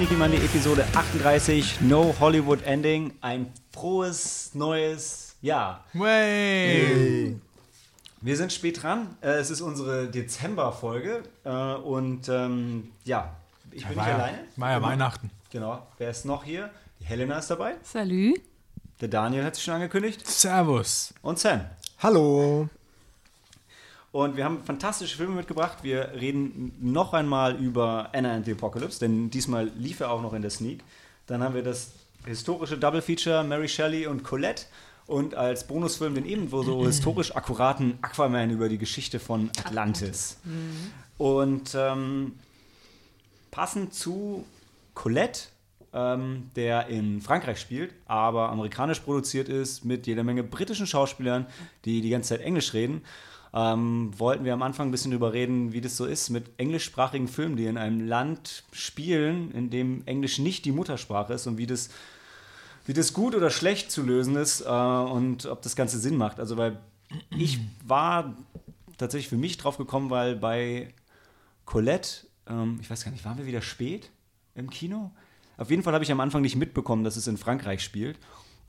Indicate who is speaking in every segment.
Speaker 1: Sneaky Monday Episode 38, No Hollywood Ending. Ein frohes neues Jahr.
Speaker 2: Way.
Speaker 1: Wir sind spät dran. Äh, Es ist unsere Dezember-Folge. äh, Und ähm, ja, ich bin
Speaker 2: war
Speaker 1: nicht
Speaker 2: ja,
Speaker 1: alleine.
Speaker 2: War ja
Speaker 1: Immer.
Speaker 2: Weihnachten.
Speaker 1: Genau. Wer ist noch hier? Die Helena ist dabei.
Speaker 3: Salü.
Speaker 1: Der Daniel hat sich schon angekündigt.
Speaker 2: Servus.
Speaker 1: Und Sam.
Speaker 4: Hallo.
Speaker 1: Und wir haben fantastische Filme mitgebracht. Wir reden noch einmal über Anna and the Apocalypse, denn diesmal lief er auch noch in der Sneak. Dann haben wir das historische Double Feature Mary Shelley und Colette. Und als Bonusfilm den ebenso so historisch akkuraten Aquaman über die Geschichte von Atlantis. Und ähm, passend zu Colette, ähm, der in Frankreich spielt, aber amerikanisch produziert ist, mit jeder Menge britischen Schauspielern, die die ganze Zeit Englisch reden, ähm, wollten wir am Anfang ein bisschen darüber reden, wie das so ist mit englischsprachigen Filmen, die in einem Land spielen, in dem Englisch nicht die Muttersprache ist und wie das, wie das gut oder schlecht zu lösen ist äh, und ob das Ganze Sinn macht. Also, weil ich war tatsächlich für mich drauf gekommen, weil bei Colette, ähm, ich weiß gar nicht, waren wir wieder spät im Kino? Auf jeden Fall habe ich am Anfang nicht mitbekommen, dass es in Frankreich spielt.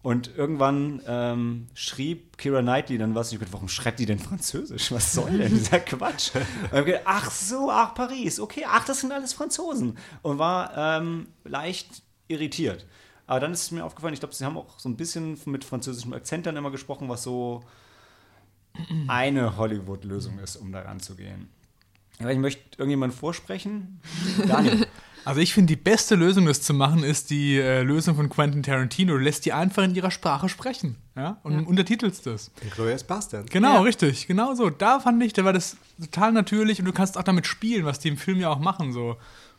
Speaker 1: Und irgendwann ähm, schrieb Kira Knightley dann was. Und ich dachte, warum schreibt die denn Französisch? Was soll denn dieser Quatsch? Und ich hab gedacht, ach so, ach Paris, okay, ach, das sind alles Franzosen. Und war ähm, leicht irritiert. Aber dann ist es mir aufgefallen, ich glaube, sie haben auch so ein bisschen mit französischem Akzent dann immer gesprochen, was so eine Hollywood-Lösung ist, um da ranzugehen. Aber ich möchte irgendjemanden vorsprechen. Daniel.
Speaker 2: Also ich finde, die beste Lösung, das zu machen, ist die äh, Lösung von Quentin Tarantino. Du lässt die einfach in ihrer Sprache sprechen. Ja? Und untertitelst das.
Speaker 4: Glorious Bastard.
Speaker 2: Genau,
Speaker 3: Ja.
Speaker 2: richtig. Genau so. Da fand ich, da war das total natürlich und du kannst auch damit spielen, was die im Film ja auch machen. So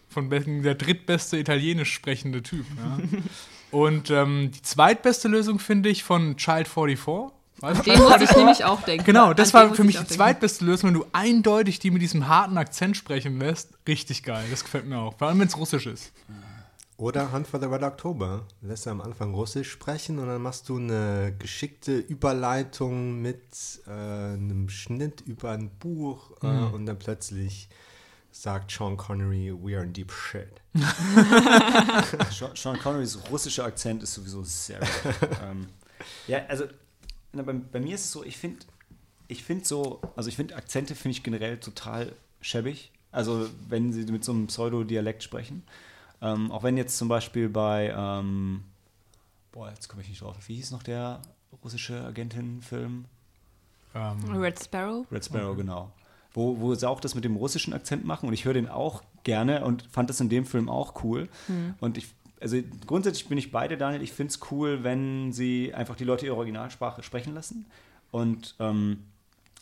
Speaker 2: von der drittbeste italienisch sprechende Typ. Ja? und ähm, die zweitbeste Lösung finde ich von Child 44. Weißt du?
Speaker 3: Den muss ich nämlich auch denken.
Speaker 2: Genau, das
Speaker 3: An
Speaker 2: war für
Speaker 3: ich
Speaker 2: mich die zweitbeste Lösung, wenn du eindeutig die mit diesem harten Akzent sprechen lässt. Richtig geil, das gefällt mir auch. Vor allem, wenn es russisch ist.
Speaker 4: Oder Hunt for the Red October. Lässt du am Anfang Russisch sprechen und dann machst du eine geschickte Überleitung mit äh, einem Schnitt über ein Buch äh, und dann plötzlich sagt Sean Connery, we are in deep shit.
Speaker 1: Sean- Sean Connerys russischer Akzent ist sowieso sehr gut. ähm, ja, also bei, bei mir ist es so, ich finde ich finde so, also ich finde Akzente finde ich generell total schäbig. Also wenn sie mit so einem Pseudo-Dialekt sprechen. Ähm, auch wenn jetzt zum Beispiel bei, ähm, boah, jetzt komme ich nicht drauf. Wie hieß noch der russische Agentin-Film?
Speaker 2: Ähm,
Speaker 3: Red Sparrow.
Speaker 1: Red Sparrow, genau. Wo, wo sie auch das mit dem russischen Akzent machen und ich höre den auch gerne und fand das in dem Film auch cool. Und ich, also grundsätzlich bin ich beide, Daniel. Ich finde es cool, wenn sie einfach die Leute ihre Originalsprache sprechen lassen. Und ähm,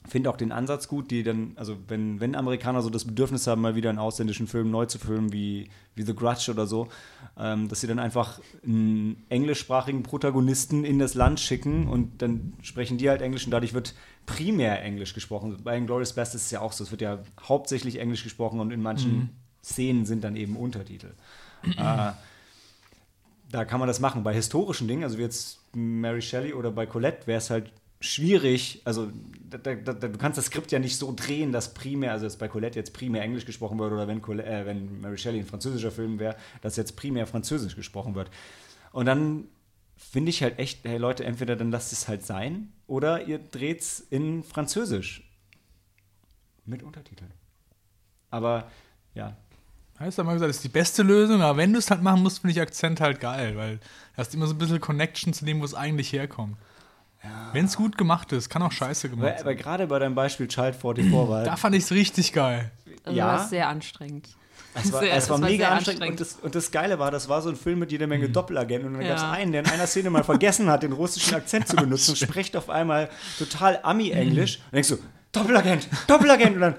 Speaker 1: finde auch den Ansatz gut, die dann, also wenn, wenn Amerikaner so das Bedürfnis haben, mal wieder einen ausländischen Film neu zu filmen, wie, wie The Grudge oder so, ähm, dass sie dann einfach einen englischsprachigen Protagonisten in das Land schicken und dann sprechen die halt Englisch und dadurch wird primär Englisch gesprochen. Bei Glorious Best ist es ja auch so, es wird ja hauptsächlich Englisch gesprochen und in manchen Szenen sind dann eben Untertitel. äh, da kann man das machen. Bei historischen Dingen, also wie jetzt Mary Shelley oder bei Colette, wäre es halt schwierig. Also da, da, da, du kannst das Skript ja nicht so drehen, dass primär, also dass bei Colette jetzt primär Englisch gesprochen wird oder wenn, Colette, äh, wenn Mary Shelley ein französischer Film wäre, dass jetzt primär Französisch gesprochen wird. Und dann finde ich halt echt, hey Leute, entweder dann lasst es halt sein oder ihr dreht es in Französisch. Mit Untertiteln. Aber ja,
Speaker 2: Heißt ja mal gesagt, das ist die beste Lösung, aber wenn du es halt machen musst, finde ich Akzent halt geil, weil du hast immer so ein bisschen Connection zu dem, wo es eigentlich herkommt. Wenn es gut gemacht ist, kann auch scheiße gemacht
Speaker 1: aber, aber
Speaker 2: sein.
Speaker 1: gerade bei deinem Beispiel Child 44 war
Speaker 2: Da fand ich es richtig geil.
Speaker 3: Also
Speaker 1: Ja.
Speaker 3: war sehr anstrengend.
Speaker 1: Es war,
Speaker 3: Sehr-
Speaker 1: es war
Speaker 3: es war
Speaker 1: mega
Speaker 3: sehr
Speaker 1: anstrengend. Und das, und das Geile war, das war so ein Film mit jeder Menge Doppelagenten. Und dann
Speaker 3: Ja.
Speaker 1: gab es einen, der in einer Szene mal vergessen hat, den russischen Akzent zu benutzen und spricht auf einmal total Ami-Englisch. Und denkst du, Doppelagent, Doppelagent. Und dann,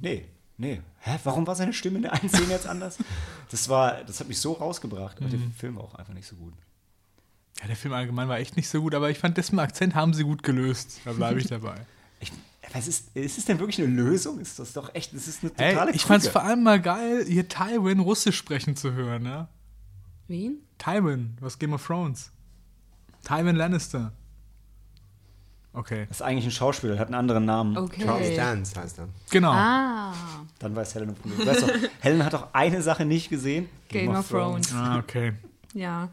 Speaker 1: nee, nee. Hä, warum war seine Stimme in der einen Szene jetzt anders? Das war, das hat mich so rausgebracht. Aber der Film war auch einfach nicht so gut.
Speaker 2: Ja, der Film allgemein war echt nicht so gut, aber ich fand, dem Akzent haben sie gut gelöst. Da bleibe ich dabei.
Speaker 1: Ich, was ist, ist es denn wirklich eine Lösung? Ist das doch echt, das ist eine
Speaker 2: Hey,
Speaker 1: totale
Speaker 2: ich fand es vor allem mal geil, hier Tywin Russisch sprechen zu hören, ne?
Speaker 3: Wen?
Speaker 2: Tywin, was Game of Thrones. Tywin Lannister. Okay.
Speaker 1: Das ist eigentlich ein Schauspieler, hat einen anderen Namen.
Speaker 4: Charles
Speaker 3: Okay.
Speaker 4: Dance heißt er.
Speaker 2: Genau.
Speaker 3: Ah,
Speaker 1: Dann weiß Helen von. Weißt du, Helen hat auch eine Sache nicht gesehen.
Speaker 3: Game of Thrones.
Speaker 2: Ah, okay.
Speaker 3: Ja.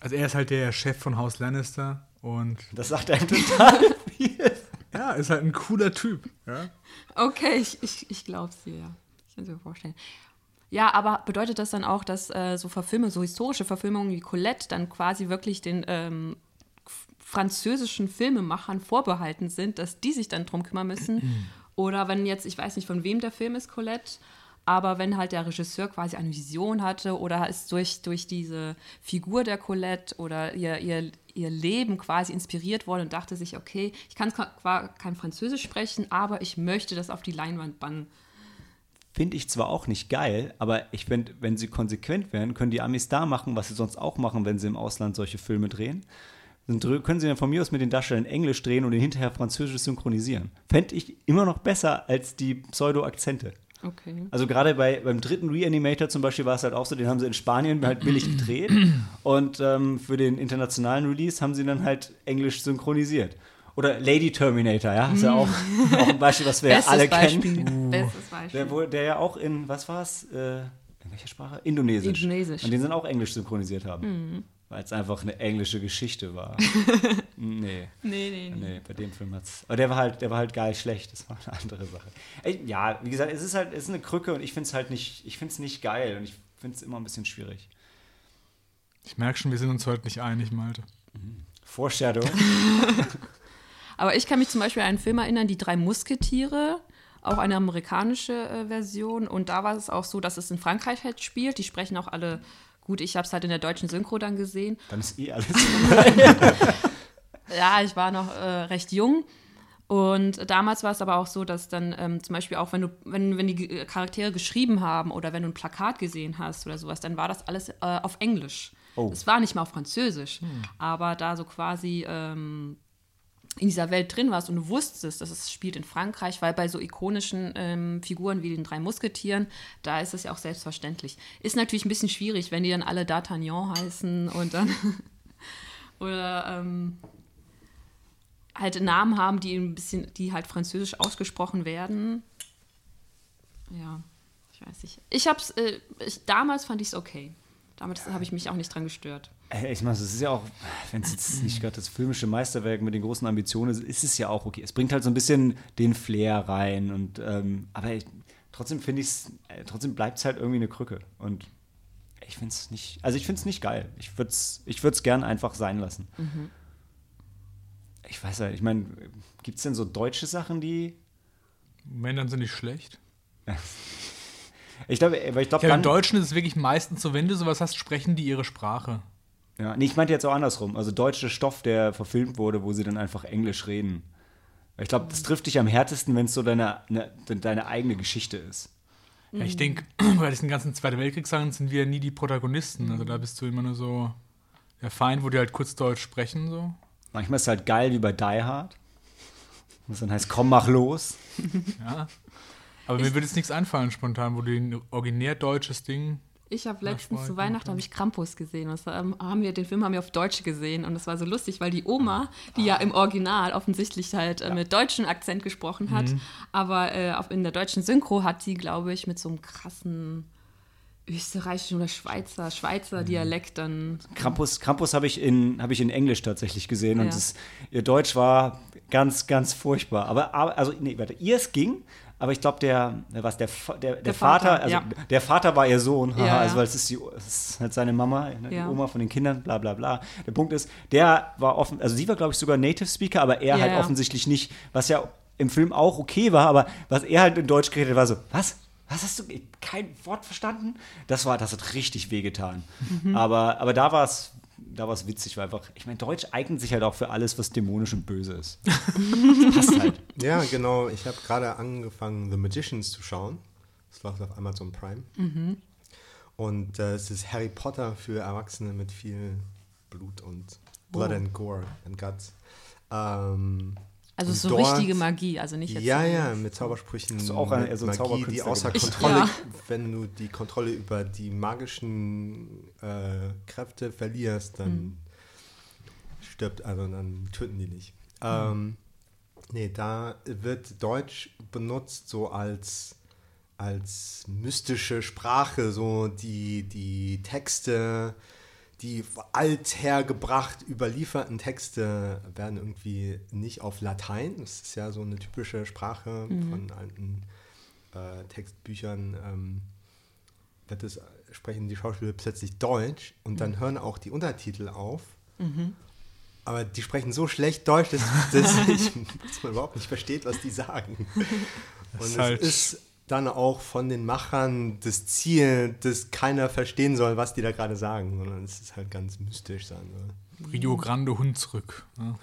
Speaker 2: Also er ist halt der Chef von Haus Lannister und
Speaker 1: Das sagt einem total viel.
Speaker 2: ja, ist halt ein cooler Typ. Ja?
Speaker 3: Okay, ich, ich, ich glaub's dir, ja. Ich kann es mir vorstellen. Ja, aber bedeutet das dann auch, dass äh, so Verfilmungen, so historische Verfilmungen wie Colette dann quasi wirklich den ähm, französischen Filmemachern vorbehalten sind, dass die sich dann drum kümmern müssen? Oder wenn jetzt, ich weiß nicht, von wem der Film ist, Colette, aber wenn halt der Regisseur quasi eine Vision hatte oder ist durch, durch diese Figur der Colette oder ihr, ihr, ihr Leben quasi inspiriert worden und dachte sich, okay, ich kann zwar kein Französisch sprechen, aber ich möchte das auf die Leinwand bannen.
Speaker 1: Finde ich zwar auch nicht geil, aber ich finde, wenn sie konsequent wären, können die Amis da machen, was sie sonst auch machen, wenn sie im Ausland solche Filme drehen. Dann können sie dann von mir aus mit den Darstellern Englisch drehen und den hinterher Französisch synchronisieren. Fände ich immer noch besser als die Pseudo-Akzente.
Speaker 3: Okay.
Speaker 1: Also gerade bei, beim dritten Reanimator zum Beispiel war es halt auch so, den haben sie in Spanien halt billig gedreht und ähm, für den internationalen Release haben sie dann halt Englisch synchronisiert. Oder Lady Terminator, ja, ist ja auch, auch ein Beispiel, was wir ja alle
Speaker 3: Beispiel.
Speaker 1: kennen.
Speaker 3: Bestes Beispiel.
Speaker 1: Der, der ja auch in, was war es? Äh, in welcher Sprache? Indonesisch.
Speaker 3: Indonesisch.
Speaker 1: Und den sie dann auch Englisch synchronisiert haben. Weil es einfach eine englische Geschichte war. nee.
Speaker 3: nee, nee, nee.
Speaker 1: Nee, bei dem Film hat's. Aber der war halt, der war halt geil schlecht. Das war eine andere Sache. Ey, ja, wie gesagt, es ist halt, es ist eine Krücke und ich finde es halt nicht, ich finde es nicht geil und ich finde es immer ein bisschen schwierig.
Speaker 2: Ich merke schon, wir sind uns heute nicht einig, Malte.
Speaker 1: Foreshadow.
Speaker 3: Aber ich kann mich zum Beispiel an einen Film erinnern, Die drei Musketiere, auch eine amerikanische äh, Version. Und da war es auch so, dass es in Frankreich halt spielt. Die sprechen auch alle gut. Ich habe es halt in der deutschen Synchro dann gesehen.
Speaker 1: Dann ist eh alles.
Speaker 3: Ja, ich war noch äh, recht jung. Und damals war es aber auch so, dass dann ähm, zum Beispiel auch, wenn du, wenn, wenn die Ge- Charaktere geschrieben haben oder wenn du ein Plakat gesehen hast oder sowas, dann war das alles äh, auf Englisch.
Speaker 1: Oh.
Speaker 3: Es war nicht mal auf Französisch. Aber da so quasi ähm, in dieser Welt drin warst und du wusstest, dass es spielt in Frankreich, weil bei so ikonischen ähm, Figuren wie den drei Musketieren, da ist es ja auch selbstverständlich. Ist natürlich ein bisschen schwierig, wenn die dann alle D'Artagnan heißen und dann oder ähm, halt Namen haben, die ein bisschen, die halt französisch ausgesprochen werden. Ja, ich weiß nicht. Ich hab's, äh, ich, damals fand ich es okay. Damals habe ich mich auch nicht dran gestört.
Speaker 1: Ich meine, es ist ja auch, wenn es jetzt nicht gerade das filmische Meisterwerk mit den großen Ambitionen ist, ist es ja auch okay. Es bringt halt so ein bisschen den Flair rein und ähm, aber ich, trotzdem finde ich es, äh, trotzdem bleibt es halt irgendwie eine Krücke. Und ich finde es nicht, also ich finde es nicht geil. Ich würde es ich würd's gern einfach sein lassen. Ich weiß halt, ich meine, gibt es denn so deutsche Sachen, die.
Speaker 2: Dann sind die schlecht.
Speaker 1: Ich glaube, weil ich glaube,
Speaker 2: Ja, Im. Deutschen ist es wirklich meistens so, wenn du sowas hast, sprechen die ihre Sprache.
Speaker 1: Ja, nee, ich meinte jetzt auch andersrum. Also deutscher Stoff, der verfilmt wurde, wo sie dann einfach Englisch reden. Ich glaube, das trifft dich am härtesten, wenn es so deine, ne, deine eigene Geschichte ist.
Speaker 2: Ja, ich denke, bei diesen ganzen Zweiten Weltkriegssachen sind wir nie die Protagonisten. Also da bist du immer nur so der Feind, wo die halt kurz Deutsch sprechen. So.
Speaker 1: Manchmal ist es halt geil wie bei Die Hard. Was dann heißt, komm, mach los.
Speaker 2: Ja. Aber mir würde jetzt nichts einfallen spontan, wo du ein originär deutsches Ding.
Speaker 3: Ich habe letztens zu Weihnachten habe ich Krampus gesehen. Das, ähm, haben wir, den Film haben wir auf Deutsch gesehen und das war so lustig, weil die Oma, die ja im Original offensichtlich halt äh, mit deutschem Akzent gesprochen hat, aber äh, auf, in der deutschen Synchro hat sie, glaube ich, mit so einem krassen österreichischen oder Schweizer, Schweizer Dialekt dann.
Speaker 1: Krampus, Krampus habe ich, in- hab ich in Englisch tatsächlich gesehen und
Speaker 3: Ja.
Speaker 1: das, ihr Deutsch war ganz, ganz furchtbar. Aber, aber also, nee, warte, ihr es ging, aber ich glaube, der, was, der, der, der,
Speaker 3: Der
Speaker 1: Vater,
Speaker 3: Vater,
Speaker 1: also
Speaker 3: ja.
Speaker 1: der Vater war ihr Sohn, haha,
Speaker 3: Ja,
Speaker 1: also weil es ist, die, es ist halt seine Mama, ne, die Oma von den Kindern, bla bla bla. Der Punkt ist, der war offen, also sie war, glaube ich, sogar Native Speaker, aber er halt offensichtlich nicht, was ja im Film auch okay war, aber was er halt in Deutsch geredet hat, war so, was? Was hast du kein Wort verstanden? Das war, das hat richtig wehgetan.
Speaker 3: Mhm.
Speaker 1: Aber, aber da war es, da war es witzig, weil einfach, ich meine, Deutsch eignet sich halt auch für alles, was dämonisch und böse ist. das passt halt.
Speaker 4: Ja, genau. Ich habe gerade angefangen, The Magicians zu schauen. Das läuft auf Amazon Prime. Und äh, es ist Harry Potter für Erwachsene mit viel Blut und Blood
Speaker 3: Oh.
Speaker 4: and Gore and Guts. Ähm,
Speaker 3: Also
Speaker 4: und
Speaker 3: so
Speaker 4: dort-
Speaker 3: richtige Magie, also nicht jetzt.
Speaker 4: Ja,
Speaker 3: so-
Speaker 4: ja, mit Zaubersprüchen.
Speaker 1: Hast du auch eine-
Speaker 4: mit
Speaker 1: eher so ein
Speaker 4: Magie, die außer
Speaker 1: gemacht?
Speaker 4: Kontrolle,
Speaker 3: Ja.
Speaker 4: wenn du die Kontrolle über die magischen äh, Kräfte verlierst, dann
Speaker 3: Hm.
Speaker 4: stirbt, also dann töten die dich. Ähm, nee, da wird Deutsch benutzt so als, als mystische Sprache, so die, die Texte, die althergebracht überlieferten Texte werden irgendwie nicht auf Latein. Das ist ja so eine typische Sprache von alten äh, Textbüchern. Ähm, wird es, sprechen die Schauspieler plötzlich Deutsch und dann hören auch die Untertitel auf. Aber die sprechen so schlecht Deutsch, dass, dass, ich, dass man überhaupt nicht versteht, was die sagen. Und
Speaker 2: ist
Speaker 4: es
Speaker 2: halt-
Speaker 4: ist dann auch von den Machern das Ziel, dass keiner verstehen soll, was die da gerade sagen, sondern es ist halt ganz mystisch sein soll.
Speaker 2: Rio Grande Hunsrück. Ja.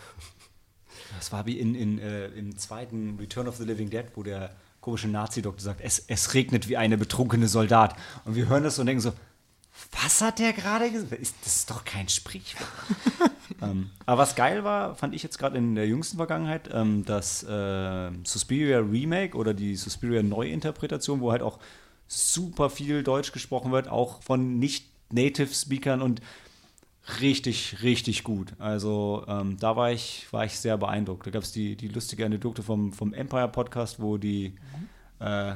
Speaker 1: Das war wie in, in, äh, im zweiten Return of the Living Dead, wo der komische Nazi-Doktor sagt, es, es regnet wie eine betrunkene Soldat. Und wir hören das und denken so, was hat der gerade gesagt? Ist- Das ist doch kein Sprichwort. ähm, aber was geil war, fand ich jetzt gerade in der jüngsten Vergangenheit, ähm, das äh, Suspiria Remake oder die Suspiria Neuinterpretation, wo halt auch super viel Deutsch gesprochen wird, auch von Nicht-Native-Speakern und richtig, richtig gut. Also ähm, da war ich, war ich sehr beeindruckt. Da gab es die, die lustige Anekdote vom, vom Empire-Podcast, wo die, äh,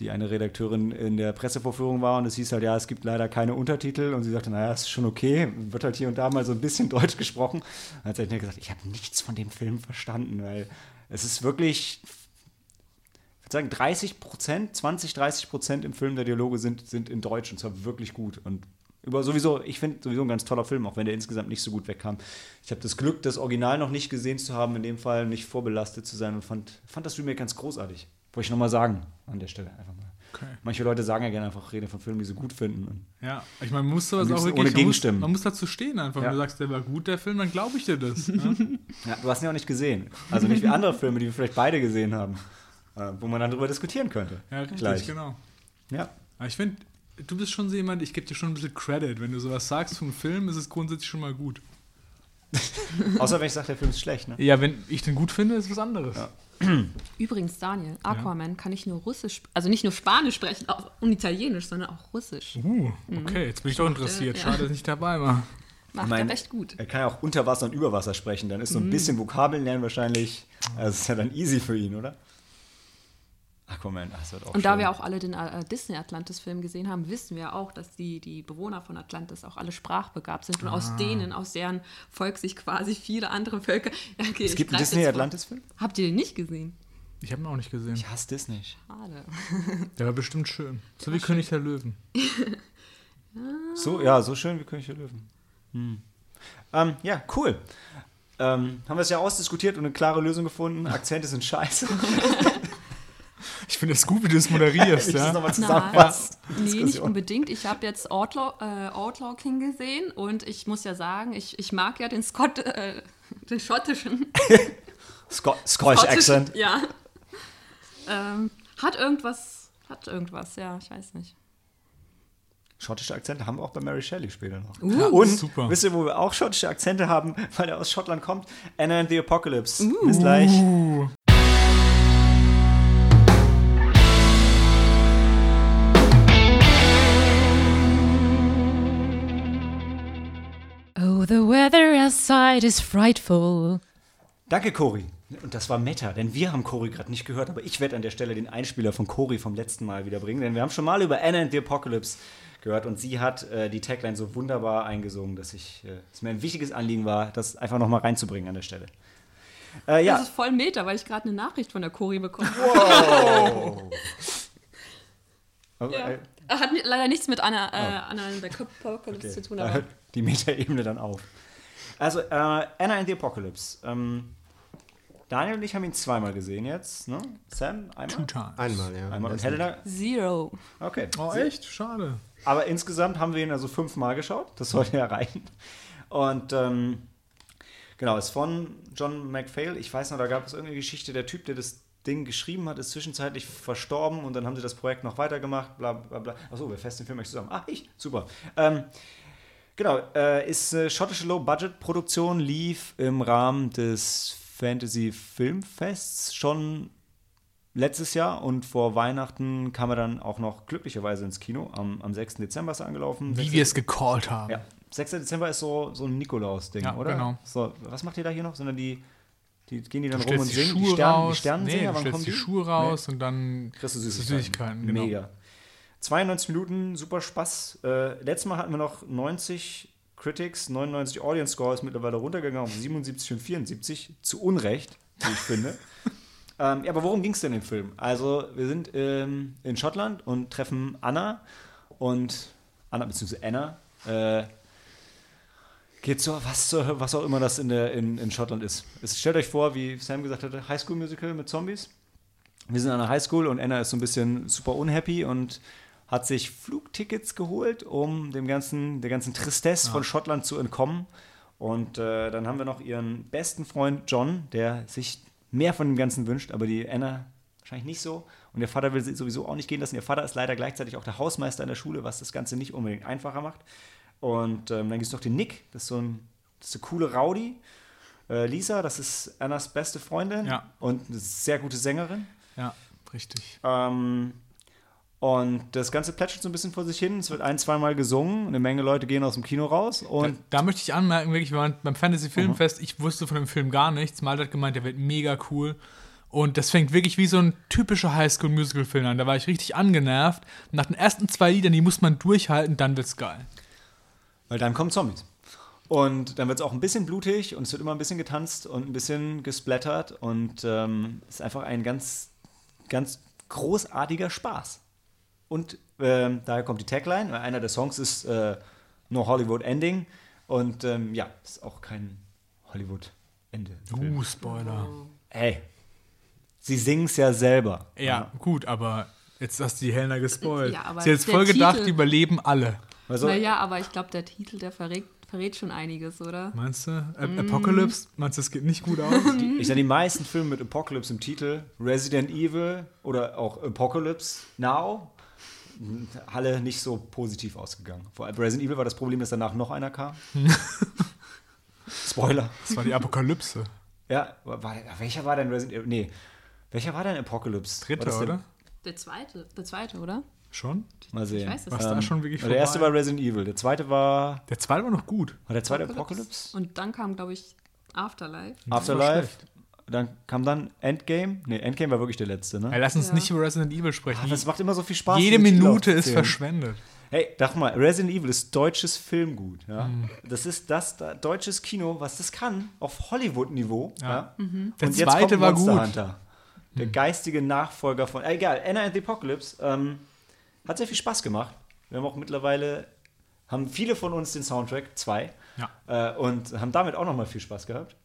Speaker 1: die eine Redakteurin in der Pressevorführung war und es hieß halt, ja, es gibt leider keine Untertitel und sie sagte, naja, ist schon okay, wird halt hier und da mal so ein bisschen Deutsch gesprochen. Dann hat sie halt gesagt, ich habe nichts von dem Film verstanden, weil es ist wirklich, ich würde sagen, 30 Prozent, 20, 30 Prozent im Film der Dialoge sind, sind in Deutsch und zwar wirklich gut und über sowieso, ich finde sowieso ein ganz toller Film, auch wenn der insgesamt nicht so gut wegkam. Ich habe das Glück, das Original noch nicht gesehen zu haben, in dem Fall nicht vorbelastet zu sein und fand, fand das Remake ganz großartig. Wollte ich nochmal sagen an der Stelle einfach mal.
Speaker 2: Okay.
Speaker 1: Manche Leute sagen ja gerne einfach Rede von Filmen, die sie gut finden.
Speaker 2: Ja, ich meine, man muss sowas auch wirklich,
Speaker 1: ohne
Speaker 2: man muss,
Speaker 1: Gegenstimmen.
Speaker 2: man muss dazu stehen einfach.
Speaker 1: Ja.
Speaker 2: Wenn du sagst, der war gut, der Film, dann glaube ich dir das. Ja?
Speaker 1: ja, du hast ihn ja auch nicht gesehen. Also nicht wie andere Filme, die wir vielleicht beide gesehen haben, äh, wo man dann darüber diskutieren könnte.
Speaker 2: ja, richtig,
Speaker 1: Gleich.
Speaker 2: genau.
Speaker 1: Ja.
Speaker 2: Aber ich finde, du bist schon so jemand, ich gebe dir schon ein bisschen Credit. Wenn du sowas sagst vom Film, ist es grundsätzlich schon mal gut.
Speaker 1: Außer wenn ich sage, der Film ist schlecht. Ne?
Speaker 2: Ja, wenn ich den gut finde, ist was anderes.
Speaker 1: Ja.
Speaker 3: Übrigens, Daniel, Aquaman kann nicht nur Russisch, also nicht nur Spanisch sprechen auch, und Italienisch, sondern auch Russisch.
Speaker 2: Uh, okay, jetzt bin ich doch interessiert.
Speaker 3: Ja.
Speaker 2: Schade, dass ich nicht dabei war.
Speaker 3: Macht
Speaker 1: mein-
Speaker 3: er recht gut.
Speaker 1: Er kann ja auch unter Wasser und über Wasser sprechen. Dann ist so ein bisschen Vokabeln lernen wahrscheinlich. Also das ist ja dann easy für ihn, oder? Aquaman, ach, das wird auch
Speaker 3: Und da
Speaker 1: schön.
Speaker 3: wir auch alle den äh, Disney Atlantis-Film gesehen haben, wissen wir auch, dass die, die Bewohner von Atlantis auch alle sprachbegabt sind und
Speaker 1: Ah.
Speaker 3: aus denen, aus deren Volk sich quasi viele andere Völker. Ja, okay,
Speaker 1: Es gibt einen
Speaker 3: greif
Speaker 1: Disney
Speaker 3: jetzt vor.
Speaker 1: Atlantis-Film?
Speaker 3: Habt ihr den nicht gesehen?
Speaker 2: Ich habe ihn auch nicht gesehen.
Speaker 1: Ich hasse Disney.
Speaker 3: Schade.
Speaker 2: Der war bestimmt schön. So wie König der Löwen.
Speaker 1: So, ja, so schön wie König der Löwen. Hm. Ähm, ja, cool. Ähm, haben wir es ja ausdiskutiert und eine klare Lösung gefunden. Akzente sind scheiße.
Speaker 2: Ich finde es gut, wie du es moderierst,
Speaker 1: Ich das
Speaker 2: ja.
Speaker 1: nochmal
Speaker 3: Nein,
Speaker 1: zusammenfassen.
Speaker 3: nee, nicht unbedingt. Ich habe jetzt Outlaw, äh, Outlaw King gesehen und ich muss ja sagen, ich, ich mag ja den Scott, äh, den schottischen.
Speaker 1: Sco Scottish Accent.
Speaker 3: Ja. Ähm, hat irgendwas, hat irgendwas, ja, ich weiß nicht.
Speaker 1: Schottische Akzente haben wir auch bei Mary Shelley später noch.
Speaker 3: Uh,
Speaker 1: und
Speaker 2: super.
Speaker 1: wisst ihr, wo wir auch schottische Akzente haben, weil er aus Schottland kommt? Anna and the Apocalypse. Bis gleich.
Speaker 5: Oh, the weather outside is frightful.
Speaker 1: Danke, Cori. Und das war Meta, denn wir haben Cori gerade nicht gehört, aber ich werde an der Stelle den Einspieler von Cori vom letzten Mal wiederbringen, denn wir haben schon mal über Anna and the Apocalypse gehört und sie hat äh, die Tagline so wunderbar eingesungen, dass ich, äh, es mir ein wichtiges Anliegen war, das einfach nochmal reinzubringen an der Stelle. Äh,
Speaker 3: Das
Speaker 1: ja,
Speaker 3: ist voll Meter, weil ich gerade eine Nachricht von der Cori bekommen habe.
Speaker 1: Aber,
Speaker 3: Ja.
Speaker 1: äh,
Speaker 3: Hat ni- leider nichts mit Anna, äh, Anna and the Apocalypse
Speaker 1: Okay,
Speaker 3: zu tun, aber
Speaker 1: die Meta-Ebene dann auf. Also, äh, Anna and the Apocalypse. Ähm, Daniel und ich haben ihn zweimal gesehen jetzt, ne? Sam, einmal?
Speaker 2: two times.
Speaker 4: Einmal, ja.
Speaker 1: Einmal. Und Helena?
Speaker 3: Zero.
Speaker 1: Okay.
Speaker 2: Oh, echt? Schade.
Speaker 1: Aber insgesamt haben wir ihn also fünfmal geschaut. Das sollte ja reichen. Und ähm, genau, ist von John McPhail. Ich weiß noch, da gab es irgendeine Geschichte. Der Typ, der das Ding geschrieben hat, ist zwischenzeitlich verstorben und dann haben sie das Projekt noch weitergemacht. Bla bla bla. Achso, wir festen den Film eigentlich zusammen. Ah, ich. Super. Ähm, genau, äh, ist äh, schottische Low-Budget-Produktion, lief im Rahmen des Fantasy Filmfests schon letztes Jahr und vor Weihnachten kam er dann auch noch glücklicherweise ins Kino. Am, am 6. Dezember ist er angelaufen.
Speaker 2: Wie
Speaker 1: 6.
Speaker 2: wir es gecallt haben.
Speaker 1: Ja, 6. Dezember ist so, so ein Nikolaus-Ding,
Speaker 2: Ja,
Speaker 1: oder?
Speaker 2: genau.
Speaker 1: So, was macht ihr da hier noch? Sondern die Die gehen die dann rum und
Speaker 2: stellst die
Speaker 1: singen.
Speaker 2: Schuhe
Speaker 1: die, Stern,
Speaker 2: raus.
Speaker 1: die Sternensänger,
Speaker 2: nee, du
Speaker 1: wann kommen
Speaker 2: die
Speaker 1: die?
Speaker 2: Schuhe raus und dann
Speaker 1: Kriegst du Süßigkeiten.
Speaker 2: Süßigkeiten, genau.
Speaker 1: Mega. 92 Minuten, super Spaß. Äh, letztes Mal hatten wir noch 90 Critics, 99 Audience Score ist mittlerweile runtergegangen auf 77 und 74. Zu Unrecht, wie ich finde. ähm, ja, aber worum ging es denn im Film? Also, wir sind ähm, in Schottland und treffen Anna und Anna bzw. Anna. Äh, geht so, was, was auch immer das in, der, in, in Schottland ist. Es, stellt euch vor, wie Sam gesagt hatte, Highschool-Musical mit Zombies. Wir sind an der Highschool und Anna ist so ein bisschen super unhappy und hat sich Flugtickets geholt, um dem ganzen, der ganzen Tristesse von Schottland zu entkommen. Und äh, dann haben wir noch ihren besten Freund John, der sich mehr von dem Ganzen wünscht, aber die Anna wahrscheinlich nicht so. Und der Vater will sie sowieso auch nicht gehen lassen. Ihr Vater ist leider gleichzeitig auch der Hausmeister in der Schule, was das Ganze nicht unbedingt einfacher macht. Und ähm, dann gibt es noch den Nick, das ist so ein, das ist eine coole Rowdy. Äh, Lisa, das ist Annas beste Freundin
Speaker 2: Ja.
Speaker 1: und eine sehr gute Sängerin.
Speaker 2: Ja, richtig.
Speaker 1: Ähm, und das Ganze plätschert so ein bisschen vor sich hin. Es wird ein, zweimal gesungen. Eine Menge Leute gehen aus dem Kino raus. Und
Speaker 2: da, da möchte ich anmerken, wirklich, wir waren beim Fantasy Filmfest, ich wusste von dem Film gar nichts. Malte hat gemeint, der wird mega cool. Und das fängt wirklich wie so ein typischer Highschool-Musical-Film an. Da war ich richtig angenervt. Nach den ersten zwei Liedern, die muss man durchhalten, dann wird's geil.
Speaker 1: weil dann kommen Zombies. Und dann wird es auch ein bisschen blutig und es wird immer ein bisschen getanzt und ein bisschen gesplattert. Und ähm, es ist einfach ein ganz, ganz großartiger Spaß. Und ähm, daher kommt die Tagline. weil Einer der Songs ist äh, No Hollywood Ending. Und ähm, ja, ist auch kein Hollywood-Ende.
Speaker 2: Uh, Spoiler.
Speaker 1: Hey, sie singen es ja selber.
Speaker 2: Ja, gut, aber jetzt hast du die Helena gespoilt.
Speaker 3: Ja, aber
Speaker 2: Sie hat jetzt voll gedacht,
Speaker 3: Titel-
Speaker 2: die überleben alle.
Speaker 1: Also,
Speaker 3: naja, aber ich glaube, der Titel, der verrät, verrät schon einiges, oder?
Speaker 2: Meinst du? Ap
Speaker 3: Mm.
Speaker 2: Apocalypse? Meinst du, das geht nicht gut aus?
Speaker 1: Ich sage, die meisten Filme mit Apocalypse im Titel, Resident Evil oder auch Apocalypse Now, alle nicht so positiv ausgegangen. Vor allem Resident Evil war das Problem, dass danach noch einer kam. Spoiler.
Speaker 2: Das war die Apokalypse.
Speaker 1: Ja, war, war, welcher war denn Resident Evil? Nee. Welcher war denn Apocalypse? War
Speaker 2: Dritte,
Speaker 1: das der-
Speaker 2: oder?
Speaker 3: Der zweite, der zweite, oder?
Speaker 2: Schon?
Speaker 1: Mal sehen.
Speaker 3: Ich weiß es
Speaker 2: Was da schon wirklich
Speaker 1: der erste war Resident Evil, der zweite war.
Speaker 2: Der zweite war noch gut.
Speaker 1: War der zweite Apocalypse?
Speaker 3: Und dann kam, glaube ich, Afterlife.
Speaker 1: Afterlife. Dann kam dann Endgame. Nee, Endgame war wirklich der letzte, ne?
Speaker 2: Ey, lass uns
Speaker 3: Ja.
Speaker 2: nicht über Resident Evil sprechen.
Speaker 1: Ah, das macht immer so viel Spaß.
Speaker 2: Jede Minute ist verschwendet.
Speaker 1: Hey, sag mal, Resident Evil ist deutsches Filmgut. Ja?
Speaker 2: Mhm.
Speaker 1: Das ist das da, deutsches Kino, was das kann, auf Hollywood-Niveau.
Speaker 2: Ja.
Speaker 1: Ja?
Speaker 2: Der
Speaker 1: Und jetzt
Speaker 2: zweite
Speaker 1: kommt
Speaker 2: war
Speaker 1: Monster
Speaker 2: gut.
Speaker 1: Hunter, der geistige Nachfolger von. Äh, egal, Anna and the Apocalypse ähm, hat sehr viel Spaß gemacht. Wir haben auch mittlerweile, haben viele von uns den Soundtrack, zwei,
Speaker 2: Ja.
Speaker 1: äh, und haben damit auch nochmal viel Spaß gehabt.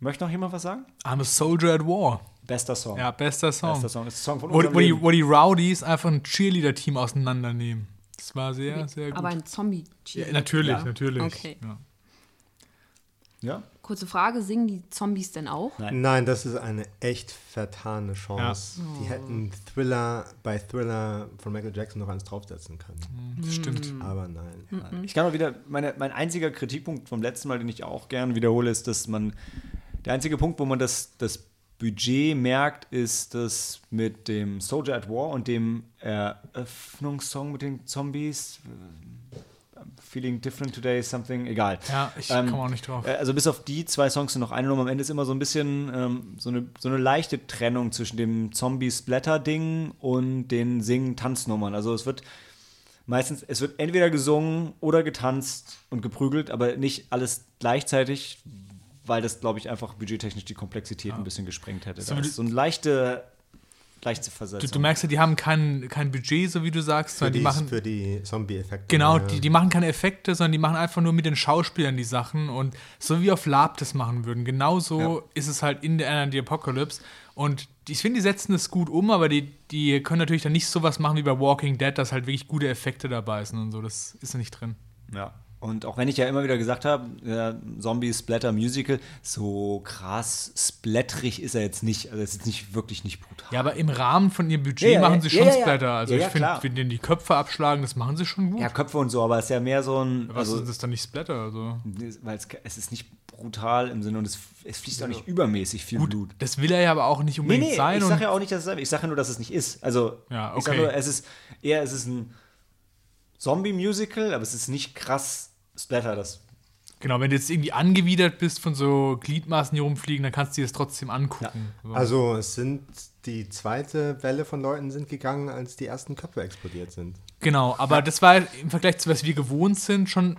Speaker 1: Möchte noch jemand was sagen?
Speaker 2: I'm a Soldier at War.
Speaker 1: Bester Song.
Speaker 2: Ja, bester Song.
Speaker 1: Bester Song. Ist Song von
Speaker 2: Wo, wo, die, wo die Rowdies einfach ein Cheerleader-Team auseinandernehmen. Das war sehr, sehr gut.
Speaker 3: Aber ein zombie
Speaker 2: ja, natürlich,
Speaker 1: Ja.
Speaker 2: natürlich.
Speaker 3: Okay.
Speaker 2: Ja.
Speaker 1: Ja?
Speaker 3: Kurze Frage, singen die Zombies denn auch?
Speaker 1: Nein.
Speaker 4: Nein, das ist eine echt vertane Chance. Die hätten Thriller bei Thriller von Michael Jackson noch eins draufsetzen können.
Speaker 2: Das stimmt.
Speaker 4: Aber nein.
Speaker 1: Ich kann auch wieder, meine, mein einziger Kritikpunkt vom letzten Mal, den ich auch gern wiederhole, ist, dass man, der einzige Punkt, wo man das, das Budget merkt, ist das mit dem Soldier at War und dem Eröffnungssong mit den Zombies. Feeling different today, something, egal.
Speaker 2: Ja, ich
Speaker 1: Ähm,
Speaker 2: komme auch nicht drauf.
Speaker 1: Äh, Also bis auf die zwei Songs sind noch eine Nummer. Am Ende ist immer so ein bisschen ähm, so, eine, so eine leichte Trennung zwischen dem Zombie-Splatter-Ding und den Singen-Tanznummern. Also es wird meistens, es wird entweder gesungen oder getanzt und geprügelt, aber nicht alles gleichzeitig, weil das, glaube ich, einfach budgettechnisch die Komplexität ein bisschen gesprengt hätte.
Speaker 2: So
Speaker 1: Da ist so eine leichte, leichte Versetzung.
Speaker 2: Du, du merkst ja, die haben kein, kein Budget, so wie du sagst,
Speaker 4: Für
Speaker 2: sondern
Speaker 4: die,
Speaker 2: die machen.
Speaker 4: für die Zombie-Effekte.
Speaker 2: Genau,
Speaker 4: ja.
Speaker 2: die, die machen keine Effekte, sondern die machen einfach nur mit den Schauspielern die Sachen und so wie auf Lab das machen würden. Genauso ist es halt in der the Apocalypse. Und die- ich finde, die setzen es gut um, aber die, die können natürlich dann nicht sowas machen wie bei Walking Dead, dass halt wirklich gute Effekte dabei sind und so. Das ist ja nicht drin.
Speaker 1: Ja. Und auch wenn ich ja immer wieder gesagt habe, ja, Zombie Splatter Musical, so krass splatterig ist er jetzt nicht. Also es ist nicht wirklich nicht brutal.
Speaker 2: Ja, aber im Rahmen von ihrem Budget
Speaker 1: Ja,
Speaker 2: machen sie
Speaker 1: ja,
Speaker 2: schon
Speaker 1: ja.
Speaker 2: Splatter. Also ich finde, wenn denen die Köpfe abschlagen, das machen sie schon gut.
Speaker 1: Ja, Köpfe und so, aber es ist ja mehr so ein.
Speaker 2: Was
Speaker 1: Also,
Speaker 2: ist das dann nicht Splatter? Also.
Speaker 1: weil es, es ist nicht brutal im Sinne und es, es fließt auch nicht übermäßig viel
Speaker 2: Gut,
Speaker 1: Blut.
Speaker 2: das will er ja aber auch nicht
Speaker 1: Nee,
Speaker 2: unbedingt
Speaker 1: nee,
Speaker 2: sein.
Speaker 1: ich sage ja auch nicht, dass es sein Ich sage ja nur, dass es nicht ist. Also,
Speaker 2: Ja,
Speaker 1: ich sage
Speaker 2: okay.
Speaker 1: nur, es ist eher, es ist ein Zombie-Musical, aber es ist nicht krass Splatter. Das
Speaker 2: Genau, wenn du jetzt irgendwie angewidert bist von so Gliedmaßen, die rumfliegen, dann kannst du dir das trotzdem angucken. So.
Speaker 4: Also es sind die zweite Welle von Leuten sind gegangen, als die ersten Köpfe explodiert sind.
Speaker 2: Genau, aber das war im Vergleich zu was wir gewohnt sind schon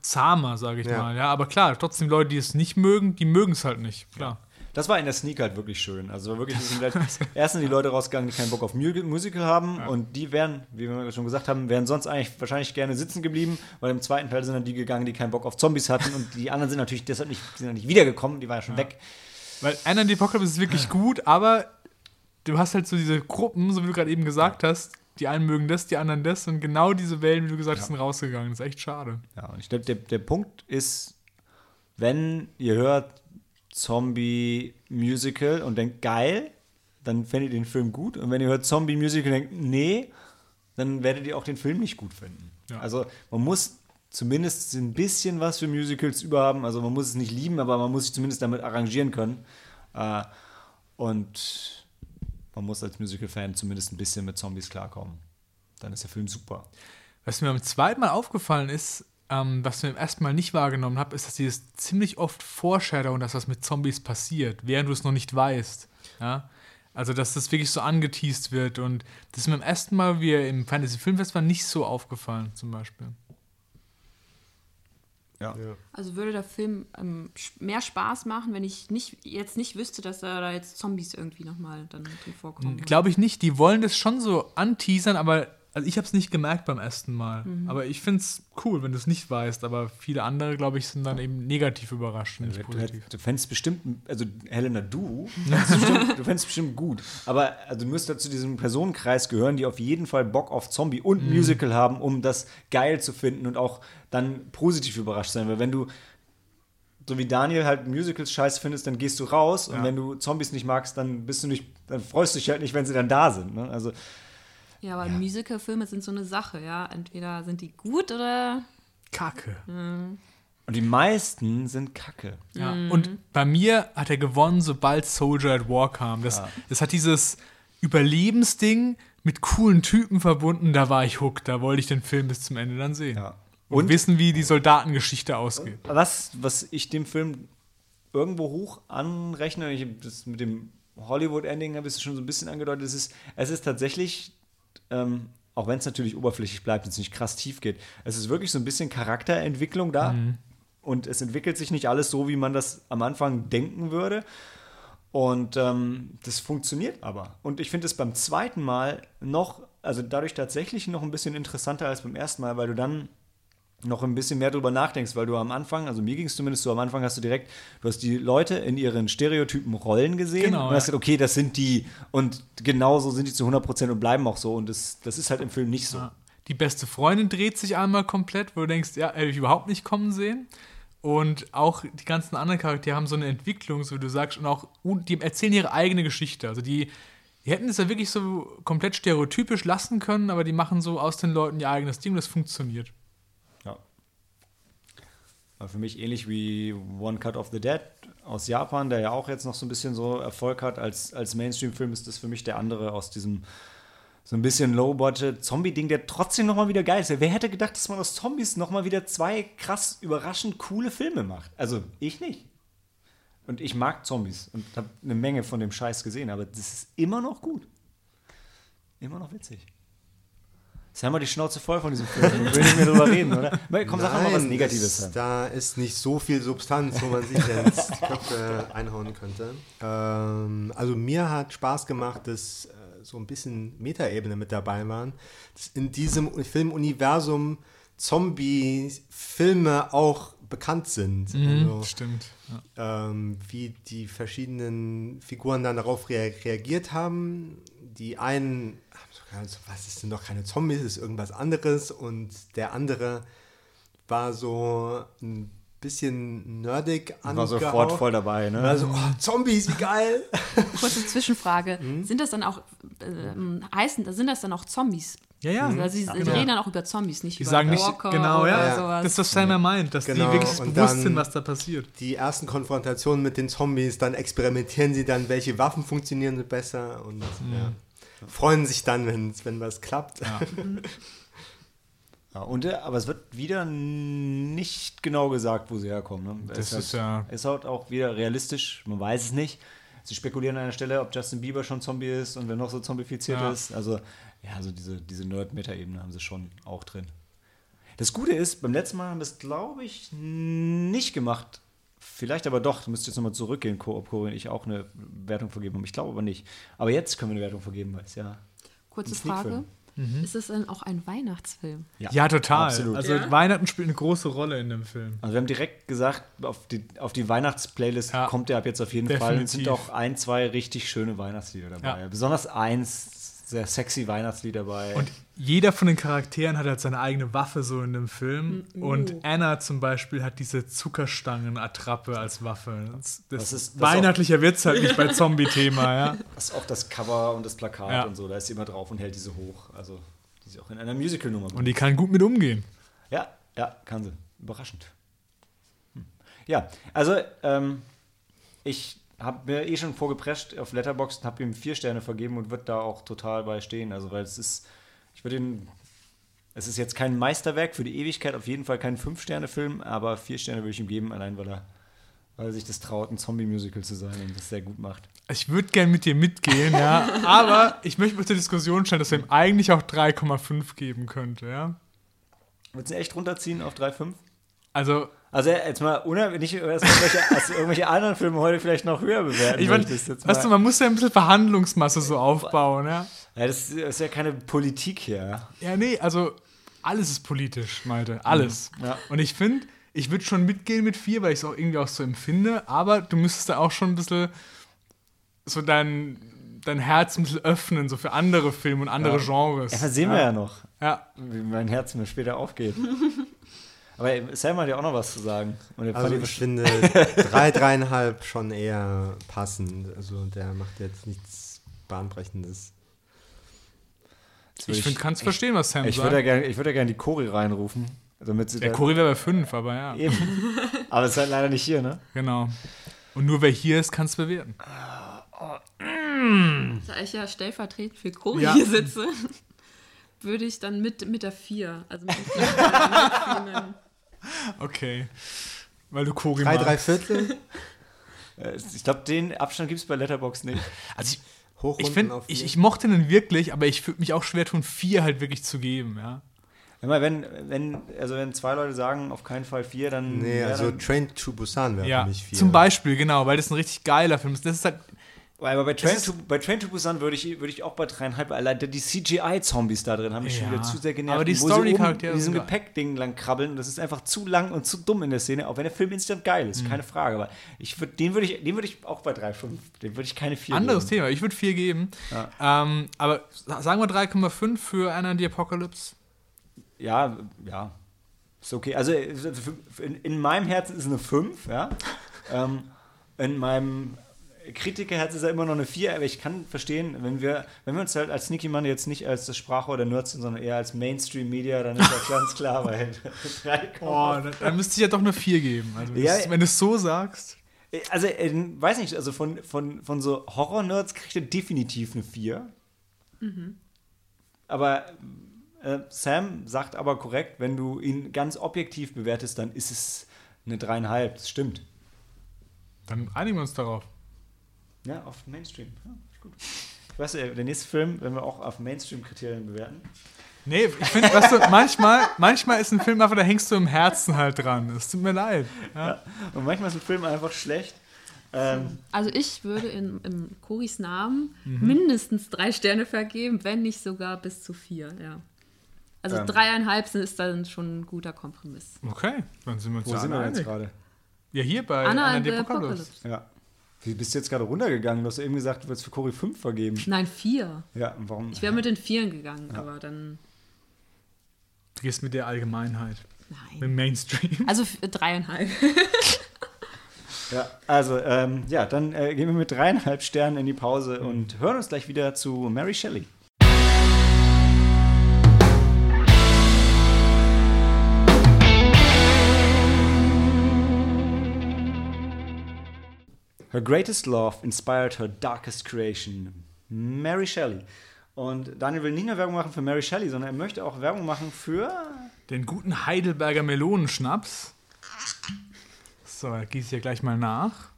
Speaker 2: zahmer, sage ich
Speaker 4: Ja.
Speaker 2: mal. Ja, aber klar, trotzdem Leute, die es nicht mögen, die mögen es halt nicht. Klar.
Speaker 1: Das war in der Sneak halt wirklich schön. Also wirklich, sind halt erstens die Leute rausgegangen, die keinen Bock auf Mu Musical haben und die wären, wie wir schon gesagt haben, wären sonst eigentlich wahrscheinlich gerne sitzen geblieben, weil im zweiten Teil sind dann die gegangen, die keinen Bock auf Zombies hatten und die anderen sind natürlich deshalb nicht, sind dann nicht wiedergekommen, die waren ja schon weg.
Speaker 2: Weil einer in die Apocalypse ist wirklich gut, aber du hast halt so diese Gruppen, so wie du gerade eben gesagt hast, die einen mögen das, die anderen das und genau diese Wellen, wie du gesagt hast, sind rausgegangen. Das ist echt schade.
Speaker 1: Ja, und ich glaube, der, der Punkt ist, wenn ihr hört Zombie-Musical und denkt, geil, dann findet ihr den Film gut. Und wenn ihr hört Zombie-Musical und denkt, nee, dann werdet ihr auch den Film nicht gut finden.
Speaker 2: Ja.
Speaker 1: Also man muss zumindest ein bisschen was für Musicals überhaben. Also man muss es nicht lieben, aber man muss sich zumindest damit arrangieren können. Äh, und man muss als Musical-Fan zumindest ein bisschen mit Zombies klarkommen. Dann ist der Film super.
Speaker 2: Was mir beim zweiten Mal aufgefallen ist, ähm, was mir Mal nicht wahrgenommen habe, ist, dass dieses ziemlich oft Foreshadowen, dass was mit Zombies passiert, während du es noch nicht weißt. Ja? Also, dass das wirklich so angeteased wird und das ist mir beim ersten Mal, wie er im Fantasy Filmfest war, nicht so aufgefallen, zum Beispiel.
Speaker 1: Ja.
Speaker 3: Also würde der Film ähm, mehr Spaß machen, wenn ich nicht, jetzt nicht wüsste, dass da da jetzt Zombies irgendwie nochmal dann drin vorkommen.
Speaker 2: Glaube ich nicht. Die wollen das schon so anteasern, aber also ich habe es nicht gemerkt beim ersten Mal.
Speaker 3: Mhm.
Speaker 2: Aber ich finde es cool, wenn du es nicht weißt. Aber viele andere, glaube ich, sind dann eben negativ überrascht, und nicht
Speaker 1: Du,
Speaker 2: positiv.
Speaker 1: du fändest bestimmt, also Helena, du, fändest bestimmt, du fändest bestimmt gut. Aber also, du müsstest zu diesem Personenkreis gehören, die auf jeden Fall Bock auf Zombie und
Speaker 2: Mhm.
Speaker 1: Musical haben, um das geil zu finden und auch dann positiv überrascht sein. Weil wenn du, so wie Daniel halt Musicals scheiße findest, dann gehst du raus und
Speaker 2: Ja.
Speaker 1: wenn du Zombies nicht magst, dann bist du nicht, dann freust du dich halt nicht, wenn sie dann da sind. Ne? Also
Speaker 3: Ja, aber Musical-Filme sind so eine Sache, ja. Entweder sind die gut oder.
Speaker 2: Kacke.
Speaker 1: und die meisten sind Kacke.
Speaker 2: Ja. Und bei mir hat er gewonnen, sobald Soldier at War kam. Das, das hat dieses Überlebensding mit coolen Typen verbunden. Da war ich hooked. Da wollte ich den Film bis zum Ende dann sehen.
Speaker 1: Ja.
Speaker 2: Und,
Speaker 1: Und-
Speaker 2: wissen, wie die Soldatengeschichte ausgeht.
Speaker 1: was, was ich dem Film irgendwo hoch anrechne, ich das mit dem Hollywood-Ending habe ich es schon so ein bisschen angedeutet, es ist, es ist tatsächlich, ähm, auch wenn es natürlich oberflächlich bleibt und es nicht krass tief geht, es ist wirklich so ein bisschen Charakterentwicklung da und es entwickelt sich nicht alles so, wie man das am Anfang denken würde. Und ähm, das funktioniert aber. Und ich finde es beim zweiten Mal noch, also dadurch tatsächlich noch ein bisschen interessanter als beim ersten Mal, weil du dann noch ein bisschen mehr drüber nachdenkst, weil du am Anfang, also mir ging es zumindest so, am Anfang hast du direkt, du hast die Leute in ihren stereotypen Rollen gesehen
Speaker 2: Genau,
Speaker 1: und hast
Speaker 2: ja.
Speaker 1: gesagt, okay, das sind die und genauso sind die zu 100% und bleiben auch so und das, das ist halt im Film nicht so.
Speaker 2: Ja. Die beste Freundin dreht sich einmal komplett, wo du denkst, ja, hätte ich überhaupt nicht kommen sehen. Und auch die ganzen anderen Charaktere haben so eine Entwicklung, so wie du sagst, und auch und die erzählen ihre eigene Geschichte. Also die, die hätten es ja wirklich so komplett stereotypisch lassen können, aber die machen so aus den Leuten ihr eigenes Ding und das funktioniert.
Speaker 1: Für mich ähnlich wie One Cut of the Dead aus Japan, der ja auch jetzt noch so ein bisschen so Erfolg hat. Als, als Mainstream-Film ist das für mich der andere aus diesem so ein bisschen Low-Budget-Zombie-Ding, der trotzdem nochmal wieder geil ist. Wer hätte gedacht, dass man aus Zombies nochmal wieder zwei krass überraschend coole Filme macht? Also ich nicht. Und ich mag Zombies und habe eine Menge von dem Scheiß gesehen, aber das ist immer noch gut. Immer noch witzig. Jetzt haben wir die Schnauze voll von diesem Film. Wir will nicht mehr drüber reden, oder? Komm, sag doch mal was
Speaker 4: Nein,
Speaker 1: Negatives.
Speaker 4: es,
Speaker 1: Sam.
Speaker 4: da ist nicht so viel Substanz, wo man sich ins Köpfe einhauen könnte. Ähm, also mir hat Spaß gemacht, dass äh, so ein bisschen Metaebene mit dabei waren. Dass in diesem Filmuniversum Zombie-Filme auch bekannt sind. Also,
Speaker 2: Stimmt. Ja.
Speaker 4: ähm, wie die verschiedenen Figuren dann darauf rea reagiert haben. Die einen was ist denn noch keine Zombies, ist irgendwas anderes und der andere war so ein bisschen nerdig
Speaker 1: War
Speaker 4: angehaucht.
Speaker 1: sofort voll dabei, ne?
Speaker 4: Also, oh, Zombies, wie geil!
Speaker 3: Kurze Zwischenfrage.
Speaker 2: Mhm.
Speaker 3: Sind das dann auch, ähm, heißen, sind das dann auch Zombies?
Speaker 2: Ja, ja.
Speaker 3: Also sie,
Speaker 2: genau.
Speaker 3: reden dann auch über Zombies, nicht
Speaker 2: Die
Speaker 3: über
Speaker 2: sagen nicht,
Speaker 3: Walker
Speaker 2: genau,
Speaker 3: oder
Speaker 2: ja.
Speaker 3: sowas.
Speaker 2: Das ist, was Sam ja meint, dass
Speaker 4: Genau,
Speaker 2: die wirklich
Speaker 4: und
Speaker 2: bewusst sind, was da passiert.
Speaker 4: Die ersten Konfrontationen mit den Zombies, dann experimentieren sie dann, welche Waffen funktionieren besser und ja, freuen sich dann, wenn, wenn was klappt.
Speaker 2: Ja.
Speaker 1: Ja, und, äh, aber es wird wieder nicht genau gesagt, wo sie herkommen. Ne?
Speaker 2: Das
Speaker 1: es
Speaker 2: ist
Speaker 1: halt,
Speaker 2: ja-
Speaker 1: ist halt auch wieder realistisch, man weiß es nicht. Sie spekulieren an einer Stelle, ob Justin Bieber schon Zombie ist und wer noch so zombifiziert
Speaker 2: Ja.
Speaker 1: ist. Also, ja, also diese, diese Nerd-Meta-Ebene haben sie schon auch drin. Das Gute ist, beim letzten Mal haben wir es, glaube ich, nicht gemacht. Vielleicht aber doch, du müsst jetzt nochmal zurückgehen, ob Cory und ich auch eine Wertung vergeben haben. Ich glaube aber nicht. Aber jetzt können wir eine Wertung vergeben, weil es ja.
Speaker 3: Kurze. Frage.
Speaker 2: Mhm.
Speaker 3: Ist es denn auch ein Weihnachtsfilm?
Speaker 2: Ja, total.
Speaker 1: Absolut.
Speaker 2: Also
Speaker 3: Ja?
Speaker 2: Weihnachten spielt eine große Rolle in dem Film.
Speaker 1: Also wir haben direkt gesagt, auf die, auf die Weihnachtsplaylist
Speaker 2: Ja.
Speaker 1: kommt der ab jetzt auf jeden Fall. Es sind
Speaker 2: Definitiv.
Speaker 1: auch ein, zwei richtig schöne Weihnachtslieder dabei.
Speaker 2: Ja.
Speaker 1: Besonders eins, sehr sexy Weihnachtslied dabei.
Speaker 2: Und jeder von den Charakteren hat halt seine eigene Waffe so in dem Film.
Speaker 3: Mm,
Speaker 2: Und
Speaker 3: uh.
Speaker 2: Anna zum Beispiel hat diese Zuckerstangen-Attrappe als Waffe. Das, das
Speaker 1: ist- das
Speaker 2: weihnachtlicher wird es halt nicht bei Zombie-Thema, ja.
Speaker 1: das ist auch das Cover und das Plakat
Speaker 2: Ja.
Speaker 1: und so. Da ist sie immer drauf und hält diese hoch. Also die sie auch in einer Musical-Nummer
Speaker 2: Und die kann gut mit umgehen.
Speaker 1: Ja, ja, kann sie. Überraschend. Hm. Ja, also ähm, ich habe mir eh schon vorgeprescht auf Letterboxd und habe ihm vier Sterne vergeben und wird da auch total bei stehen. Also weil es ist, ich würde ihn, es ist jetzt kein Meisterwerk für die Ewigkeit, auf jeden Fall kein Fünf-Sterne-Film, aber vier Sterne würde ich ihm geben, allein weil er, weil er sich das traut, ein Zombie-Musical zu sein und das sehr gut macht.
Speaker 2: Ich würde gern mit dir mitgehen, ja. Aber ich möchte mal zur Diskussion stellen, dass wir ihm eigentlich auch 3,5 geben könnte, ja.
Speaker 1: Würdest du ihn echt runterziehen auf 3,5?
Speaker 2: Also,
Speaker 1: Also jetzt mal unabhängig, nicht dass irgendwelche, du irgendwelche anderen Filme heute vielleicht noch höher bewerten
Speaker 2: ich meine, weißt du, man muss ja ein bisschen Verhandlungsmasse so aufbauen, ja.
Speaker 1: Ja, das ist ja keine Politik hier.
Speaker 2: Ja, nee, also alles ist politisch, Malte. Alles.
Speaker 1: Ja.
Speaker 2: Und ich finde, ich würde schon mitgehen mit vier, weil ich es auch irgendwie auch so empfinde, aber du müsstest da auch schon ein bisschen so dein, dein Herz ein bisschen öffnen, so für andere Filme und andere
Speaker 1: Ja.
Speaker 2: Genres.
Speaker 1: Ja, das sehen wir ja noch,
Speaker 2: Ja.
Speaker 1: wie mein Herz mir später aufgeht. Aber Sam hat ja auch noch was zu sagen. Und
Speaker 4: Also ich finde drei, dreieinhalb schon eher passend. Also der macht jetzt nichts Bahnbrechendes.
Speaker 1: Jetzt würde
Speaker 2: Ich finde, kannst verstehen, was Sam
Speaker 1: Ich würde
Speaker 2: sagt.
Speaker 1: ja gerne würd ja gern die Chori reinrufen. Damit sie
Speaker 2: Der Cory wäre bei fünf, aber ja,
Speaker 1: Eben. Aber es ist halt leider nicht hier, ne?
Speaker 2: genau. Und nur wer hier ist, kann es bewerten.
Speaker 3: Da ich ja stellvertretend für Cory
Speaker 2: Ja.
Speaker 3: hier sitze, würde ich dann mit, mit der 4, also mit den Filmen.
Speaker 2: Okay. Weil du Cory
Speaker 4: Drei, drei Viertel,
Speaker 1: Äh, Ich glaube, den Abstand gibt es bei Letterbox nicht.
Speaker 2: Also ich,
Speaker 4: hoch
Speaker 2: ich
Speaker 4: auf
Speaker 2: ich,
Speaker 4: vier.
Speaker 2: ich mochte den wirklich, aber ich würde mich auch schwer tun, vier halt wirklich zu geben, ja.
Speaker 1: Immer wenn, wenn, also wenn zwei Leute sagen, auf keinen Fall vier, dann.
Speaker 4: Nee,
Speaker 1: ja,
Speaker 4: also
Speaker 1: dann,
Speaker 4: Train to Busan wäre
Speaker 2: Ja,
Speaker 4: für mich vier.
Speaker 2: zum Beispiel, genau, weil das ein richtig geiler Film ist. Das ist halt,
Speaker 1: aber bei Train, to, bei Train to Busan würde ich, würde ich auch bei dreieinhalb, allein die CGI-Zombies da drin haben mich schon
Speaker 2: Ja,
Speaker 1: wieder zu sehr genervt.
Speaker 2: aber die Story-Charaktere
Speaker 1: diesem. Gepäckding lang krabbeln, das ist einfach zu lang und zu dumm in der Szene, auch wenn der Film instant geil
Speaker 2: Mhm.
Speaker 1: ist, keine Frage. Aber ich würd, den würde ich, den würde ich auch bei 3,5, den würde ich keine 4
Speaker 2: anderes
Speaker 1: geben.
Speaker 2: Thema. Ich würde vier geben.
Speaker 1: Ja.
Speaker 2: Ähm, aber sa- sagen wir 3,5 für Anna and the Apocalypse.
Speaker 1: Ja, ja. Ist okay. Also in, in meinem Herzen ist es eine 5, ja. ähm, in meinem Kritikerherz ist er immer noch eine 4, aber ich kann verstehen, wenn wir, wenn wir uns halt als Sneaky Man jetzt nicht als das Sprachrohr der Nerds sind, sondern eher als Mainstream-Media, dann ist das ganz klar, weil 3,
Speaker 2: Oh, dann, dann müsste ich ja doch eine 4 geben. Also,
Speaker 1: Ja,
Speaker 2: das, wenn du es so sagst.
Speaker 1: Also, äh, weiß nicht, also von, von, von so Horror-Nerds kriegt er definitiv eine 4. Aber äh, Sam sagt aber korrekt, wenn du ihn ganz objektiv bewertest, dann ist es eine 3,5. Das stimmt.
Speaker 2: Dann einigen wir uns darauf.
Speaker 1: Ja, auf Mainstream. Ja, gut. Ich weiß, äh, der nächste Film, wenn wir auch auf Mainstream-Kriterien bewerten.
Speaker 2: Nee, ich finde, weißt du, manchmal, manchmal ist ein Film einfach, da hängst du im Herzen halt dran. Es tut mir leid. Ja.
Speaker 1: Und manchmal ist ein Film einfach schlecht. Ähm,
Speaker 3: Also ich würde in, im Coris Namen mindestens drei Sterne vergeben, wenn nicht sogar bis zu vier, ja. Also
Speaker 1: Ähm.
Speaker 3: dreieinhalb sind- ist dann schon ein guter Kompromiss.
Speaker 2: Okay, dann sind wir uns
Speaker 1: wo
Speaker 2: ja
Speaker 1: sind wir jetzt gerade?
Speaker 2: Ja, hier bei
Speaker 3: Anna
Speaker 2: Anna
Speaker 3: and
Speaker 2: and
Speaker 3: the
Speaker 2: the Apocalypse.
Speaker 3: Apocalypse.
Speaker 1: Ja. Wie bist du jetzt gerade runtergegangen? Du hast eben gesagt, du würdest für Cory 5 vergeben.
Speaker 3: Nein, vier.
Speaker 1: Ja, und warum?
Speaker 3: Ich wäre mit den Vieren gegangen, aber dann.
Speaker 2: Du gehst mit der Allgemeinheit, mit
Speaker 3: Nein.
Speaker 2: dem Mainstream.
Speaker 3: Also dreieinhalb.
Speaker 1: Ja, also, ähm, ja, dann äh, gehen wir mit dreieinhalb Sternen in die Pause und hören uns gleich wieder zu Mary Shelley. Her greatest love inspired her darkest creation. Mary Shelley. Und Daniel will nicht nur Werbung machen für Mary Shelley, sondern er möchte auch Werbung machen für
Speaker 2: den guten Heidelberger Melonenschnaps. So, da gieße ich hier gleich mal nach.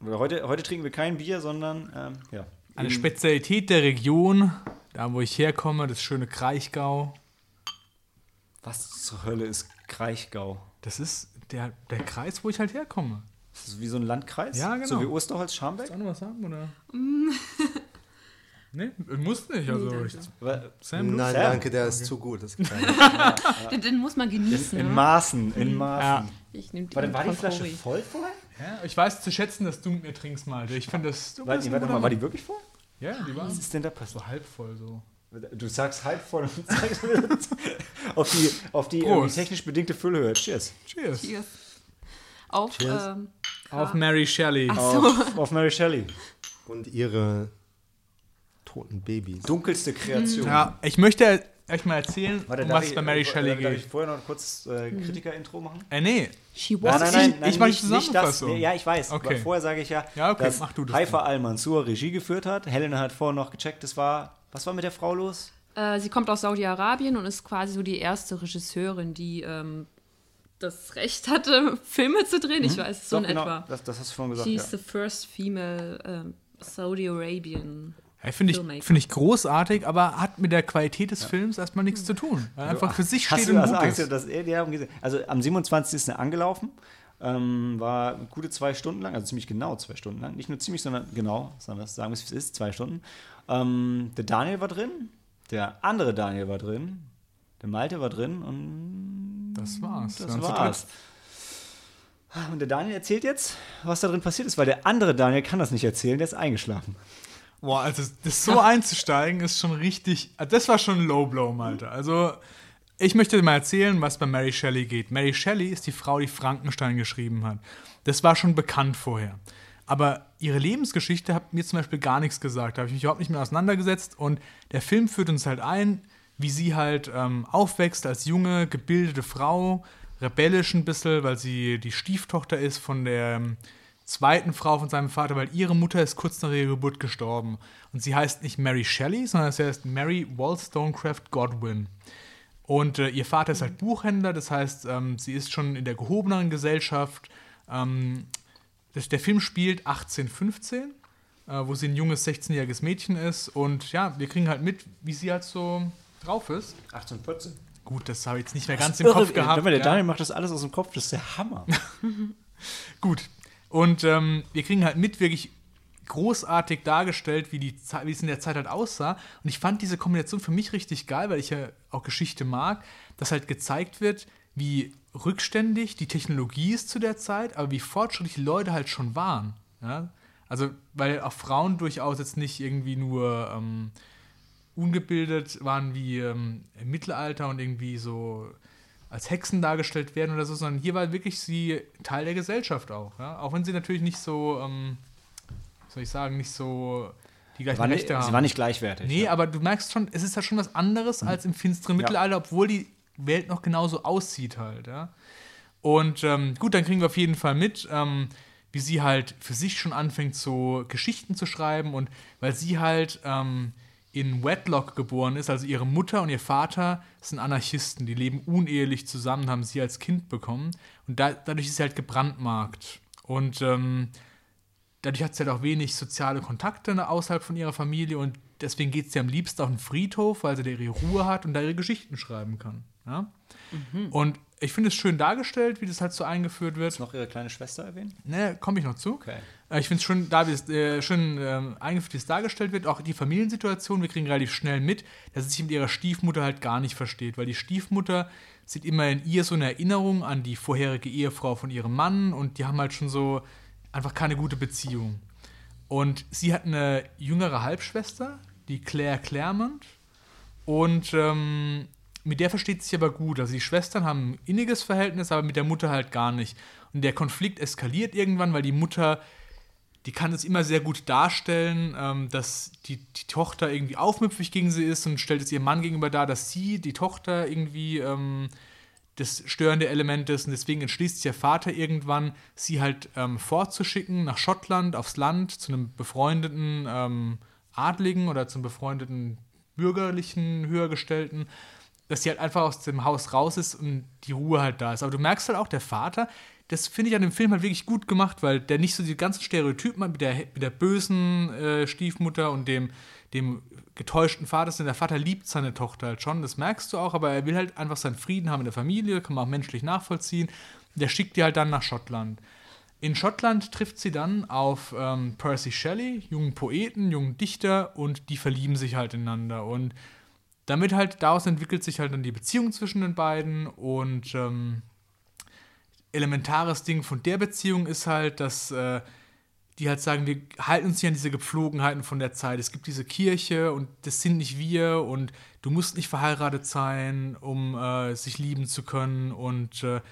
Speaker 1: Aber Heute, heute trinken wir kein Bier, sondern ähm, ja.
Speaker 2: Eine Spezialität der Region, da wo ich herkomme, das schöne Kraichgau.
Speaker 1: Was zur Hölle ist Kraichgau?
Speaker 2: Das ist der, der Kreis, wo ich halt herkomme.
Speaker 1: Das ist wie so ein Landkreis?
Speaker 2: Ja, genau.
Speaker 1: So wie Osterholz, Scharmbeck?
Speaker 2: Willst du auch noch was sagen, oder? nee, muss nicht. Also,
Speaker 3: Nee,
Speaker 2: ich, Sam?
Speaker 4: Nein,
Speaker 1: Sam?
Speaker 4: danke, der ist zu gut. Das kann ich.
Speaker 3: Den, den muss man genießen.
Speaker 1: In
Speaker 3: ne?
Speaker 1: Maßen, in Maßen.
Speaker 2: Ja.
Speaker 3: Ich nehm
Speaker 1: Warte, war die Flasche voll vorher?
Speaker 2: Ja, ich weiß zu schätzen, dass du mit mir trinkst, Malte. Ich finde das. Du
Speaker 1: Warte, warte mal, war die wirklich voll?
Speaker 2: Ja, die war
Speaker 1: Was ist denn da passiert?
Speaker 2: so halb voll so.
Speaker 1: Du sagst halb voll und zeigst mir das auf die, auf die
Speaker 2: Prost.
Speaker 1: irgendwie technisch bedingte Füllhöhe. Cheers.
Speaker 2: Cheers.
Speaker 3: Cheers. Auf,
Speaker 4: Cheers.
Speaker 3: ähm,
Speaker 2: Auf Mary Shelley.
Speaker 1: Auf, auf Mary Shelley.
Speaker 4: Und ihre toten Babys.
Speaker 1: Dunkelste Kreation.
Speaker 2: Ja, ich möchte euch mal erzählen,
Speaker 1: Warte,
Speaker 2: um was
Speaker 1: ich-
Speaker 2: bei Mary
Speaker 1: äh,
Speaker 2: Shelley
Speaker 1: Darf ich
Speaker 2: geht.
Speaker 1: vorher noch kurz äh, Kritiker-Intro machen?
Speaker 2: Äh, nee.
Speaker 3: she was
Speaker 1: Nein, nein, nein,
Speaker 2: ich mach die
Speaker 1: nicht, nicht das.
Speaker 2: Zusammenfassung.
Speaker 1: Nee, ja, ich weiß.
Speaker 2: Okay.
Speaker 1: Aber vorher sage ich ja,
Speaker 2: Ja, okay,
Speaker 1: dass
Speaker 2: mach du das
Speaker 1: Haifa Al-Mansur Regie geführt hat. Helena hat vorher noch gecheckt, das war, was war mit der Frau los?
Speaker 3: Äh, sie kommt aus Saudi-Arabien und ist quasi so die erste Regisseurin, die ähm, das Recht hatte, Filme zu drehen. Ich weiß, so
Speaker 1: Doch,
Speaker 3: in
Speaker 1: genau,
Speaker 3: etwa.
Speaker 1: Das, das hast du vorhin gesagt.
Speaker 3: She's
Speaker 1: Ja.
Speaker 3: the first female ähm, Saudi-Arabian.
Speaker 2: Ja, Finde ich, find ich großartig, aber hat mit der Qualität des Films erstmal nichts zu tun. Weil einfach für sich
Speaker 1: Hast
Speaker 2: steht
Speaker 1: du
Speaker 2: und
Speaker 1: also
Speaker 2: gut ist.
Speaker 1: dass er, die haben gesehen. Also am 27. ist er angelaufen, ähm, war gute zwei Stunden lang, also ziemlich genau zwei Stunden lang. Nicht nur ziemlich, sondern genau, sondern das sagen wir, wie es ist, zwei Stunden. Ähm, der Daniel war drin, der andere Daniel war drin, der Malte war drin und
Speaker 2: Das war's.
Speaker 1: das
Speaker 2: zu
Speaker 1: war's. Und der Daniel erzählt jetzt, was da drin passiert ist, weil der andere Daniel kann das nicht erzählen, der ist eingeschlafen.
Speaker 2: Boah, also das so einzusteigen ist schon richtig. Das war schon ein Low Blow, Malte. Also, ich möchte dir mal erzählen, was bei Mary Shelley geht. Mary Shelley ist die Frau, die Frankenstein geschrieben hat. Das war schon bekannt vorher. Aber ihre Lebensgeschichte hat mir zum Beispiel gar nichts gesagt. Da habe ich mich überhaupt nicht mehr auseinandergesetzt. Und der Film führt uns halt ein, wie sie halt ähm, aufwächst als junge, gebildete Frau, rebellisch ein bisschen, weil sie die Stieftochter ist von der ähm, zweiten Frau von seinem Vater, weil ihre Mutter ist kurz nach ihrer Geburt gestorben. Und sie heißt nicht Mary Shelley, sondern sie heißt Mary Wollstonecraft Godwin. Und äh, ihr Vater ist halt Buchhändler, das heißt, ähm, sie ist schon in der gehobeneren Gesellschaft. Ähm, das, der Film spielt 1815, äh, wo sie ein junges 16-jähriges Mädchen ist. Und ja, wir kriegen halt mit, wie sie halt so drauf ist.
Speaker 1: 1814.
Speaker 2: Gut, das habe ich jetzt nicht mehr ganz im Kopf gehabt.
Speaker 1: Der
Speaker 2: ja.
Speaker 1: Daniel macht das alles aus dem Kopf, das ist der Hammer.
Speaker 2: Gut. Und ähm, wir kriegen halt mit, wirklich großartig dargestellt, wie, die wie es in der Zeit halt aussah. Und ich fand diese Kombination für mich richtig geil, weil ich ja auch Geschichte mag, dass halt gezeigt wird, wie rückständig die Technologie ist zu der Zeit, aber wie fortschrittlich die Leute halt schon waren. Ja? Also, weil auch Frauen durchaus jetzt nicht irgendwie nur ähm, ungebildet waren wie ähm, im Mittelalter und irgendwie so als Hexen dargestellt werden oder so, sondern hier war wirklich sie Teil der Gesellschaft auch. Ja? Auch wenn sie natürlich nicht so, ähm, soll ich sagen, nicht so die gleichen
Speaker 1: War nicht,
Speaker 2: Rechte haben.
Speaker 1: sie war nicht gleichwertig.
Speaker 2: Nee,
Speaker 1: ja.
Speaker 2: aber du merkst schon, es ist ja schon was anderes
Speaker 1: Mhm.
Speaker 2: als im finsteren Mittelalter, obwohl die Welt noch genauso aussieht halt, ja. Und ähm, gut, dann kriegen wir auf jeden Fall mit, ähm, wie sie halt für sich schon anfängt, so Geschichten zu schreiben und weil sie halt ähm, in Wedlock geboren ist, also ihre Mutter und ihr Vater sind Anarchisten, die leben unehelich zusammen, haben sie als Kind bekommen und da, dadurch ist sie halt gebrandmarkt. Und ähm, dadurch hat sie halt auch wenig soziale Kontakte außerhalb von ihrer Familie und deswegen geht sie am liebsten auf den Friedhof, weil sie da ihre Ruhe hat und da ihre Geschichten schreiben kann. Ja? Und ich finde es schön dargestellt, wie das halt so eingeführt wird.
Speaker 1: noch ihre kleine Schwester erwähnen?
Speaker 2: Ne, komme ich noch zu.
Speaker 1: Okay.
Speaker 2: Äh, Ich finde es schön, da wie es, äh, schön ähm, eingeführt, wie es dargestellt wird. Auch die Familiensituation, wir kriegen relativ schnell mit, dass sie sich mit ihrer Stiefmutter halt gar nicht versteht, weil die Stiefmutter sieht immer in ihr so eine Erinnerung an die vorherige Ehefrau von ihrem Mann und die haben halt schon so einfach keine gute Beziehung. Und sie hat eine jüngere Halbschwester, die Claire Claremont. Und ähm, mit der versteht sich aber gut. Also die Schwestern haben ein inniges Verhältnis, aber mit der Mutter halt gar nicht. Und der Konflikt eskaliert irgendwann, weil die Mutter, die kann es immer sehr gut darstellen, ähm, dass die, die Tochter irgendwie aufmüpfig gegen sie ist und stellt es ihrem Mann gegenüber dar, dass sie, die Tochter, irgendwie ähm, das störende Element ist. Und deswegen entschließt sich der Vater irgendwann, sie halt ähm, fortzuschicken nach Schottland, aufs Land, zu einem befreundeten ähm, Adligen oder zum befreundeten bürgerlichen Höhergestellten, dass sie halt einfach aus dem Haus raus ist und die Ruhe halt da ist. Aber du merkst halt auch, der Vater, das finde ich an dem Film halt wirklich gut gemacht, weil der nicht so die ganzen Stereotypen hat mit der, mit der bösen äh, Stiefmutter und dem, dem getäuschten Vater, sondern der Vater liebt seine Tochter halt schon, das merkst du auch, aber er will halt einfach seinen Frieden haben in der Familie, kann man auch menschlich nachvollziehen. Der schickt die halt dann nach Schottland. In Schottland trifft sie dann auf ähm, Percy Shelley, jungen Poeten, jungen Dichter und die verlieben sich halt ineinander. Und damit halt, daraus entwickelt sich halt dann die Beziehung zwischen den beiden und ähm, elementares Ding von der Beziehung ist halt, dass äh, die halt sagen, wir halten uns nicht an diese Gepflogenheiten von der Zeit. Es gibt diese Kirche und das sind nicht wir und du musst nicht verheiratet sein, um äh, sich lieben zu können und äh,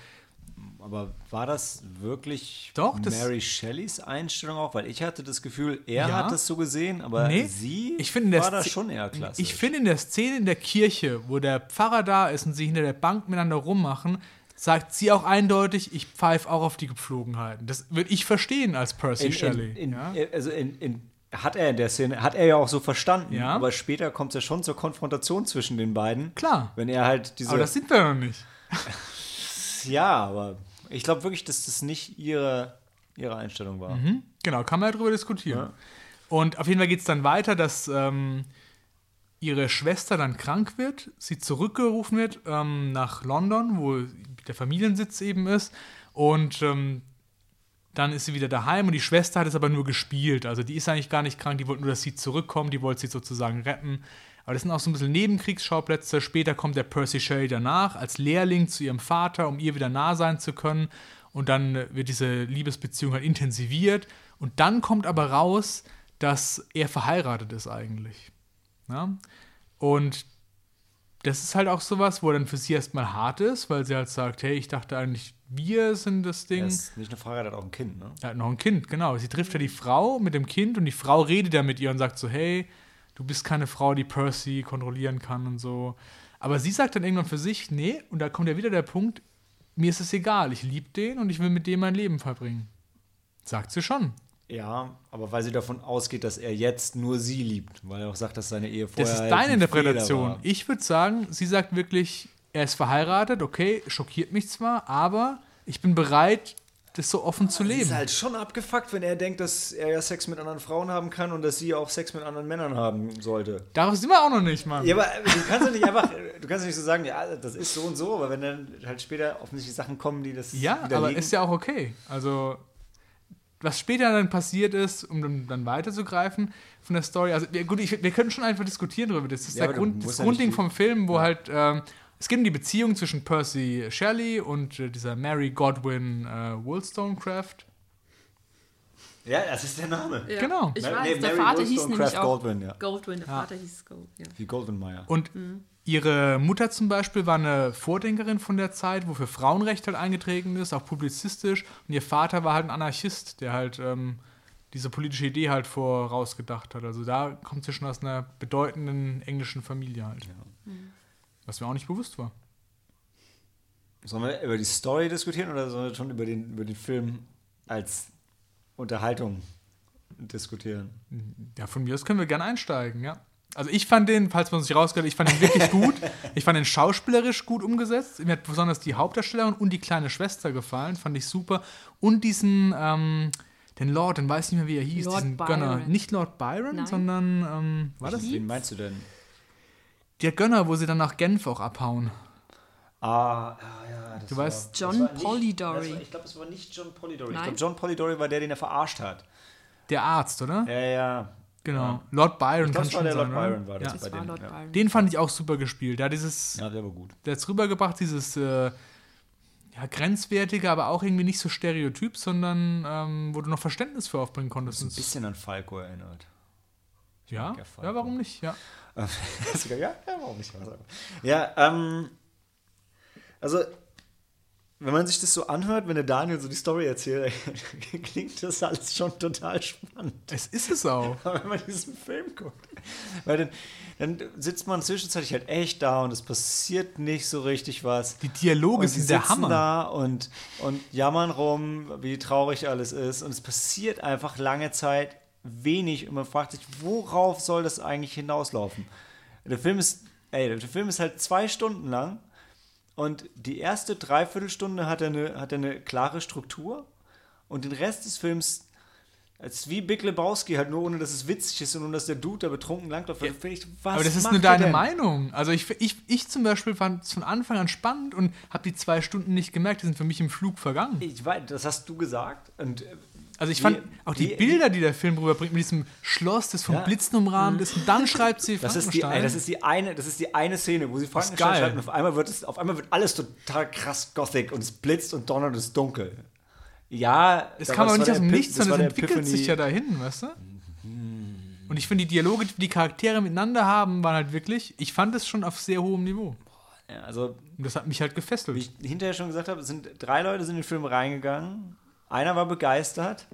Speaker 1: Aber war das wirklich
Speaker 2: Doch, das-
Speaker 1: Mary Shelleys Einstellung auch? Weil ich hatte das Gefühl, er
Speaker 2: Ja.
Speaker 1: hat das so gesehen, aber
Speaker 2: Nee,
Speaker 1: sie
Speaker 2: ich finde
Speaker 1: war da
Speaker 2: Sze-
Speaker 1: schon eher klasse.
Speaker 2: Ich finde in der Szene in der Kirche, wo der Pfarrer da ist und sie hinter der Bank miteinander rummachen, sagt sie auch eindeutig, ich pfeife auch auf die Gepflogenheiten. Das würde ich verstehen als Percy
Speaker 1: in,
Speaker 2: Shelley.
Speaker 1: in, in,
Speaker 2: ja?
Speaker 1: also in, in, hat er in der Szene, hat er ja auch so verstanden,
Speaker 2: Ja.
Speaker 1: aber später kommt es ja schon zur Konfrontation zwischen den beiden.
Speaker 2: Klar.
Speaker 1: Wenn er halt diese.
Speaker 2: Aber das sind wir noch nicht.
Speaker 1: ja, aber ich glaube wirklich, dass das nicht ihre, ihre Einstellung war.
Speaker 2: Genau, kann man ja drüber diskutieren.
Speaker 1: Ja.
Speaker 2: Und auf jeden Fall geht es dann weiter, dass ähm, ihre Schwester dann krank wird, sie zurückgerufen wird ähm, nach London, wo der Familiensitz eben ist. Und ähm, dann ist sie wieder daheim und die Schwester hat es aber nur gespielt. Also die ist eigentlich gar nicht krank, die wollte nur, dass sie zurückkommt, die wollte sie sozusagen retten. Aber das sind auch so ein bisschen Nebenkriegsschauplätze. Später kommt der Percy Shelley danach als Lehrling zu ihrem Vater, um ihr wieder nah sein zu können. Und dann wird diese Liebesbeziehung halt intensiviert. Und dann kommt aber raus, dass er verheiratet ist eigentlich. Ja? Und das ist halt auch sowas, wo dann für sie erstmal hart ist, weil sie halt sagt, hey, ich dachte eigentlich, wir sind das Ding.
Speaker 1: Er ist nicht eine Frage, er hat auch ein Kind, ne?
Speaker 2: Er hat noch ein Kind, genau. Sie trifft ja die Frau mit dem Kind und die Frau redet ja mit ihr und sagt so, hey, du bist keine Frau, die Percy kontrollieren kann und so. Aber sie sagt dann irgendwann für sich, nee, und da kommt ja wieder der Punkt, mir ist es egal, ich liebe den und ich will mit dem mein Leben verbringen. Sagt sie schon.
Speaker 1: Ja, aber weil sie davon ausgeht, dass er jetzt nur sie liebt, weil er auch sagt, dass seine Ehe vorher
Speaker 2: Das ist
Speaker 1: halt
Speaker 2: deine
Speaker 1: ein
Speaker 2: Interpretation. Ich würde sagen, sie sagt wirklich, er ist verheiratet, okay, schockiert mich zwar, aber ich bin bereit, das so offen zu
Speaker 1: Es
Speaker 2: leben.
Speaker 1: ist halt schon abgefuckt, wenn er denkt, dass er ja Sex mit anderen Frauen haben kann und dass sie auch Sex mit anderen Männern haben sollte.
Speaker 2: Darauf sind wir auch noch nicht, Mann.
Speaker 1: Ja, aber du kannst ja nicht einfach, du kannst ja nicht so sagen, ja, das ist so und so, aber wenn dann halt später offensichtlich Sachen kommen, die das
Speaker 2: Ja, aber ist ja auch okay. Also, was später dann passiert ist, um dann, weiterzugreifen von der Story, also gut, ich, wir können schon einfach diskutieren darüber. Das ist
Speaker 1: Ja,
Speaker 2: der Grund, das
Speaker 1: ja
Speaker 2: Grundding
Speaker 1: nicht-
Speaker 2: vom Film, wo halt ähm, es geht um die Beziehung zwischen Percy Shelley und äh, dieser Mary Godwin äh, Wollstonecraft.
Speaker 1: ja, das ist der Name.
Speaker 3: Ja.
Speaker 2: Genau.
Speaker 3: Ich
Speaker 1: Ma-
Speaker 3: weiß,
Speaker 1: nee,
Speaker 3: der
Speaker 1: Mary
Speaker 3: Vater hieß nämlich auch
Speaker 1: Goldwyn, ja.
Speaker 3: Goldwyn, der Vater hieß Gold, ja.
Speaker 1: Wie Goldenmeyer.
Speaker 2: Und ihre Mutter zum Beispiel war eine Vordenkerin von der Zeit, wo für Frauenrecht halt eingetreten ist, auch publizistisch. Und ihr Vater war halt ein Anarchist, der halt ähm, diese politische Idee halt vorausgedacht hat. Also da kommt sie schon aus einer bedeutenden englischen Familie halt. Was mir auch nicht bewusst war.
Speaker 1: Sollen wir über die Story diskutieren oder sollen wir schon über den, über den Film als Unterhaltung diskutieren?
Speaker 2: Ja, von mir aus können wir gerne einsteigen, ja. Also ich fand den, falls man sich rausgehört, ich fand den wirklich gut. Ich fand den schauspielerisch gut umgesetzt. Mir hat besonders die Hauptdarstellerin und die kleine Schwester gefallen, fand ich super. Und diesen, ähm, den Lord, den weiß nicht mehr, wie er hieß,
Speaker 3: Lord
Speaker 2: diesen
Speaker 3: Byron.
Speaker 2: Gönner. Nicht Lord Byron,
Speaker 3: Nein.
Speaker 2: sondern, ähm, war das
Speaker 1: Wen meinst du denn?
Speaker 2: Der Gönner, wo sie dann nach Genf auch abhauen?
Speaker 1: Ah, ah, ja. Das
Speaker 2: Du weißt-
Speaker 3: John
Speaker 1: das war nicht-
Speaker 3: Polidori.
Speaker 1: das war- Ich glaube, es war nicht John Polidori. Ich
Speaker 3: Nein?
Speaker 1: glaube, John Polidori war der, den er verarscht hat.
Speaker 2: Der Arzt, oder?
Speaker 1: Ja, ja.
Speaker 2: Genau.
Speaker 1: Ja.
Speaker 2: Lord Byron
Speaker 1: Ich es war der
Speaker 2: sein,
Speaker 1: Lord? Byron, war das
Speaker 2: Ja.
Speaker 1: bei
Speaker 3: Das war
Speaker 1: dem.
Speaker 3: Lord
Speaker 1: ja.
Speaker 3: Byron.
Speaker 2: Den fand ich auch super gespielt. Der hat dieses
Speaker 1: ja, der war gut.
Speaker 2: der hat es rübergebracht, dieses äh, ja, grenzwertige, aber auch irgendwie nicht so stereotyp, sondern ähm, wo du noch Verständnis für aufbringen konntest.
Speaker 1: Ein bisschen an Falco erinnert.
Speaker 2: ja,
Speaker 1: ja
Speaker 2: ja, warum nicht? Ja.
Speaker 1: Ja, ja, warum nicht? Ja, ähm, also, wenn man sich das so anhört, wenn der Daniel so die Story erzählt, klingt das alles schon total spannend.
Speaker 2: Es ist es auch.
Speaker 1: Aber wenn man diesen Film guckt, weil dann, dann sitzt man zwischenzeitlich halt echt da und es passiert nicht so richtig was.
Speaker 2: Die Dialoge
Speaker 1: Und
Speaker 2: sind der Hammer.
Speaker 1: da und, und jammern rum, wie traurig alles ist. Und es passiert einfach lange Zeit wenig und man fragt sich, worauf soll das eigentlich hinauslaufen? Der Film ist ey, der Film ist halt zwei Stunden lang und die erste Dreiviertelstunde hat er eine, hat er eine klare Struktur und den Rest des Films als wie Big Lebowski, halt nur ohne, dass es witzig ist und ohne, dass der Dude da betrunken langläuft. Ja, ich,
Speaker 2: aber das ist nur deine
Speaker 1: denn?
Speaker 2: Meinung. Also ich, ich, ich zum Beispiel fand es von Anfang an spannend und habe die zwei Stunden nicht gemerkt. Die sind für mich im Flug vergangen.
Speaker 1: Ich weiß, das hast du gesagt. Und äh,
Speaker 2: Also ich
Speaker 1: Wie-
Speaker 2: fand auch die
Speaker 1: wie-
Speaker 2: Bilder, die der Film rüberbringt, mit diesem Schloss, das von
Speaker 1: Ja.
Speaker 2: Blitzen umrahmt ist, und dann schreibt sie
Speaker 1: das ist, die, das, ist die eine, das ist die eine Szene, wo sie Frankenstein schreibt und auf einmal, wird es, auf einmal wird alles total krass gothic und es blitzt und donnert und es ist dunkel. Ja,
Speaker 2: Es kam aber nicht aus dem Nichts, sondern es entwickelt sich
Speaker 1: Epiphany-
Speaker 2: ja dahin, weißt du? Und ich finde, die Dialoge, die die Charaktere miteinander haben, waren halt wirklich, ich fand es schon auf sehr hohem Niveau.
Speaker 1: Ja, also,
Speaker 2: Und das hat mich halt gefesselt.
Speaker 1: wie ich hinterher schon gesagt habe, sind drei Leute sind in den Film reingegangen. Einer war begeistert,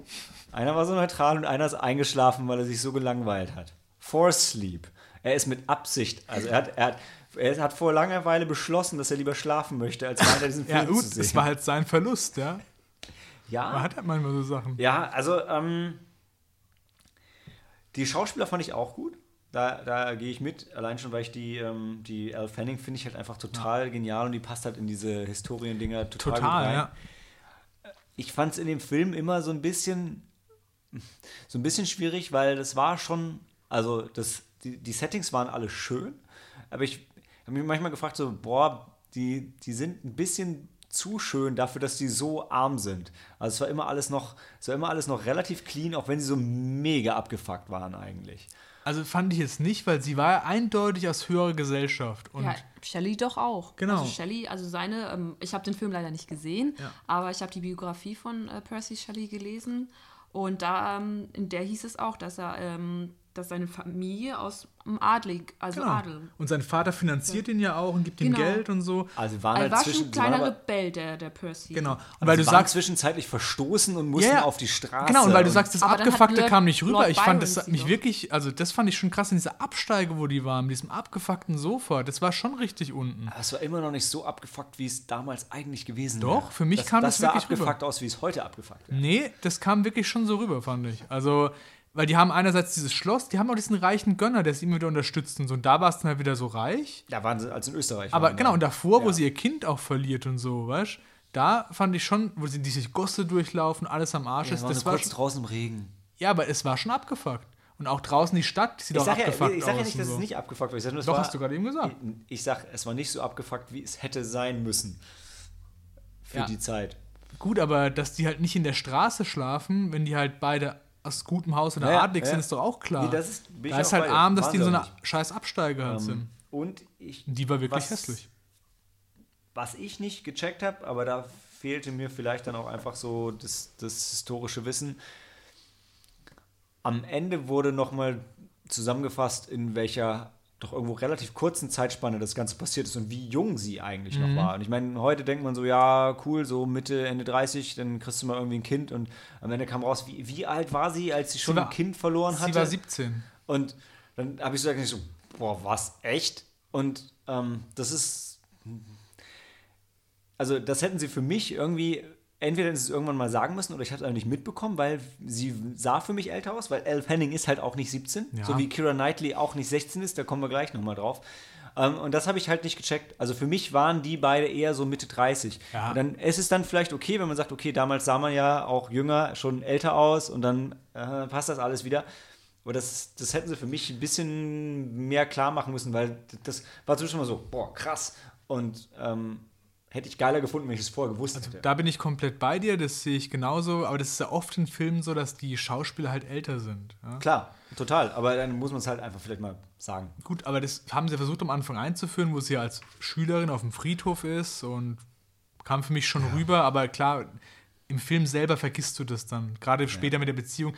Speaker 1: einer war so neutral und einer ist eingeschlafen, weil er sich so gelangweilt hat. For Sleep. Er ist mit Absicht, also er hat, er hat, er hat vor langer Weile beschlossen, dass er lieber schlafen möchte, als weiter diesen Film
Speaker 2: ja, gut,
Speaker 1: zu sehen.
Speaker 2: es war halt sein Verlust, ja.
Speaker 1: ja,
Speaker 2: Man hat halt manchmal so Sachen.
Speaker 1: Ja, also ähm, die Schauspieler fand ich auch gut. Da, da gehe ich mit, allein schon, weil ich die, ähm, die Elle Fanning finde ich halt einfach total genial und die passt halt in diese Historiendinger total, gut
Speaker 2: Total,
Speaker 1: rein.
Speaker 2: ja.
Speaker 1: Ich fand es in dem Film immer so ein bisschen so ein bisschen schwierig, weil das war schon, also das, die, die Settings waren alle schön, aber ich habe mich manchmal gefragt, so, boah, die, die sind ein bisschen zu schön dafür, dass die so arm sind. Also es war immer alles noch, es war immer alles noch relativ clean, auch wenn sie so mega abgefuckt waren eigentlich.
Speaker 2: Also fand ich jetzt nicht, weil sie war eindeutig aus höherer Gesellschaft. Und
Speaker 3: ja, Shelley doch auch.
Speaker 2: Genau.
Speaker 3: Also Shelley, also seine, ähm, ich habe den Film leider nicht gesehen,
Speaker 2: Ja.
Speaker 3: aber ich habe die Biografie von äh, Percy Shelley gelesen und da, ähm, in der hieß es auch, dass er, ähm, dass seine Familie aus dem Adlig, also
Speaker 2: genau.
Speaker 3: Adel.
Speaker 2: Und sein Vater finanziert ihn ja auch und gibt ihm
Speaker 3: Genau.
Speaker 2: Geld und so.
Speaker 1: Also waren
Speaker 3: Er
Speaker 1: halt
Speaker 3: war schon
Speaker 1: zwischen,
Speaker 3: ein kleiner
Speaker 1: aber,
Speaker 3: Rebell, der, der Percy.
Speaker 2: Genau. Und
Speaker 1: aber
Speaker 2: weil
Speaker 1: sie
Speaker 2: du sagst,
Speaker 1: zwischenzeitlich verstoßen und mussten
Speaker 2: Ja, ja.
Speaker 1: auf die Straße.
Speaker 2: Genau, und weil du sagst, das
Speaker 3: Aber
Speaker 2: Abgefuckte kam nicht rüber.
Speaker 3: Lord
Speaker 2: ich fand, das
Speaker 3: Byron
Speaker 2: mich
Speaker 3: doch.
Speaker 2: wirklich, also das fand ich schon krass in dieser Absteige, wo die waren, mit diesem abgefuckten Sofa. Das war schon richtig unten.
Speaker 1: Aber es war immer noch nicht so abgefuckt, wie es damals eigentlich gewesen
Speaker 2: Doch,
Speaker 1: wäre.
Speaker 2: für mich
Speaker 1: das,
Speaker 2: kam
Speaker 1: das
Speaker 2: das
Speaker 1: sah
Speaker 2: wirklich rüber.
Speaker 1: abgefuckt aus, wie es heute abgefuckt wäre.
Speaker 2: Nee, das kam wirklich schon so rüber, fand ich. Also, weil die haben einerseits dieses Schloss, die haben auch diesen reichen Gönner, der sie immer wieder unterstützt und so. Und da war es dann halt wieder so reich.
Speaker 1: Da waren sie als in Österreich.
Speaker 2: Aber genau, und davor, wo
Speaker 1: Ja.
Speaker 2: sie ihr Kind auch verliert und so, weißt da fand ich schon, wo sie diese Gosse durchlaufen, alles am Arsch
Speaker 1: Ja,
Speaker 2: ist, das war
Speaker 1: kurz
Speaker 2: schon,
Speaker 1: draußen im Regen.
Speaker 2: Ja, aber es war schon abgefuckt. Und auch draußen die Stadt, die sieht
Speaker 1: Ich
Speaker 2: auch
Speaker 1: sag, ja,
Speaker 2: abgefuckt
Speaker 1: ich sag ja nicht, dass
Speaker 2: so.
Speaker 1: es nicht abgefuckt war. Ich sag nur,
Speaker 2: Doch,
Speaker 1: war,
Speaker 2: hast du gerade eben gesagt.
Speaker 1: Ich, ich sag, es war nicht so abgefuckt, wie es hätte sein müssen. Für
Speaker 2: Ja.
Speaker 1: die Zeit.
Speaker 2: Gut, aber dass die halt nicht in der Straße schlafen, wenn die halt beide aus gutem Haus oder
Speaker 1: Ja, ja,
Speaker 2: adlig
Speaker 1: ja.
Speaker 2: sind, ist doch auch klar.
Speaker 1: Nee, das ist-
Speaker 2: da ist halt arm, dass die in so einer scheiß Absteige halt
Speaker 1: Ähm,
Speaker 2: sind.
Speaker 1: Und ich.
Speaker 2: Die war wirklich
Speaker 1: was-
Speaker 2: hässlich.
Speaker 1: Was ich nicht gecheckt habe, aber da fehlte mir vielleicht dann auch einfach so das, das historische Wissen. Am Ende wurde nochmal zusammengefasst, in welcher doch irgendwo relativ kurzen Zeitspanne das Ganze passiert ist und wie jung sie eigentlich
Speaker 2: Mhm.
Speaker 1: noch war. Und ich meine, heute denkt man so, ja, cool, so Mitte, Ende 30, dann kriegst du mal irgendwie ein Kind und am Ende kam raus, wie, wie alt war sie, als sie schon
Speaker 2: war-
Speaker 1: ein Kind verloren hatte?
Speaker 2: Sie war 17.
Speaker 1: Und dann habe ich so gesagt, so, boah, was, echt? Und ähm, das ist, also das hätten sie für mich irgendwie, entweder hätten sie es irgendwann mal sagen müssen oder ich habe es einfach nicht mitbekommen, weil sie sah für mich älter aus, weil Elle Fanning ist halt auch nicht 17,
Speaker 2: Ja.
Speaker 1: so wie Kira Knightley auch nicht 16 ist, da kommen wir gleich nochmal drauf. Ähm, und das habe ich halt nicht gecheckt. Also für mich waren die beide eher so Mitte 30.
Speaker 2: Ja.
Speaker 1: Und dann es ist dann vielleicht okay, wenn man sagt, okay, damals sah man ja auch jünger, schon älter aus und dann äh, passt das alles wieder. Aber das, das hätten sie für mich ein bisschen mehr klar machen müssen, weil das war zwischendurch mal so, boah, krass. Und ähm, hätte ich geiler gefunden, wenn ich es vorher gewusst hätte.
Speaker 2: Da bin ich komplett bei dir, das sehe ich genauso. Aber das ist ja oft in Filmen so, dass die Schauspieler halt älter sind. Ja?
Speaker 1: Klar, total. Aber dann muss man es halt einfach vielleicht mal sagen.
Speaker 2: Gut, aber das haben sie versucht am Anfang einzuführen, wo sie als Schülerin auf dem Friedhof ist und kam für mich schon rüber. Aber klar, im Film selber vergisst du das dann. Gerade später mit der Beziehung.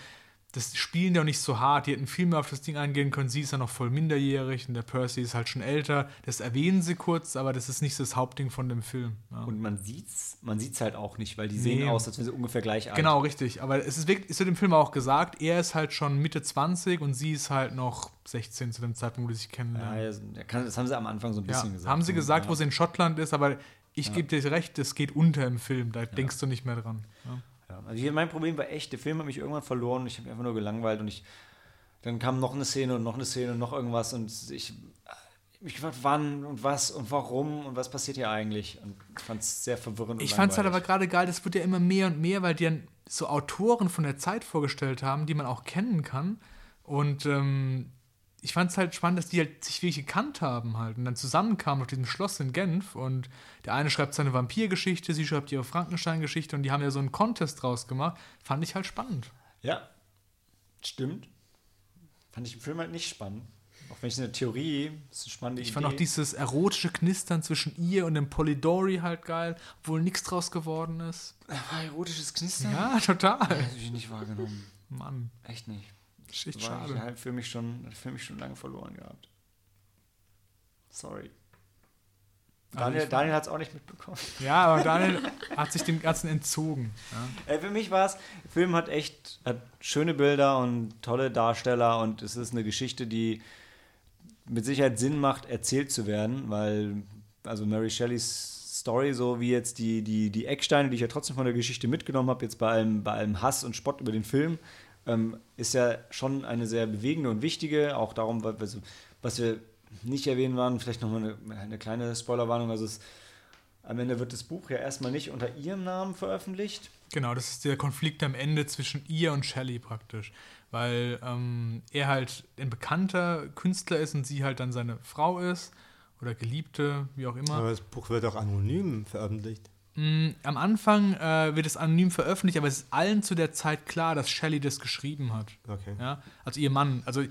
Speaker 2: Das spielen die auch nicht so hart. Die hätten viel mehr auf das Ding eingehen können. Sie ist ja noch voll minderjährig und der Percy ist halt schon älter. Das erwähnen sie kurz, aber das ist nicht das Hauptding von dem Film. Ja.
Speaker 1: Und man sieht's, man sieht's halt auch nicht, weil die sehen
Speaker 2: Nee.
Speaker 1: aus, als wären sie ungefähr gleich alt.
Speaker 2: Genau, richtig. Aber es ist wirklich, es wird im Film auch gesagt, er ist halt schon Mitte 20 und sie ist halt noch 16 zu dem Zeitpunkt, wo sie sich
Speaker 1: Ja,
Speaker 2: kennenlernen.
Speaker 1: ja, das haben sie am Anfang so ein
Speaker 2: Ja,
Speaker 1: bisschen gesagt.
Speaker 2: haben sie
Speaker 1: So,
Speaker 2: gesagt,
Speaker 1: ja.
Speaker 2: wo sie in Schottland ist, aber ich gebe dir recht, das geht unter im Film, da denkst du nicht mehr dran. Ja.
Speaker 1: Also hier mein Problem war echt, der Film hat mich irgendwann verloren. Ich habe mich einfach nur gelangweilt und ich dann kam noch eine Szene und noch eine Szene und noch irgendwas und ich ich gefragt, wann und was und warum und was passiert hier eigentlich? Und ich fand es sehr verwirrend.
Speaker 2: Ich
Speaker 1: und
Speaker 2: fand es halt aber gerade geil, das wird ja immer mehr und mehr, weil die dann so Autoren von der Zeit vorgestellt haben, die man auch kennen kann. Und ähm, ich fand es halt spannend, dass die halt sich wirklich gekannt haben halt und dann zusammenkamen auf diesem Schloss in Genf und der eine schreibt seine Vampirgeschichte, sie schreibt ihre Frankenstein-Geschichte und die haben ja so einen Contest draus gemacht. Fand ich halt spannend.
Speaker 1: Ja, stimmt. Fand ich im Film halt nicht spannend. Auch wenn ich eine Theorie, das ist eine spannende
Speaker 2: Ich
Speaker 1: Idee.
Speaker 2: fand auch dieses erotische Knistern zwischen ihr und dem Polidori halt geil, obwohl nichts draus geworden ist.
Speaker 1: War erotisches Knistern?
Speaker 2: Ja, total.
Speaker 1: Das habe ich nicht wahrgenommen.
Speaker 2: Mann,
Speaker 1: Echt nicht.
Speaker 2: Ist echt
Speaker 1: War
Speaker 2: schade.
Speaker 1: halt für mich schon, für mich schon lange verloren gehabt. Sorry. Daniel,
Speaker 2: ich-
Speaker 1: Daniel hat es auch nicht mitbekommen.
Speaker 2: Ja, aber Daniel hat sich dem Ganzen entzogen. Ja.
Speaker 1: Äh, für mich war es, der Film hat echt hat schöne Bilder und tolle Darsteller und es ist eine Geschichte, die mit Sicherheit Sinn macht, erzählt zu werden, weil also Mary Shelleys Story, so wie jetzt die, die, die Ecksteine, die ich ja trotzdem von der Geschichte mitgenommen habe, jetzt bei allem, bei allem Hass und Spott über den Film, ähm, ist ja schon eine sehr bewegende und wichtige, auch darum, was, was- was wir nicht erwähnen waren, vielleicht nochmal eine, eine kleine Spoilerwarnung, also es, am Ende wird das Buch ja erstmal nicht unter ihrem Namen veröffentlicht,
Speaker 2: Genau, das ist der Konflikt am Ende zwischen ihr und Shelley praktisch. Weil ähm, er halt ein bekannter Künstler ist und sie halt dann seine Frau ist oder Geliebte, wie auch immer.
Speaker 4: Aber das Buch wird auch anonym veröffentlicht.
Speaker 2: Mm, Am Anfang äh, wird es anonym veröffentlicht, aber es ist allen zu der Zeit klar, dass Shelley das geschrieben hat.
Speaker 4: Okay.
Speaker 2: Ja? Also ihr Mann. Also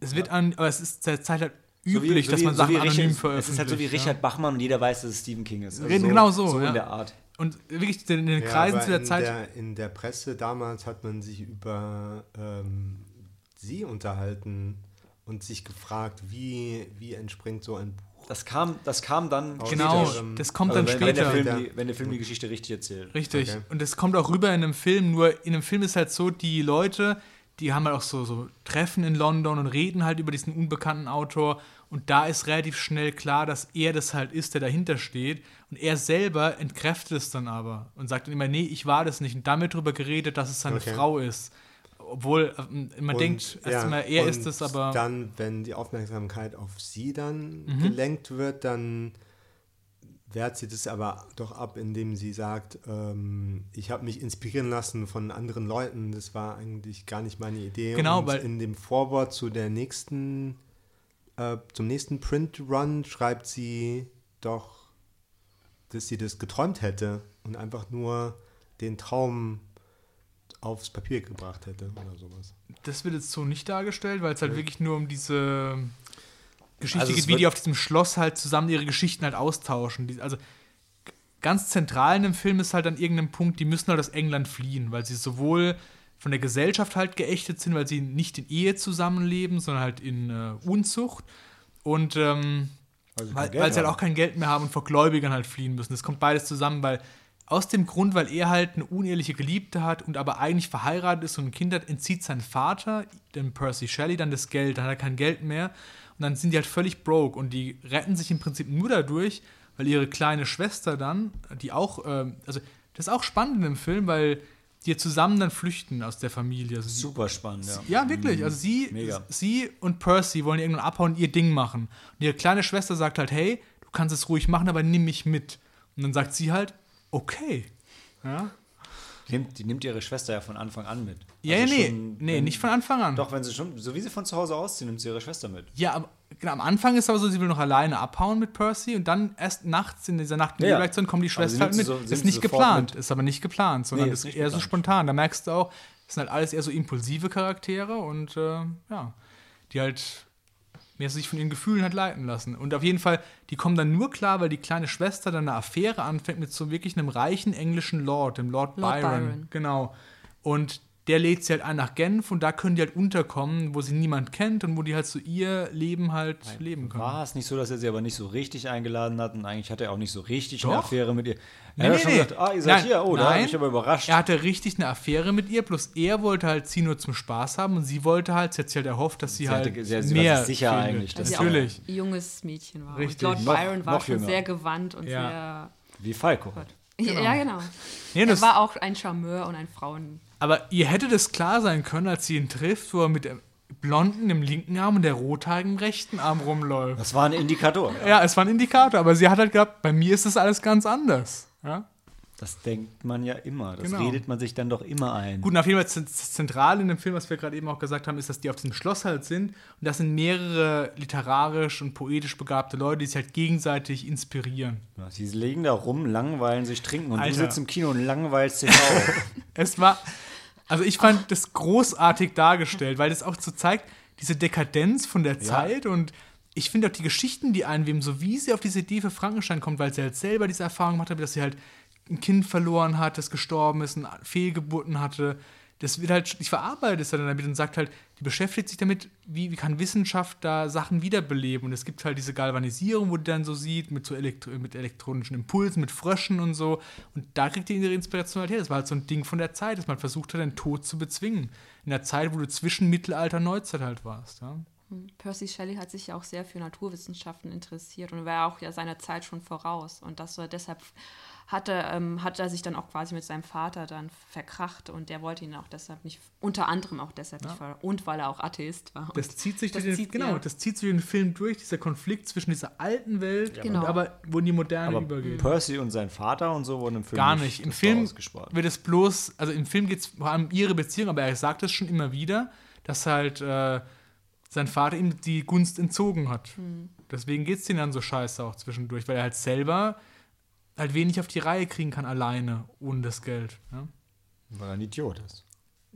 Speaker 2: es wird an, aber es ist zur Zeit halt
Speaker 1: So wie-
Speaker 2: üblich,
Speaker 1: so
Speaker 2: dass man
Speaker 1: so
Speaker 2: Sachen anonym
Speaker 1: Richard,
Speaker 2: veröffentlicht.
Speaker 1: Es ist halt so wie
Speaker 2: ja.
Speaker 1: Richard Bachmann und jeder weiß, dass es Stephen King ist. Also
Speaker 2: genau so,
Speaker 1: So
Speaker 2: ja.
Speaker 1: in der Art.
Speaker 2: Und wirklich in den
Speaker 4: Ja,
Speaker 2: Kreisen zu der
Speaker 4: in
Speaker 2: Zeit.
Speaker 4: Der, in der Presse damals hat man sich über ähm, sie unterhalten und sich gefragt, wie, wie entspringt so ein Buch.
Speaker 1: Das kam, das kam dann
Speaker 2: Genau,
Speaker 1: später.
Speaker 2: das kommt
Speaker 1: Also
Speaker 2: dann
Speaker 1: wenn, wenn, der
Speaker 2: später.
Speaker 1: Film die, wenn der Film die Geschichte richtig erzählt.
Speaker 2: Richtig.
Speaker 4: Okay.
Speaker 2: Und das kommt auch rüber in einem Film, nur in einem Film ist halt so, die Leute, die haben halt auch so, so Treffen in London und reden halt über diesen unbekannten Autor und da ist relativ schnell klar, dass er das halt ist, der dahinter steht und er selber entkräftet es dann aber und sagt dann immer, nee, ich war das nicht und damit drüber geredet, dass es seine
Speaker 4: Okay.
Speaker 2: Frau ist. Obwohl ähm, man
Speaker 4: Und,
Speaker 2: denkt
Speaker 4: ja,
Speaker 2: erstmal, er
Speaker 4: und
Speaker 2: ist es, aber
Speaker 4: Dann, wenn die Aufmerksamkeit auf sie dann
Speaker 2: Mhm.
Speaker 4: gelenkt wird, dann wehrt sie das aber doch ab, indem sie sagt, ähm, ich habe mich inspirieren lassen von anderen Leuten. Das war eigentlich gar nicht meine Idee.
Speaker 2: Genau,
Speaker 4: und
Speaker 2: weil-
Speaker 4: in dem Vorwort zu der nächsten, äh, zum nächsten Print Run schreibt sie doch, dass sie das geträumt hätte und einfach nur den Traum aufs Papier gebracht hätte oder sowas.
Speaker 2: das wird jetzt so nicht dargestellt, weil es halt wirklich nur um diese Geschichte
Speaker 1: Also
Speaker 2: geht, wie die auf diesem Schloss halt zusammen ihre Geschichten halt austauschen. Die, also ganz zentral in dem Film ist halt an irgendeinem Punkt, die müssen halt aus England fliehen, weil sie sowohl von der Gesellschaft halt geächtet sind, weil sie nicht in Ehe zusammenleben, sondern halt in äh, Unzucht. Und ähm,
Speaker 1: Also
Speaker 2: weil, weil sie halt auch kein Geld mehr haben und vor Gläubigern halt fliehen müssen. Das kommt beides zusammen, weil aus dem Grund, weil er halt eine uneheliche Geliebte hat und aber eigentlich verheiratet ist und ein Kind hat, entzieht sein Vater, dem Percy Shelley, dann das Geld. Dann hat er kein Geld mehr. Und dann sind die halt völlig broke und die retten sich im Prinzip nur dadurch, weil ihre kleine Schwester dann, die auch, ähm, also das ist auch spannend in dem Film, weil die zusammen dann flüchten aus der Familie. Also
Speaker 1: Super spannend, ja.
Speaker 2: ja, wirklich. Also sie,
Speaker 1: Mega.
Speaker 2: sie und Percy wollen irgendwann abhauen und ihr Ding machen. Und ihre kleine Schwester sagt halt, hey, du kannst es ruhig machen, aber nimm mich mit. Und dann sagt sie halt, okay. Ja,
Speaker 1: Die nimmt, die nimmt ihre Schwester ja von Anfang an mit.
Speaker 2: ja,
Speaker 1: Also
Speaker 2: nee,
Speaker 1: schon,
Speaker 2: nee,
Speaker 1: wenn-
Speaker 2: nicht von Anfang an.
Speaker 1: Doch, wenn sie schon, so wie sie von zu Hause ausziehen, nimmt sie ihre Schwester mit.
Speaker 2: Ja, aber genau, am Anfang ist aber so, sie will noch alleine abhauen mit Percy und dann erst nachts in dieser Nacht die
Speaker 1: ja.
Speaker 2: Reaktion kommt die Schwester halt mit.
Speaker 1: so-
Speaker 2: ist nicht geplant,
Speaker 1: mit.
Speaker 2: ist aber nicht geplant, sondern
Speaker 1: Nee, ist
Speaker 2: ist eher so spontan. Da merkst du auch, das sind halt alles eher so impulsive Charaktere und äh, ja, die halt mehr sich von ihren Gefühlen halt leiten lassen. Und auf jeden Fall, die kommen dann nur klar, weil die kleine Schwester dann eine Affäre anfängt mit so wirklich einem reichen englischen Lord, dem Lord,
Speaker 3: Lord
Speaker 2: Byron.
Speaker 3: Byron.
Speaker 2: Genau. Und der lädt sie halt ein nach Genf und da können die halt unterkommen, wo sie niemand kennt und wo die halt so ihr Leben halt leben können.
Speaker 1: War es nicht so, dass er sie aber nicht so richtig eingeladen hat und eigentlich hatte er auch nicht so richtig eine
Speaker 2: Doch.
Speaker 1: Affäre mit ihr?
Speaker 2: Nee,
Speaker 1: er hat
Speaker 2: nee,
Speaker 1: schon
Speaker 2: nee.
Speaker 1: gesagt, ah, ihr seid
Speaker 2: Nein,
Speaker 1: hier, oh, da
Speaker 2: nein.
Speaker 1: ich aber überrascht.
Speaker 2: Er hatte richtig eine Affäre mit ihr, bloß er wollte halt sie nur zum Spaß haben und sie wollte halt, sie hat sich halt erhofft, dass sie,
Speaker 1: Sie
Speaker 2: halt
Speaker 1: hatte- sie-
Speaker 2: mehr
Speaker 1: sich sicher
Speaker 2: findet.
Speaker 1: eigentlich, dass
Speaker 2: Natürlich.
Speaker 3: auch ein junges Mädchen war.
Speaker 2: Richtig.
Speaker 3: Und Lord
Speaker 1: Noch-
Speaker 3: Byron war
Speaker 1: noch
Speaker 3: schon
Speaker 1: jünger.
Speaker 3: sehr gewandt und
Speaker 2: Ja.
Speaker 1: Wie Falco.
Speaker 3: sehr. Ja, genau.
Speaker 2: Nee,
Speaker 3: Er war auch ein Charmeur und ein Frauen.
Speaker 2: Aber ihr hätte das klar sein können, als sie ihn trifft, wo er mit der Blonden im linken Arm und der Rothaarigen im rechten Arm rumläuft.
Speaker 1: Das war ein Indikator.
Speaker 2: Ja, es war ein Indikator, aber sie hat halt gehabt, bei mir ist das alles ganz anders. Ja?
Speaker 1: Das denkt man ja immer. Das
Speaker 2: Genau.
Speaker 1: redet man sich dann doch immer ein.
Speaker 2: Gut, und auf jeden Fall zentral in dem Film, was wir gerade eben auch gesagt haben, ist, dass die auf diesem Schloss halt sind. Und das sind mehrere literarisch und poetisch begabte Leute, die sich halt gegenseitig inspirieren.
Speaker 1: Ja, Sie legen da rum, langweilen sich, trinken und
Speaker 2: Alter.
Speaker 1: du sitzt im Kino und langweilst dich auch.
Speaker 2: Es war, also ich fand das großartig dargestellt, weil das auch so zeigt, diese Dekadenz von der Zeit und ich finde auch die Geschichten, die einweben, so wie sie auf diese Idee für Frankenstein kommt, weil sie halt selber diese Erfahrung gemacht hat, dass sie halt ein Kind verloren hat, das gestorben ist, eine Fehlgeburten hatte. Das wird halt nicht verarbeitet er dann damit und sagt halt, die beschäftigt sich damit, wie, wie kann Wissenschaft da Sachen wiederbeleben. Und es gibt halt diese Galvanisierung, wo die dann so sieht, mit so elektro mit elektronischen Impulsen, mit Fröschen und so. Und da kriegt ihr ihre Inspiration halt her. Das war halt so ein Ding von der Zeit, dass man versucht hat, den Tod zu bezwingen. In der Zeit, wo du zwischen Mittelalter und Neuzeit halt warst. Ja?
Speaker 3: Percy Shelley hat sich ja auch sehr für Naturwissenschaften interessiert und war auch ja seiner Zeit schon voraus. Und das war deshalb hatte, ähm, hat er sich dann auch quasi mit seinem Vater dann verkracht und der wollte ihn auch deshalb nicht, unter anderem auch deshalb nicht fördern. Und weil er auch Atheist war.
Speaker 2: Das zieht sich
Speaker 3: Das
Speaker 2: durch den,
Speaker 3: zieht-
Speaker 2: genau,
Speaker 3: ja.
Speaker 2: das zieht sich durch den Film durch, dieser Konflikt zwischen dieser alten Welt
Speaker 3: Genau.
Speaker 2: und aber wo in die moderne
Speaker 1: Aber
Speaker 2: übergeht.
Speaker 1: Percy und sein Vater und so wurden im Film
Speaker 2: Gar nicht. Im Film
Speaker 1: ausgespart.
Speaker 2: wird es bloß, also im Film geht es vor allem um ihre Beziehung, aber er sagt es schon immer wieder, dass halt äh, sein Vater ihm die Gunst entzogen hat. Deswegen geht es ihm dann so scheiße auch zwischendurch, weil er halt selber halt wenig auf die Reihe kriegen kann alleine, ohne das Geld. Ja?
Speaker 1: Weil er ein Idiot ist.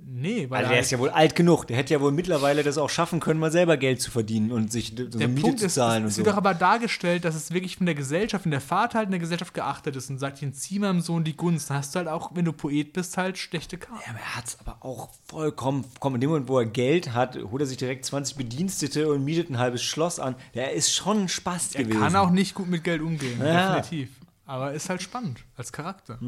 Speaker 2: Nee, weil
Speaker 1: Also
Speaker 2: er
Speaker 1: der
Speaker 2: halt-
Speaker 1: ist ja wohl alt genug. Der hätte ja wohl mittlerweile das auch schaffen können, mal selber Geld zu verdienen und sich so
Speaker 2: der
Speaker 1: Miete
Speaker 2: Punkt
Speaker 1: zu
Speaker 2: ist,
Speaker 1: zahlen
Speaker 2: es
Speaker 1: und
Speaker 2: wird
Speaker 1: so.
Speaker 2: doch aber dargestellt, dass es wirklich von der Gesellschaft, wenn der Vater halt in der Gesellschaft geachtet ist und sagt, ich entziehe meinem Sohn die Gunst, dann hast du halt auch, wenn du Poet bist, halt schlechte Karten.
Speaker 1: Ja, aber er hat es aber auch vollkommen, komm, in dem Moment, wo er Geld hat, holt er sich direkt 20 Bedienstete und mietet ein halbes Schloss an. Der ist schon ein Spaß
Speaker 2: Er
Speaker 1: gewesen.
Speaker 2: kann auch nicht gut mit Geld umgehen,
Speaker 1: Ja.
Speaker 2: definitiv. Aber ist halt spannend als Charakter.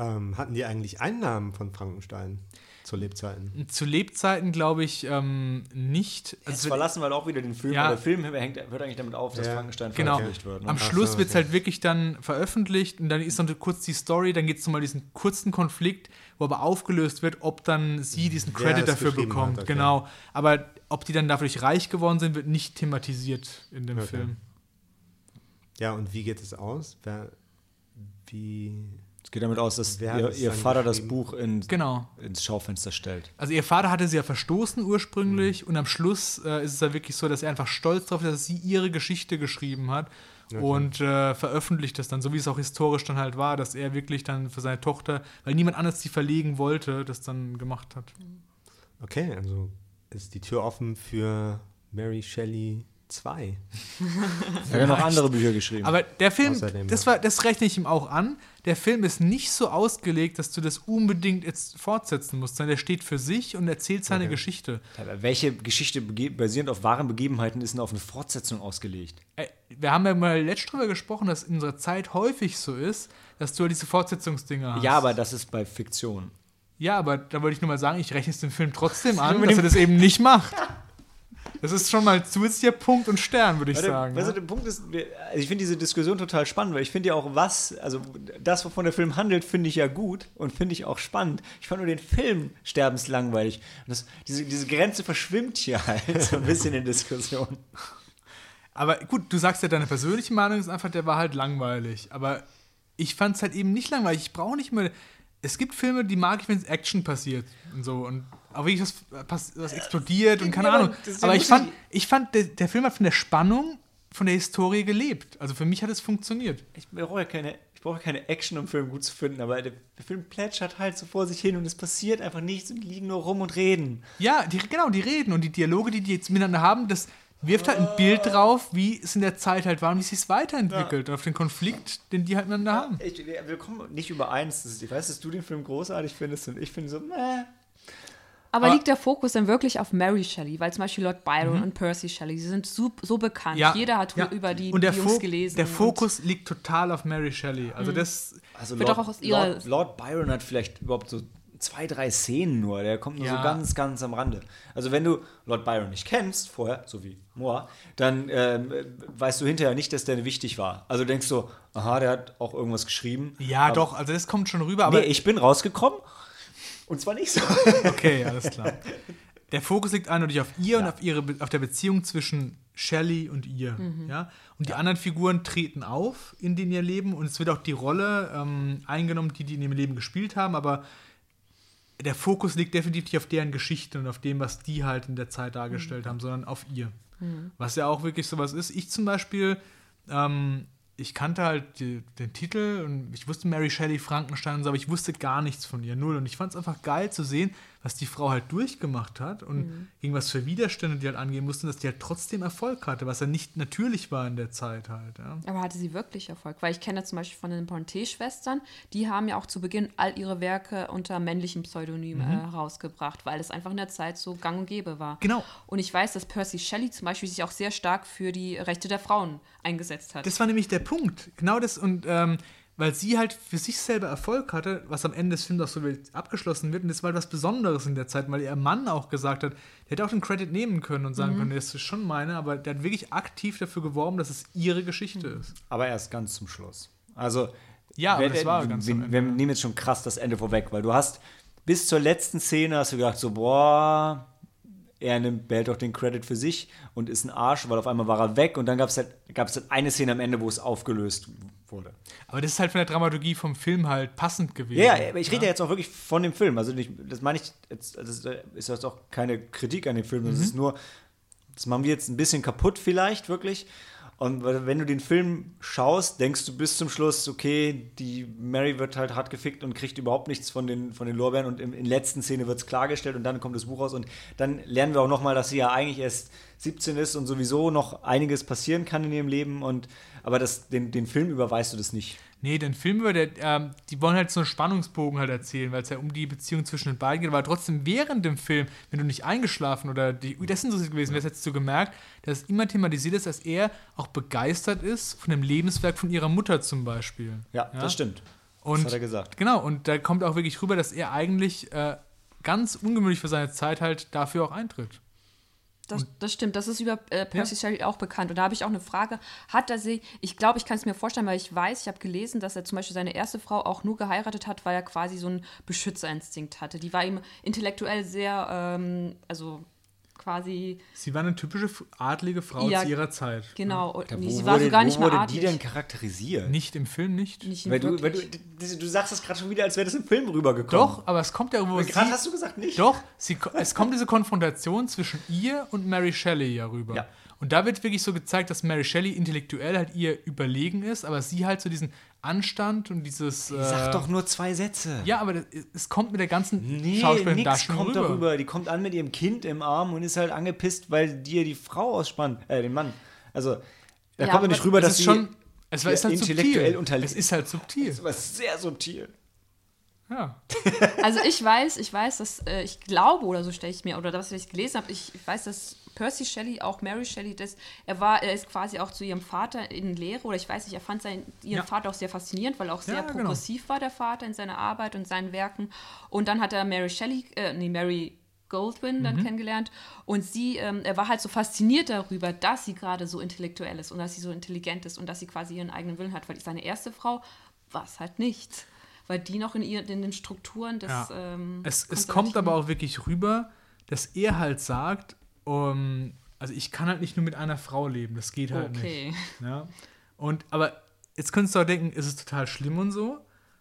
Speaker 4: Ähm, hatten die eigentlich Einnahmen von Frankenstein zu Lebzeiten?
Speaker 2: Zu Lebzeiten glaube ich ähm, nicht.
Speaker 1: Jetzt
Speaker 2: Also,
Speaker 1: verlassen wir halt auch wieder den Film.
Speaker 2: Ja.
Speaker 1: aber Der Film hängt, hört eigentlich damit auf, dass
Speaker 4: Ja.
Speaker 1: Frankenstein
Speaker 2: Genau.
Speaker 1: veröffentlicht wird. Ne?
Speaker 2: Am
Speaker 4: Ach
Speaker 2: Schluss
Speaker 4: so,
Speaker 2: wird es
Speaker 4: okay.
Speaker 2: halt wirklich dann veröffentlicht und dann ist noch kurz die Story, dann geht es nochmal diesen kurzen Konflikt, wo aber aufgelöst wird, ob dann sie diesen
Speaker 4: Wer
Speaker 2: Credit
Speaker 4: es
Speaker 2: dafür bekommt.
Speaker 4: hat, okay.
Speaker 2: Genau. Aber ob die dann dadurch reich geworden sind, wird nicht thematisiert in dem
Speaker 4: Okay.
Speaker 2: Film.
Speaker 4: Ja, und wie geht es aus? Wer, wie.
Speaker 1: Es geht damit aus, dass ihr, ihr Vater das? Buch in,
Speaker 2: Genau.
Speaker 1: ins Schaufenster stellt.
Speaker 2: Also ihr Vater hatte sie ja verstoßen ursprünglich
Speaker 4: Mhm.
Speaker 2: und am Schluss äh, ist es ja wirklich so, dass er einfach stolz darauf ist, dass sie ihre Geschichte geschrieben hat und äh, veröffentlicht das dann, so wie es auch historisch dann halt war, dass er wirklich dann für seine Tochter, weil niemand anders sie verlegen wollte, das dann gemacht hat.
Speaker 4: Okay, also ist die Tür offen für Mary Shelley 2.
Speaker 1: Er hat ja noch andere Bücher geschrieben.
Speaker 2: Aber der Film,
Speaker 4: Außerdem,
Speaker 2: das, war, das rechne ich ihm auch an, der Film ist nicht so ausgelegt, dass du das unbedingt jetzt fortsetzen musst, sondern der steht für sich und erzählt seine
Speaker 4: Okay.
Speaker 2: Geschichte.
Speaker 1: Aber welche Geschichte basierend auf wahren Begebenheiten ist denn auf eine Fortsetzung ausgelegt?
Speaker 2: Wir haben ja mal letzt drüber gesprochen, dass in unserer Zeit häufig so ist, dass du halt diese Fortsetzungsdinger hast.
Speaker 1: Ja, aber das ist bei Fiktion.
Speaker 2: Ja, aber da wollte ich nur mal sagen, ich rechne es dem Film trotzdem an, dass er das eben nicht macht. Das ist schon mal zusätzlicher Punkt und Stern, würde ich
Speaker 1: Warte,
Speaker 2: sagen.
Speaker 1: weißt du,
Speaker 2: ja.
Speaker 1: der Punkt ist, also ich finde diese Diskussion total spannend, weil ich finde ja auch was, also das, wovon der Film handelt, finde ich ja gut und finde ich auch spannend. Ich fand nur den Film sterbenslangweilig. Und das, diese, diese Grenze verschwimmt hier halt so ein bisschen in Diskussion.
Speaker 2: Aber gut, du sagst ja, deine persönliche Meinung ist einfach, der war halt langweilig. Aber ich fand es halt eben nicht langweilig. Ich brauche nicht mehr. Es gibt Filme, die mag ich, wenn es Action passiert und so. Und auch wirklich was, pass- was explodiert und keine
Speaker 1: Ja, aber
Speaker 2: Ahnung. Aber ich fand,
Speaker 1: ich-
Speaker 2: fand der, der Film hat von der Spannung, von der Historie gelebt. Also für mich hat es funktioniert.
Speaker 1: Ich brauche ja keine, ich brauche keine Action, um einen Film gut zu finden, aber der, der Film plätschert halt so vor sich hin und es passiert einfach nichts und die liegen nur rum und reden.
Speaker 2: Ja, die, genau, die reden und die Dialoge, die die jetzt miteinander haben, das wirft halt ein Bild drauf, wie es in der Zeit halt war und wie es sich weiterentwickelt, auf den Konflikt, den die halt miteinander haben.
Speaker 1: Ich, wir kommen nicht überein. Das ist- Ich weiß, dass du den Film großartig findest und ich finde so, meh.
Speaker 3: Aber,
Speaker 2: Aber-
Speaker 3: liegt der Fokus dann wirklich auf Mary Shelley? Weil zum Beispiel Lord Byron und Percy Shelley, sie sind so, so bekannt. Jeder hat
Speaker 2: ja.
Speaker 3: über die,
Speaker 2: und der
Speaker 3: die Jungs
Speaker 2: Fo-
Speaker 3: gelesen.
Speaker 2: Der
Speaker 3: und-
Speaker 2: Fokus liegt total auf Mary Shelley. Also das,
Speaker 1: Also
Speaker 3: Wird
Speaker 1: Lord,
Speaker 3: auch aus ihrer-
Speaker 1: Lord, Lord Byron hat vielleicht überhaupt so zwei, drei Szenen nur. Der kommt nur
Speaker 2: Ja.
Speaker 1: so ganz, ganz am Rande. Also wenn du Lord Byron nicht kennst vorher, so wie Moa, dann ähm, weißt du hinterher nicht, dass der wichtig war. Also denkst du, aha, der hat auch irgendwas geschrieben.
Speaker 2: ja
Speaker 1: Aber-
Speaker 2: doch, also das kommt schon rüber, aber
Speaker 1: nee, ich bin rausgekommen und zwar nicht so.
Speaker 2: okay, alles klar. der Fokus liegt eindeutig auf ihr und
Speaker 1: Ja.
Speaker 2: auf, ihre, auf der Beziehung zwischen Shelley und ihr. Ja? Und die anderen Figuren treten auf in den ihr Leben und es wird auch die Rolle ähm, eingenommen, die die in ihrem Leben gespielt haben, aber der Fokus liegt definitiv nicht auf deren Geschichte und auf dem, was die halt in der Zeit dargestellt haben, sondern auf ihr. Was ja auch wirklich sowas ist. Ich zum Beispiel, ähm, ich kannte halt die, den Titel und ich wusste Mary Shelley Frankenstein und so, aber ich wusste gar nichts von ihr, null. Und ich fand es einfach geil zu sehen, was die Frau halt durchgemacht hat und gegen was für Widerstände die halt angehen mussten, dass die halt trotzdem Erfolg hatte, was ja nicht natürlich war in der Zeit halt. Ja.
Speaker 3: Aber hatte sie wirklich Erfolg? Weil ich kenne zum Beispiel von den Bronte-Schwestern, die haben ja auch zu Beginn all ihre Werke unter männlichen Pseudonymen äh, herausgebracht, weil es einfach in der Zeit so gang und gäbe war.
Speaker 2: Genau.
Speaker 3: Und ich weiß, dass Percy Shelley zum Beispiel sich auch sehr stark für die Rechte der Frauen eingesetzt hat.
Speaker 2: Das war nämlich der Punkt. Genau das und ähm, weil sie halt für sich selber Erfolg hatte, was am Ende des Films auch so abgeschlossen wird. Und das war halt was Besonderes in der Zeit, weil ihr Mann auch gesagt hat, der hätte auch den Credit nehmen können und sagen können, das ist schon meine, aber der hat wirklich aktiv dafür geworben, dass es ihre Geschichte ist.
Speaker 1: Aber erst ganz zum Schluss. Also,
Speaker 2: Ja, aber
Speaker 1: wir,
Speaker 2: das war ganz
Speaker 1: wir,
Speaker 2: am Ende.
Speaker 1: wir nehmen jetzt schon krass das Ende vorweg, weil du hast bis zur letzten Szene hast du gedacht so, boah, er nimmt, behält doch den Credit für sich und ist ein Arsch, weil auf einmal war er weg und dann gab es halt, gab's halt eine Szene am Ende, wo es aufgelöst wurde.
Speaker 2: Aber das ist halt von der Dramaturgie vom Film halt passend gewesen.
Speaker 1: Ja, ja, aber ich rede ja jetzt auch wirklich von dem Film. Also nicht, das meine ich, jetzt, das ist, jetzt auch keine Kritik an dem Film, das ist nur, das machen wir jetzt ein bisschen kaputt vielleicht, wirklich. Und wenn du den Film schaust, denkst du bis zum Schluss, okay, die Mary wird halt hart gefickt und kriegt überhaupt nichts von den, von den Lorbeeren. Und in der letzten Szene wird es klargestellt und dann kommt das Buch raus. Und dann lernen wir auch nochmal, dass sie ja eigentlich erst 17 ist und sowieso noch einiges passieren kann in ihrem Leben. Und aber das, den, den Film überweist du das nicht.
Speaker 2: Nee, den Film über der, ähm, die wollen halt so einen Spannungsbogen halt erzählen, weil es ja um die Beziehung zwischen den beiden geht. Aber trotzdem während dem Film, wenn du nicht eingeschlafen oder die, das interessiert gewesen wärst, hättest du gemerkt, dass immer thematisiert ist, dass er auch begeistert ist von dem Lebenswerk von ihrer Mutter zum Beispiel.
Speaker 1: Ja, das stimmt.
Speaker 2: Und,
Speaker 1: hat er gesagt.
Speaker 2: Genau, und da kommt auch wirklich rüber, dass er eigentlich äh, ganz ungewöhnlich für seine Zeit halt dafür auch eintritt.
Speaker 3: Das, das stimmt, das ist über äh, Percy Shelley auch bekannt. Und da habe ich auch eine Frage. Hat er sie, ich glaube, ich kann es mir vorstellen, weil ich weiß, ich habe gelesen, dass er zum Beispiel seine erste Frau auch nur geheiratet hat, weil er quasi so einen Beschützerinstinkt hatte. Die war ihm intellektuell sehr, ähm, also quasi,
Speaker 2: Sie war eine typische adlige Frau
Speaker 3: Ja,
Speaker 2: zu ihrer Zeit.
Speaker 3: genau, und
Speaker 1: Ja,
Speaker 3: sie war
Speaker 1: wurde,
Speaker 3: so gar nicht
Speaker 1: wo
Speaker 3: mehr
Speaker 1: wurde
Speaker 3: adlig.
Speaker 1: die denn charakterisiert?
Speaker 2: Nicht im Film, nicht.
Speaker 3: Nicht
Speaker 1: Weil du, weil du, du sagst das gerade schon wieder, als wäre das im Film rübergekommen.
Speaker 2: Doch, aber es kommt ja irgendwo.
Speaker 1: Gerade hast du gesagt nicht.
Speaker 2: Doch, sie, es kommt diese Konfrontation zwischen ihr und Mary Shelley ja rüber.
Speaker 1: Ja.
Speaker 2: Und da wird wirklich so gezeigt, dass Mary Shelley intellektuell halt ihr überlegen ist, aber sie halt so diesen Anstand und dieses. Äh,
Speaker 1: Sag doch nur zwei Sätze.
Speaker 2: Ja, aber das, es kommt mit der ganzen
Speaker 1: Nee,
Speaker 2: Schauspielerin da schon
Speaker 1: kommt
Speaker 2: rüber.
Speaker 1: darüber. Die kommt an mit ihrem Kind im Arm und ist halt angepisst, weil dir die Frau ausspannt, äh, den Mann. Also, da
Speaker 3: Ja,
Speaker 1: kommt doch nicht rüber,
Speaker 2: Es
Speaker 1: dass
Speaker 2: ist
Speaker 1: sie
Speaker 2: schon. Es war- ist halt
Speaker 1: intellektuell
Speaker 2: subtil.
Speaker 1: unterlegen.
Speaker 2: Es ist halt subtil.
Speaker 1: Das war sehr subtil.
Speaker 2: Ja.
Speaker 3: Also ich weiß, ich weiß, dass äh, ich glaube oder so stelle ich mir oder das, was ich gelesen habe, ich, ich weiß, dass Percy Shelley auch Mary Shelley, das, er war, er ist quasi auch zu ihrem Vater in Lehre oder ich weiß nicht, er fand seinen ihren
Speaker 2: Ja.
Speaker 3: Vater auch sehr faszinierend, weil er auch sehr
Speaker 2: Ja, genau.
Speaker 3: progressiv war der Vater in seiner Arbeit und seinen Werken. Und dann hat er Mary Shelley, äh, nee Mary Goldwyn
Speaker 2: Mhm.
Speaker 3: dann kennengelernt und sie, ähm, er war halt so fasziniert darüber, dass sie gerade so intellektuell ist und dass sie so intelligent ist und dass sie quasi ihren eigenen Willen hat, weil seine erste Frau war es halt nicht. Weil die noch in, ihr, in den Strukturen des.
Speaker 2: Ja.
Speaker 3: Ähm,
Speaker 2: Es, es kommt aber auch wirklich rüber, dass er halt sagt, um, also ich kann halt nicht nur mit einer Frau leben, das geht halt
Speaker 3: Okay.
Speaker 2: nicht. Ja? Und aber jetzt könntest du auch denken, ist es total schlimm und so.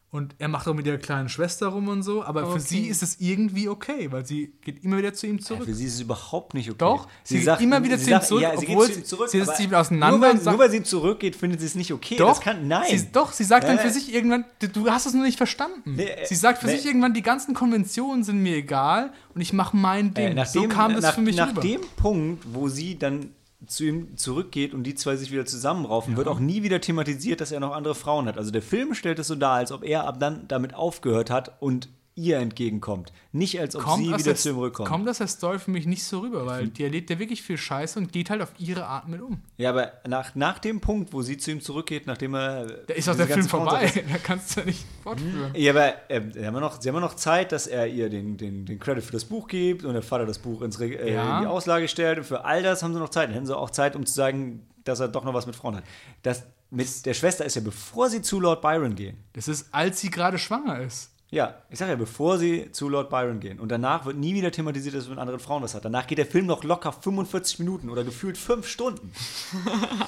Speaker 2: Und er macht auch mit ihrer kleinen Schwester rum und so, aber für
Speaker 3: Okay.
Speaker 2: sie ist es irgendwie okay, weil sie geht immer wieder zu ihm
Speaker 1: Ja,
Speaker 2: zurück.
Speaker 1: für sie ist es überhaupt nicht okay.
Speaker 2: Doch, sie geht immer wieder zu ihm zurück,
Speaker 1: ja, sie
Speaker 2: obwohl
Speaker 1: zu ihm zurück,
Speaker 2: sie sich mit auseinander
Speaker 1: Nur weil,
Speaker 2: sagt-
Speaker 1: nur weil sie zurückgeht, findet sie es nicht okay.
Speaker 2: doch,
Speaker 1: kann, nein.
Speaker 2: Sie, doch, sie sagt dann
Speaker 1: Äh,
Speaker 2: für sich irgendwann, du, du hast es nur nicht verstanden.
Speaker 1: Nee, äh,
Speaker 2: sie sagt für
Speaker 1: nee.
Speaker 2: sich irgendwann, die ganzen Konventionen sind mir egal und ich mache mein Ding.
Speaker 1: Äh, nach
Speaker 2: so
Speaker 1: dem,
Speaker 2: kam das
Speaker 1: nach,
Speaker 2: für mich
Speaker 1: nach
Speaker 2: rüber.
Speaker 1: dem Punkt, wo sie dann zu ihm zurückgeht und die zwei sich wieder zusammenraufen, wird auch nie wieder thematisiert, dass er noch andere Frauen hat. Also der Film stellt es so dar, als ob er ab dann damit aufgehört hat und ihr entgegenkommt. Nicht als ob sie
Speaker 2: aus
Speaker 1: wieder
Speaker 2: der-
Speaker 1: zu ihm zurückkommt.
Speaker 2: kommt aus der Story für mich nicht so rüber, weil die erlebt ja wirklich viel Scheiße und geht halt auf ihre Art mit um.
Speaker 1: Ja, aber nach, nach dem Punkt, wo sie zu ihm zurückgeht, nachdem er.
Speaker 2: Da ist auch der Film vorbei. Da kannst du ja nicht fortführen.
Speaker 1: Ja, aber äh, sie, haben noch, sie haben ja noch Zeit, dass er ihr den, den, den Credit für das Buch gibt und der Vater das Buch ins, äh,
Speaker 2: Ja.
Speaker 1: in die Auslage stellt. Und für all das haben sie noch Zeit. Dann hätten sie auch Zeit, um zu sagen, dass er doch noch was mit Frauen hat. Das mit der Schwester ist ja, bevor sie zu Lord Byron gehen.
Speaker 2: Das ist, als sie gerade schwanger ist.
Speaker 1: Ja, ich sage ja, bevor sie zu Lord Byron gehen. Und danach wird nie wieder thematisiert, dass er mit anderen Frauen was hat. Danach geht der Film noch locker 45 Minuten oder gefühlt 5 Stunden.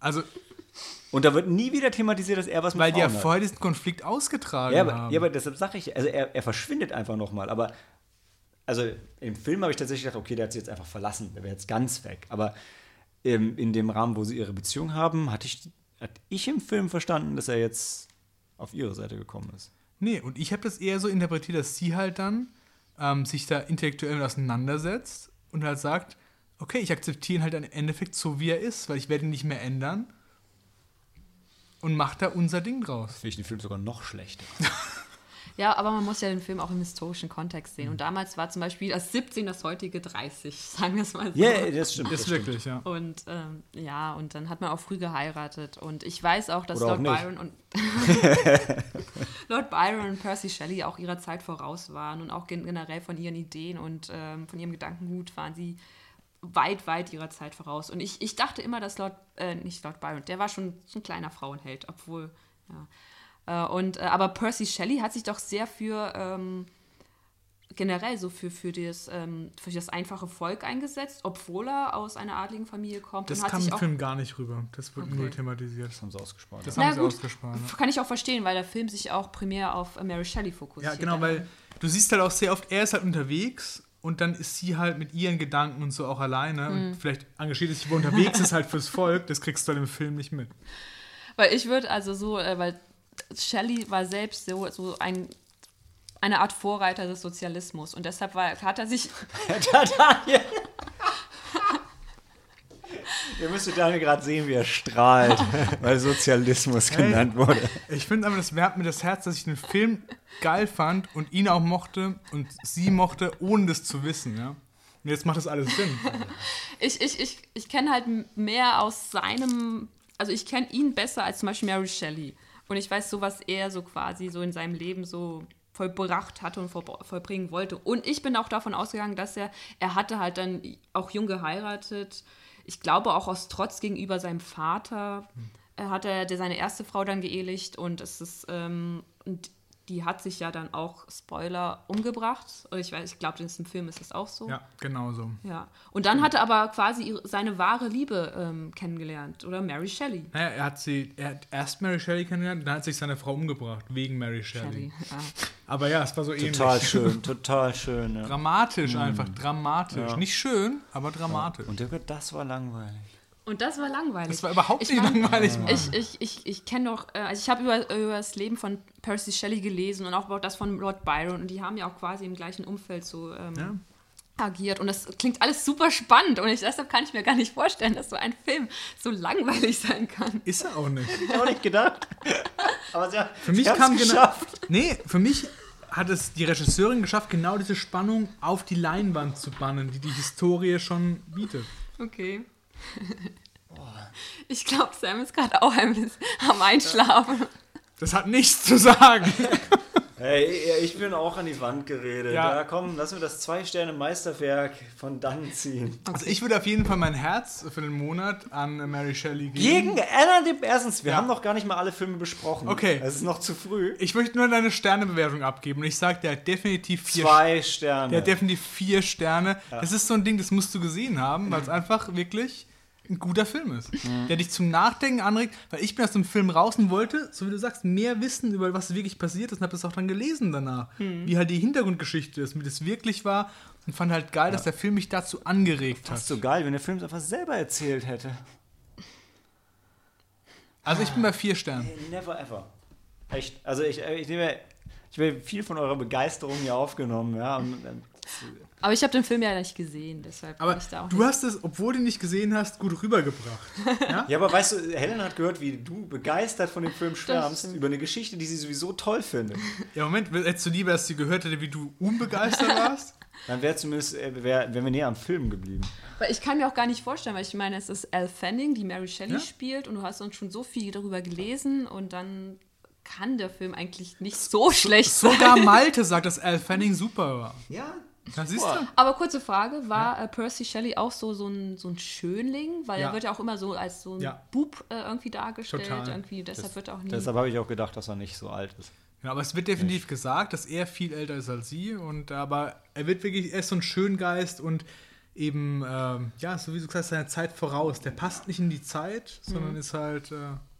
Speaker 2: Also,
Speaker 1: Und da wird nie wieder thematisiert, dass er was mit
Speaker 2: weil die ja
Speaker 1: Frauen hat.
Speaker 2: vorher diesen Konflikt ausgetragen
Speaker 1: Ja, aber,
Speaker 2: haben.
Speaker 1: ja, aber deshalb sage ich, also er, er verschwindet einfach nochmal. Aber also im Film habe ich tatsächlich gedacht, okay, der hat sie jetzt einfach verlassen, der wäre jetzt ganz weg. Aber ähm, in dem Rahmen, wo sie ihre Beziehung haben, hatte ich, hatte ich im Film verstanden, dass er jetzt auf ihre Seite gekommen ist.
Speaker 2: Nee, und ich habe das eher so interpretiert, dass sie halt dann ähm, sich da intellektuell mit auseinandersetzt und halt sagt, okay, ich akzeptiere ihn halt im Endeffekt so, wie er ist, weil ich werde ihn nicht mehr ändern und macht da unser Ding draus.
Speaker 1: Finde ich den Film sogar noch schlechter.
Speaker 3: Ja, aber man muss ja den Film auch im historischen Kontext sehen. Und damals war zum Beispiel das 17 das heutige 30, sagen wir es mal so.
Speaker 1: Ja, das stimmt.
Speaker 2: Ist
Speaker 1: das stimmt.
Speaker 2: wirklich, ja.
Speaker 3: Und ähm, ja, und dann hat man auch früh geheiratet. Und ich weiß auch, dass
Speaker 1: Oder auch
Speaker 3: Lord
Speaker 1: nicht.
Speaker 3: Byron und Lord Byron und Percy Shelley auch ihrer Zeit voraus waren und auch gen generell von ihren Ideen und ähm, von ihrem Gedankengut waren sie weit, weit ihrer Zeit voraus. Und ich, ich dachte immer, dass Lord, äh, nicht Lord Byron, der war schon so ein kleiner Frauenheld, obwohl, ja. Äh, und, äh, aber Percy Shelley hat sich doch sehr für ähm, generell so für, für, das, ähm, für das einfache Volk eingesetzt, obwohl er aus einer adligen Familie kommt.
Speaker 2: Das kam
Speaker 3: sich
Speaker 2: im
Speaker 3: auch,
Speaker 2: Film gar nicht rüber. Das wird
Speaker 3: Okay.
Speaker 2: nur thematisiert.
Speaker 1: Das haben sie ausgespart.
Speaker 2: Das
Speaker 1: ja.
Speaker 2: haben
Speaker 3: Na
Speaker 2: sie
Speaker 3: gut,
Speaker 2: ausgespart. Ja.
Speaker 3: Kann ich auch verstehen, weil der Film sich auch primär auf Mary Shelley fokussiert.
Speaker 2: Ja, genau, weil du siehst halt auch sehr oft, er ist halt unterwegs und dann ist sie halt mit ihren Gedanken und so auch alleine und vielleicht engagiert sie sich, wo unterwegs ist halt fürs Volk, das kriegst du halt im Film nicht mit.
Speaker 3: Weil ich würde also so, äh, weil Shelley war selbst so, so ein, eine Art Vorreiter des Sozialismus und deshalb war, hat er sich,
Speaker 1: Daniel. Ihr müsstet Daniel gerade sehen, wie er strahlt, weil Sozialismus genannt wurde.
Speaker 2: Ich finde aber, das wärmt mir das Herz, dass ich den Film geil fand und ihn auch mochte und sie mochte, ohne das zu wissen, ja. Und jetzt macht das alles Sinn.
Speaker 3: ich, ich, ich, ich kenne halt mehr aus seinem, also ich kenne ihn besser als zum Beispiel Mary Shelley und ich weiß so, was er so quasi so in seinem Leben so vollbracht hatte und voll- vollbringen wollte. Und ich bin auch davon ausgegangen, dass er, er hatte halt dann auch jung geheiratet. Ich glaube auch aus Trotz gegenüber seinem Vater äh, hat er seine erste Frau dann geehelicht und es ist ähm, und die hat sich ja dann auch Spoiler umgebracht. Und ich weiß, ich glaube, in diesem Film ist es auch so.
Speaker 2: Ja, genau so.
Speaker 3: Ja. Und dann hat er aber quasi ihre, seine wahre Liebe ähm, kennengelernt. Oder Mary Shelley.
Speaker 2: Naja, er hat sie, er hat erst Mary Shelley kennengelernt, dann hat sich seine Frau umgebracht, wegen Mary Shelley.
Speaker 3: Shelley. Ja.
Speaker 2: Aber ja, es war so
Speaker 1: Total
Speaker 2: ähnlich.
Speaker 1: schön, total schön. Ja.
Speaker 2: Dramatisch einfach, dramatisch.
Speaker 1: Ja.
Speaker 2: Nicht schön, aber dramatisch.
Speaker 1: Und der wird, das war langweilig.
Speaker 3: Und das war langweilig.
Speaker 2: Das war überhaupt
Speaker 3: Ich
Speaker 2: nicht
Speaker 3: mein-
Speaker 2: langweilig. Mann.
Speaker 3: Ich, ich, ich, ich kenne doch, äh, also ich habe über, über das Leben von Percy Shelley gelesen und auch über das von Lord Byron und die haben ja auch quasi im gleichen Umfeld so ähm,
Speaker 2: Ja.
Speaker 3: agiert und das klingt alles super spannend und ich, deshalb kann ich mir gar nicht vorstellen, dass so ein Film so langweilig sein kann.
Speaker 2: Ist er auch nicht.
Speaker 1: Ich auch nicht gedacht. Aber sie,
Speaker 2: Für mich kam genau.
Speaker 1: geschafft.
Speaker 2: Nee, für mich hat es die Regisseurin geschafft, genau diese Spannung auf die Leinwand zu bannen, die die Historie schon bietet.
Speaker 3: Okay. Ich glaube, Sam ist gerade auch ein bisschen am Einschlafen.
Speaker 2: Das hat nichts zu sagen.
Speaker 1: Hey, ich bin auch an die Wand geredet.
Speaker 2: Ja.
Speaker 1: Ja, komm, lass mir das Zwei-Sterne-Meisterwerk von dann ziehen.
Speaker 2: Also ich würde auf jeden Fall mein Herz für den Monat an Mary Shelley geben.
Speaker 1: Gegen Anna de Erstens, wir
Speaker 2: Ja.
Speaker 1: haben noch gar nicht mal alle Filme besprochen.
Speaker 2: Okay.
Speaker 1: Es ist noch zu früh.
Speaker 2: Ich möchte nur eine Sternebewertung abgeben und ich sage, der hat definitiv vier
Speaker 1: Zwei Sterne.
Speaker 2: Der hat definitiv vier Sterne. Das ist so ein Ding, das musst du gesehen haben, weil es einfach wirklich ein guter Film ist. Der dich zum Nachdenken anregt, weil ich bin aus dem Film raus und wollte, so wie du sagst, mehr wissen über was wirklich passiert ist und habe das auch dann gelesen danach. Wie halt die Hintergrundgeschichte ist, wie das wirklich war und fand halt geil, dass der Film mich dazu angeregt
Speaker 1: Das ist
Speaker 2: hat.
Speaker 1: so geil, wenn der Film es einfach selber erzählt hätte.
Speaker 2: Also ich bin bei vier Sternen.
Speaker 1: Never ever. Echt. Also ich, ich nehme, ich habe viel von eurer Begeisterung hier aufgenommen, ja. Und, ähm,
Speaker 3: Aber ich habe den Film ja nicht gesehen, deshalb
Speaker 2: Aber
Speaker 3: bin ich da auch
Speaker 2: du hast es, obwohl du ihn nicht gesehen hast, gut rübergebracht.
Speaker 1: ja, aber weißt du, Helen hat gehört, wie du begeistert von dem Film schwärmst, über eine Geschichte, die sie sowieso toll findet.
Speaker 2: Ja, Moment, hättest du lieber, dass sie gehört hätte, wie du unbegeistert warst?
Speaker 1: Dann wäre zumindest, äh, wär, wären wir näher am Film geblieben.
Speaker 3: Weil ich kann mir auch gar nicht vorstellen, weil ich meine, es ist Elle Fanning, die Mary Shelley
Speaker 2: Ja.
Speaker 3: spielt und du hast uns schon so viel darüber gelesen und dann kann der Film eigentlich nicht so schlecht sein.
Speaker 2: Sogar Malte sagt, dass Al Fanning super war.
Speaker 1: Ja.
Speaker 2: Da siehst du.
Speaker 3: Aber kurze Frage, war äh, Percy Shelley auch so, so, ein, so ein Schönling? Weil
Speaker 2: Ja.
Speaker 3: er wird ja auch immer so als so ein
Speaker 2: Ja.
Speaker 3: Bub äh, irgendwie dargestellt.
Speaker 2: Total.
Speaker 3: Irgendwie, deshalb wird auch nie.
Speaker 1: Deshalb habe ich auch gedacht, dass er nicht so alt ist.
Speaker 2: Ja, aber es wird definitiv gesagt, dass er viel älter ist als sie. Und aber er wird wirklich, er ist so ein Schöngeist und eben, ähm, ja, so wie du gesagt hast, seiner Zeit voraus. Der passt nicht in die Zeit, sondern ist halt, äh,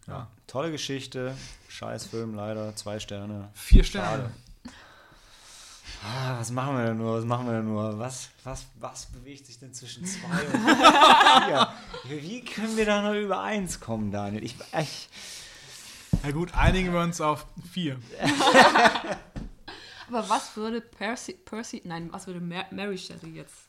Speaker 2: ja,
Speaker 1: Tolle Geschichte, Scheißfilm leider, zwei Sterne.
Speaker 2: vier Sterne.
Speaker 1: Ah, was machen wir denn nur? Was machen wir denn nur? Was, was, was bewegt sich denn zwischen zwei und vier? Wie können wir da noch über eins kommen, Daniel? Ich, ich,
Speaker 2: Na gut, einigen wir uns auf vier.
Speaker 3: Aber was würde Percy, Percy, nein, was würde Mar Mary Shelley jetzt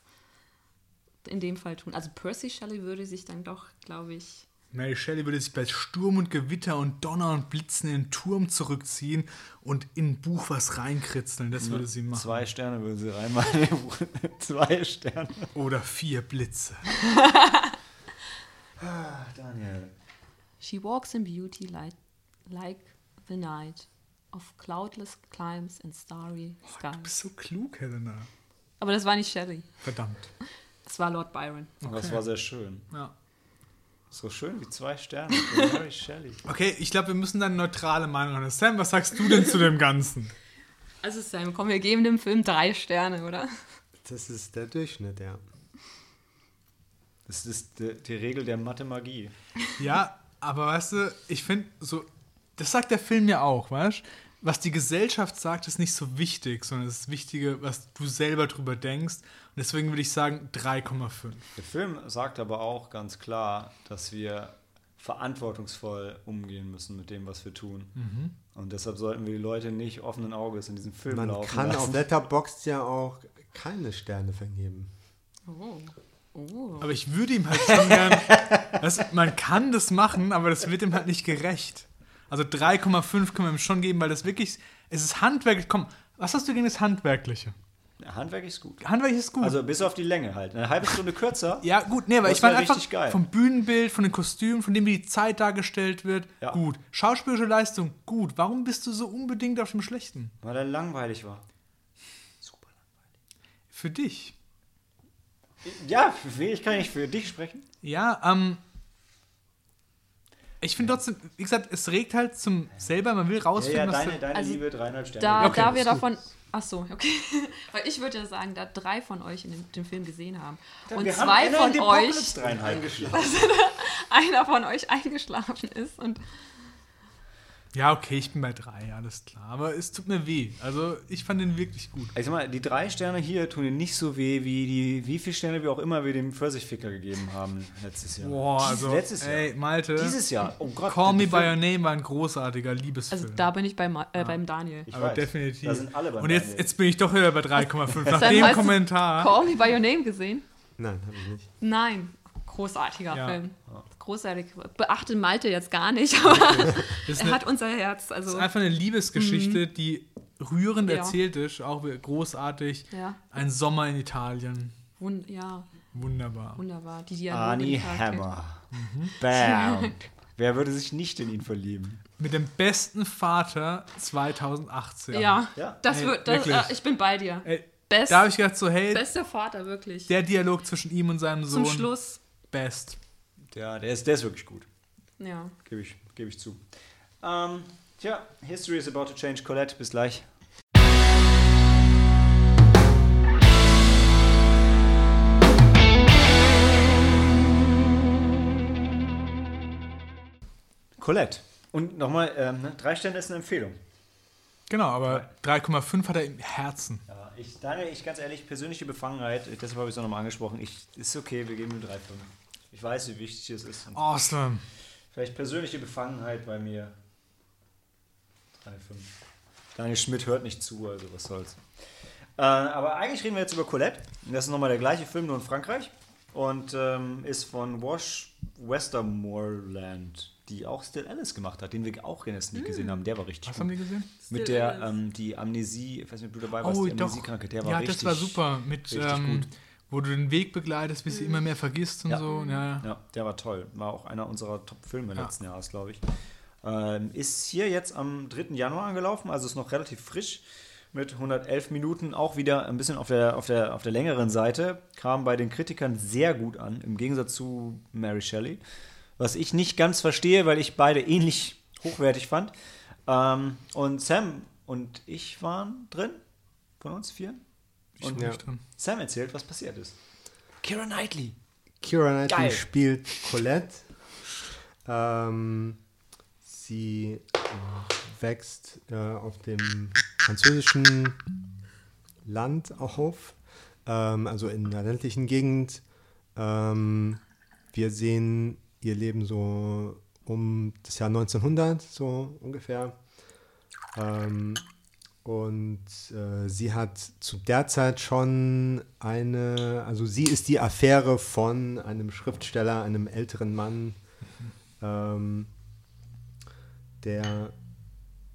Speaker 3: in dem Fall tun? Also Percy Shelley würde sich dann doch, glaube ich,
Speaker 2: Mary Shelley würde sich bei Sturm und Gewitter und Donner und Blitzen in den Turm zurückziehen und in ein Buch was reinkritzeln. Das würde sie machen.
Speaker 1: zwei Sterne würde sie reinmachen. zwei Sterne.
Speaker 2: Oder vier Blitze.
Speaker 1: Daniel.
Speaker 3: She walks in beauty like, like the night of cloudless climes and starry
Speaker 2: Du
Speaker 3: skies.
Speaker 2: bist so klug, Helena.
Speaker 3: Aber das war nicht Shelley,
Speaker 2: Verdammt.
Speaker 3: das war Lord Byron.
Speaker 1: Aber das war sehr schön.
Speaker 2: Ja.
Speaker 1: So schön wie zwei Sterne für Mary Shelley.
Speaker 2: Okay, ich glaube, wir müssen dann eine neutrale Meinung haben. Sam, was sagst du denn zu dem Ganzen?
Speaker 3: Also Sam, komm, wir geben dem Film drei Sterne, oder?
Speaker 4: Das ist der Durchschnitt, ja.
Speaker 1: Das ist die, die Regel der Mathe-Magie.
Speaker 2: Ja, aber weißt du, ich finde so, das sagt der Film ja auch, weißt Was die Gesellschaft sagt, ist nicht so wichtig, sondern das Wichtige, was du selber drüber denkst. Und deswegen würde ich sagen 3,5.
Speaker 1: Der Film sagt aber auch ganz klar, dass wir verantwortungsvoll umgehen müssen mit dem, was wir tun. Und deshalb sollten wir die Leute nicht offenen Auges in diesem Film
Speaker 4: Man
Speaker 1: laufen
Speaker 4: kann
Speaker 1: lassen.
Speaker 4: auf Letterboxd ja auch keine Sterne vergeben.
Speaker 3: Oh. Oh.
Speaker 2: Aber ich würde ihm halt schon gern. Du, man kann das machen, aber das wird ihm halt nicht gerecht. Also 3,5 können wir ihm schon geben, weil das wirklich. Es ist handwerklich. Komm, was hast du gegen das Handwerkliche?
Speaker 1: Handwerk ist gut.
Speaker 2: Handwerklich ist gut.
Speaker 1: Also bis auf die Länge halt. Eine halbe Stunde kürzer.
Speaker 2: ja, gut, nee, aber ich meine
Speaker 1: wär
Speaker 2: einfach
Speaker 1: richtig geil.
Speaker 2: vom Bühnenbild, von den Kostümen, von dem, wie die Zeit dargestellt wird,
Speaker 1: Ja.
Speaker 2: gut. Schauspielerische Leistung, gut. Warum bist du so unbedingt auf dem Schlechten?
Speaker 1: Weil er langweilig war. Super
Speaker 2: Für dich.
Speaker 1: langweilig. Ja, für? Ich kann nicht für dich sprechen.
Speaker 2: Ja, ähm. Ich finde trotzdem, wie gesagt, es regt halt zum selber, man will
Speaker 1: Ja,
Speaker 2: rausfinden,
Speaker 1: ja
Speaker 2: was
Speaker 1: deine,
Speaker 2: der-
Speaker 1: deine
Speaker 3: Also,
Speaker 1: Liebe dreieinhalb Sterne.
Speaker 3: Da,
Speaker 2: Okay,
Speaker 3: da wir davon. Ach so, okay. Weil ich würde ja sagen, da drei von euch in dem, den Film gesehen haben und
Speaker 1: Wir haben
Speaker 3: zwei
Speaker 1: Anna
Speaker 3: von euch,
Speaker 1: dreieinhalb geschlafen.
Speaker 3: einer von euch eingeschlafen ist und
Speaker 2: Ja, okay, ich bin bei drei, alles klar. Aber es tut mir weh. Also, ich fand den wirklich gut.
Speaker 1: Ich sag mal, die drei Sterne hier tun dir nicht so weh, wie die, wie viele Sterne wir auch immer wir dem Pfirsichficker gegeben haben letztes Jahr.
Speaker 2: Boah,
Speaker 1: Dieses-
Speaker 2: also,
Speaker 1: letztes Jahr.
Speaker 2: ey, Malte,
Speaker 1: Dieses Jahr. Oh Gott.
Speaker 2: Call Me By Your Name war ein großartiger Liebesfilm.
Speaker 3: also da bin ich bei, Ma- äh, beim Daniel.
Speaker 1: Ich
Speaker 2: aber
Speaker 1: weiß.
Speaker 2: definitiv.
Speaker 1: Da sind alle bei
Speaker 2: Und jetzt, jetzt bin ich doch wieder bei 3,5. Nach dem
Speaker 3: hast du
Speaker 2: Kommentar.
Speaker 3: Call Me By Your Name gesehen?
Speaker 4: Nein, habe ich nicht.
Speaker 3: Nein. Großartiger
Speaker 2: Ja.
Speaker 3: Film. Großartig. Beachtet Malte jetzt gar nicht, aber er
Speaker 2: eine,
Speaker 3: hat unser Herz.
Speaker 2: das
Speaker 3: Also,
Speaker 2: ist einfach eine Liebesgeschichte, die rührend
Speaker 3: Ja.
Speaker 2: erzählt ist, auch großartig.
Speaker 3: ja,
Speaker 2: Ein Sommer in Italien.
Speaker 3: wun ja,
Speaker 2: Wunderbar.
Speaker 3: wunderbar. Die Dialoge.
Speaker 1: Arnie. Hammer. Bam. Wer würde sich nicht in ihn verlieben?
Speaker 2: Mit dem besten Vater 2018.
Speaker 3: Ja,
Speaker 1: Ja.
Speaker 3: das
Speaker 2: Ey,
Speaker 3: wird. Das, äh, ich bin bei dir.
Speaker 2: Ey,
Speaker 3: Best,
Speaker 2: da habe ich gedacht, so, hey,
Speaker 3: bester Vater, wirklich.
Speaker 2: der Dialog zwischen ihm und seinem Sohn.
Speaker 3: Zum Schluss.
Speaker 2: Best.
Speaker 1: Ja, der ist, der ist wirklich gut.
Speaker 3: Ja.
Speaker 1: Gebe ich, gebe ich zu. Ähm, tja, History is about to change. Colette, bis gleich. Colette. Und nochmal, ähm, ne, drei Sterne ist eine Empfehlung.
Speaker 2: Genau, aber 3,5 hat er im Herzen.
Speaker 1: Ja, ich, Daniel, ich ganz ehrlich, persönliche Befangenheit, deshalb habe ich es auch nochmal angesprochen. Ich, ist okay, wir geben ihm 3,5. Ich weiß, wie wichtig es ist.
Speaker 2: Awesome.
Speaker 1: Vielleicht persönliche Befangenheit bei mir. 3,5. Daniel Schmidt hört nicht zu, also was soll's. Äh, aber eigentlich reden wir jetzt über Colette. Das ist nochmal der gleiche Film, nur in Frankreich. Und ähm, ist von Wash Westermoreland, die auch Still Alice gemacht hat, den wir auch in der Sneak gesehen haben. Der war richtig
Speaker 2: Was
Speaker 1: gut.
Speaker 2: haben die gesehen?
Speaker 1: Mit
Speaker 3: Still
Speaker 1: der,
Speaker 3: Alice.
Speaker 1: ähm, die Amnesie, ich weiß nicht, ob du dabei warst,
Speaker 2: Oh,
Speaker 1: die
Speaker 2: doch.
Speaker 1: Amnesiekranke, der war
Speaker 2: ja,
Speaker 1: richtig.
Speaker 2: das war super. Mit,
Speaker 1: richtig
Speaker 2: ähm,
Speaker 1: gut.
Speaker 2: Wo du den Weg begleitest, bis sie immer mehr vergisst und
Speaker 1: Ja.
Speaker 2: so. Ja, ja.
Speaker 1: Ja, der war toll. War auch einer unserer Top-Filme
Speaker 2: Ja.
Speaker 1: letzten Jahres, glaube ich. Ähm, ist hier jetzt am 3. Januar angelaufen, also ist noch relativ frisch. Mit 111 Minuten auch wieder ein bisschen auf der, auf der, auf der längeren Seite. Kam bei den Kritikern sehr gut an, im Gegensatz zu Mary Shelley. Was ich nicht ganz verstehe, weil ich beide ähnlich hochwertig fand. Ähm, und Sam und ich waren drin. Von uns vier. Und-
Speaker 2: nicht drin.
Speaker 1: Sam erzählt, was passiert ist. Kira Knightley.
Speaker 4: Kira Knightley
Speaker 1: Geil.
Speaker 4: spielt Colette. Ähm, sie wächst äh, auf dem französischen Land auf, ähm, also in einer ländlichen Gegend. Ähm, wir sehen ihr Leben so um das Jahr 1900, so ungefähr. Ähm, und äh, sie hat zu der Zeit schon eine, also sie ist die Affäre von einem Schriftsteller, einem älteren Mann, ähm, der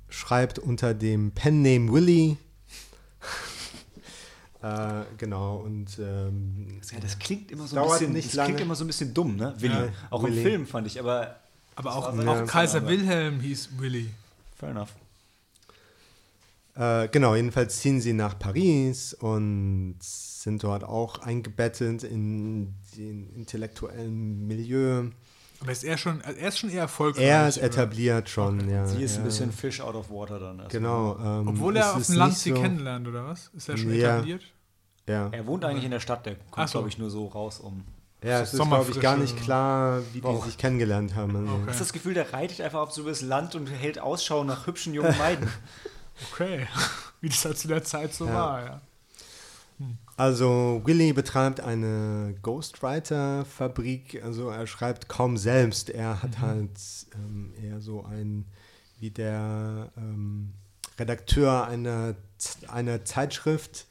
Speaker 4: schreibt unter dem Penname Willy. äh, genau, und ähm,
Speaker 1: Ja, das klingt immer so ein bisschen,
Speaker 4: nicht
Speaker 1: das
Speaker 4: lange.
Speaker 1: klingt immer so ein bisschen dumm, ne? Willi.
Speaker 4: Ja,
Speaker 1: auch
Speaker 4: Willi.
Speaker 1: im Film fand ich, aber
Speaker 2: Aber auch, auch Kaiser. Wilhelm hieß Willy.
Speaker 1: fair enough.
Speaker 4: Äh, genau, jedenfalls ziehen sie nach Paris und sind dort auch eingebettet in den intellektuellen Milieu.
Speaker 2: Aber ist er schon, also er ist schon eher erfolgreich.
Speaker 4: Er ist
Speaker 2: oder?
Speaker 4: etabliert schon, ja.
Speaker 1: Sie ist
Speaker 4: ja.
Speaker 1: ein bisschen Fish out of water dann. erstmal.
Speaker 4: Genau. Ähm,
Speaker 2: Obwohl er auf dem Land sie
Speaker 4: so-
Speaker 2: kennenlernt, oder was? Ist er schon
Speaker 4: Ja.
Speaker 2: etabliert?
Speaker 4: Ja,
Speaker 1: Er wohnt eigentlich in der Stadt, der kommt,
Speaker 2: so.
Speaker 1: glaube ich, nur so raus um.
Speaker 4: ja es ist, glaube ich, gar nicht klar, wie die sich kennengelernt haben. Also.
Speaker 2: Okay.
Speaker 1: Ich habe das Gefühl, der reitet einfach auf so das Land und hält Ausschau nach hübschen jungen Maiden.
Speaker 2: Okay. Wie das halt zu der Zeit so
Speaker 4: Ja.
Speaker 2: war, ja.
Speaker 4: Also Willy betreibt eine Ghostwriter-Fabrik. Also er schreibt kaum selbst. Er hat halt ähm, eher so ein, wie der ähm, Redakteur einer, einer Zeitschrift,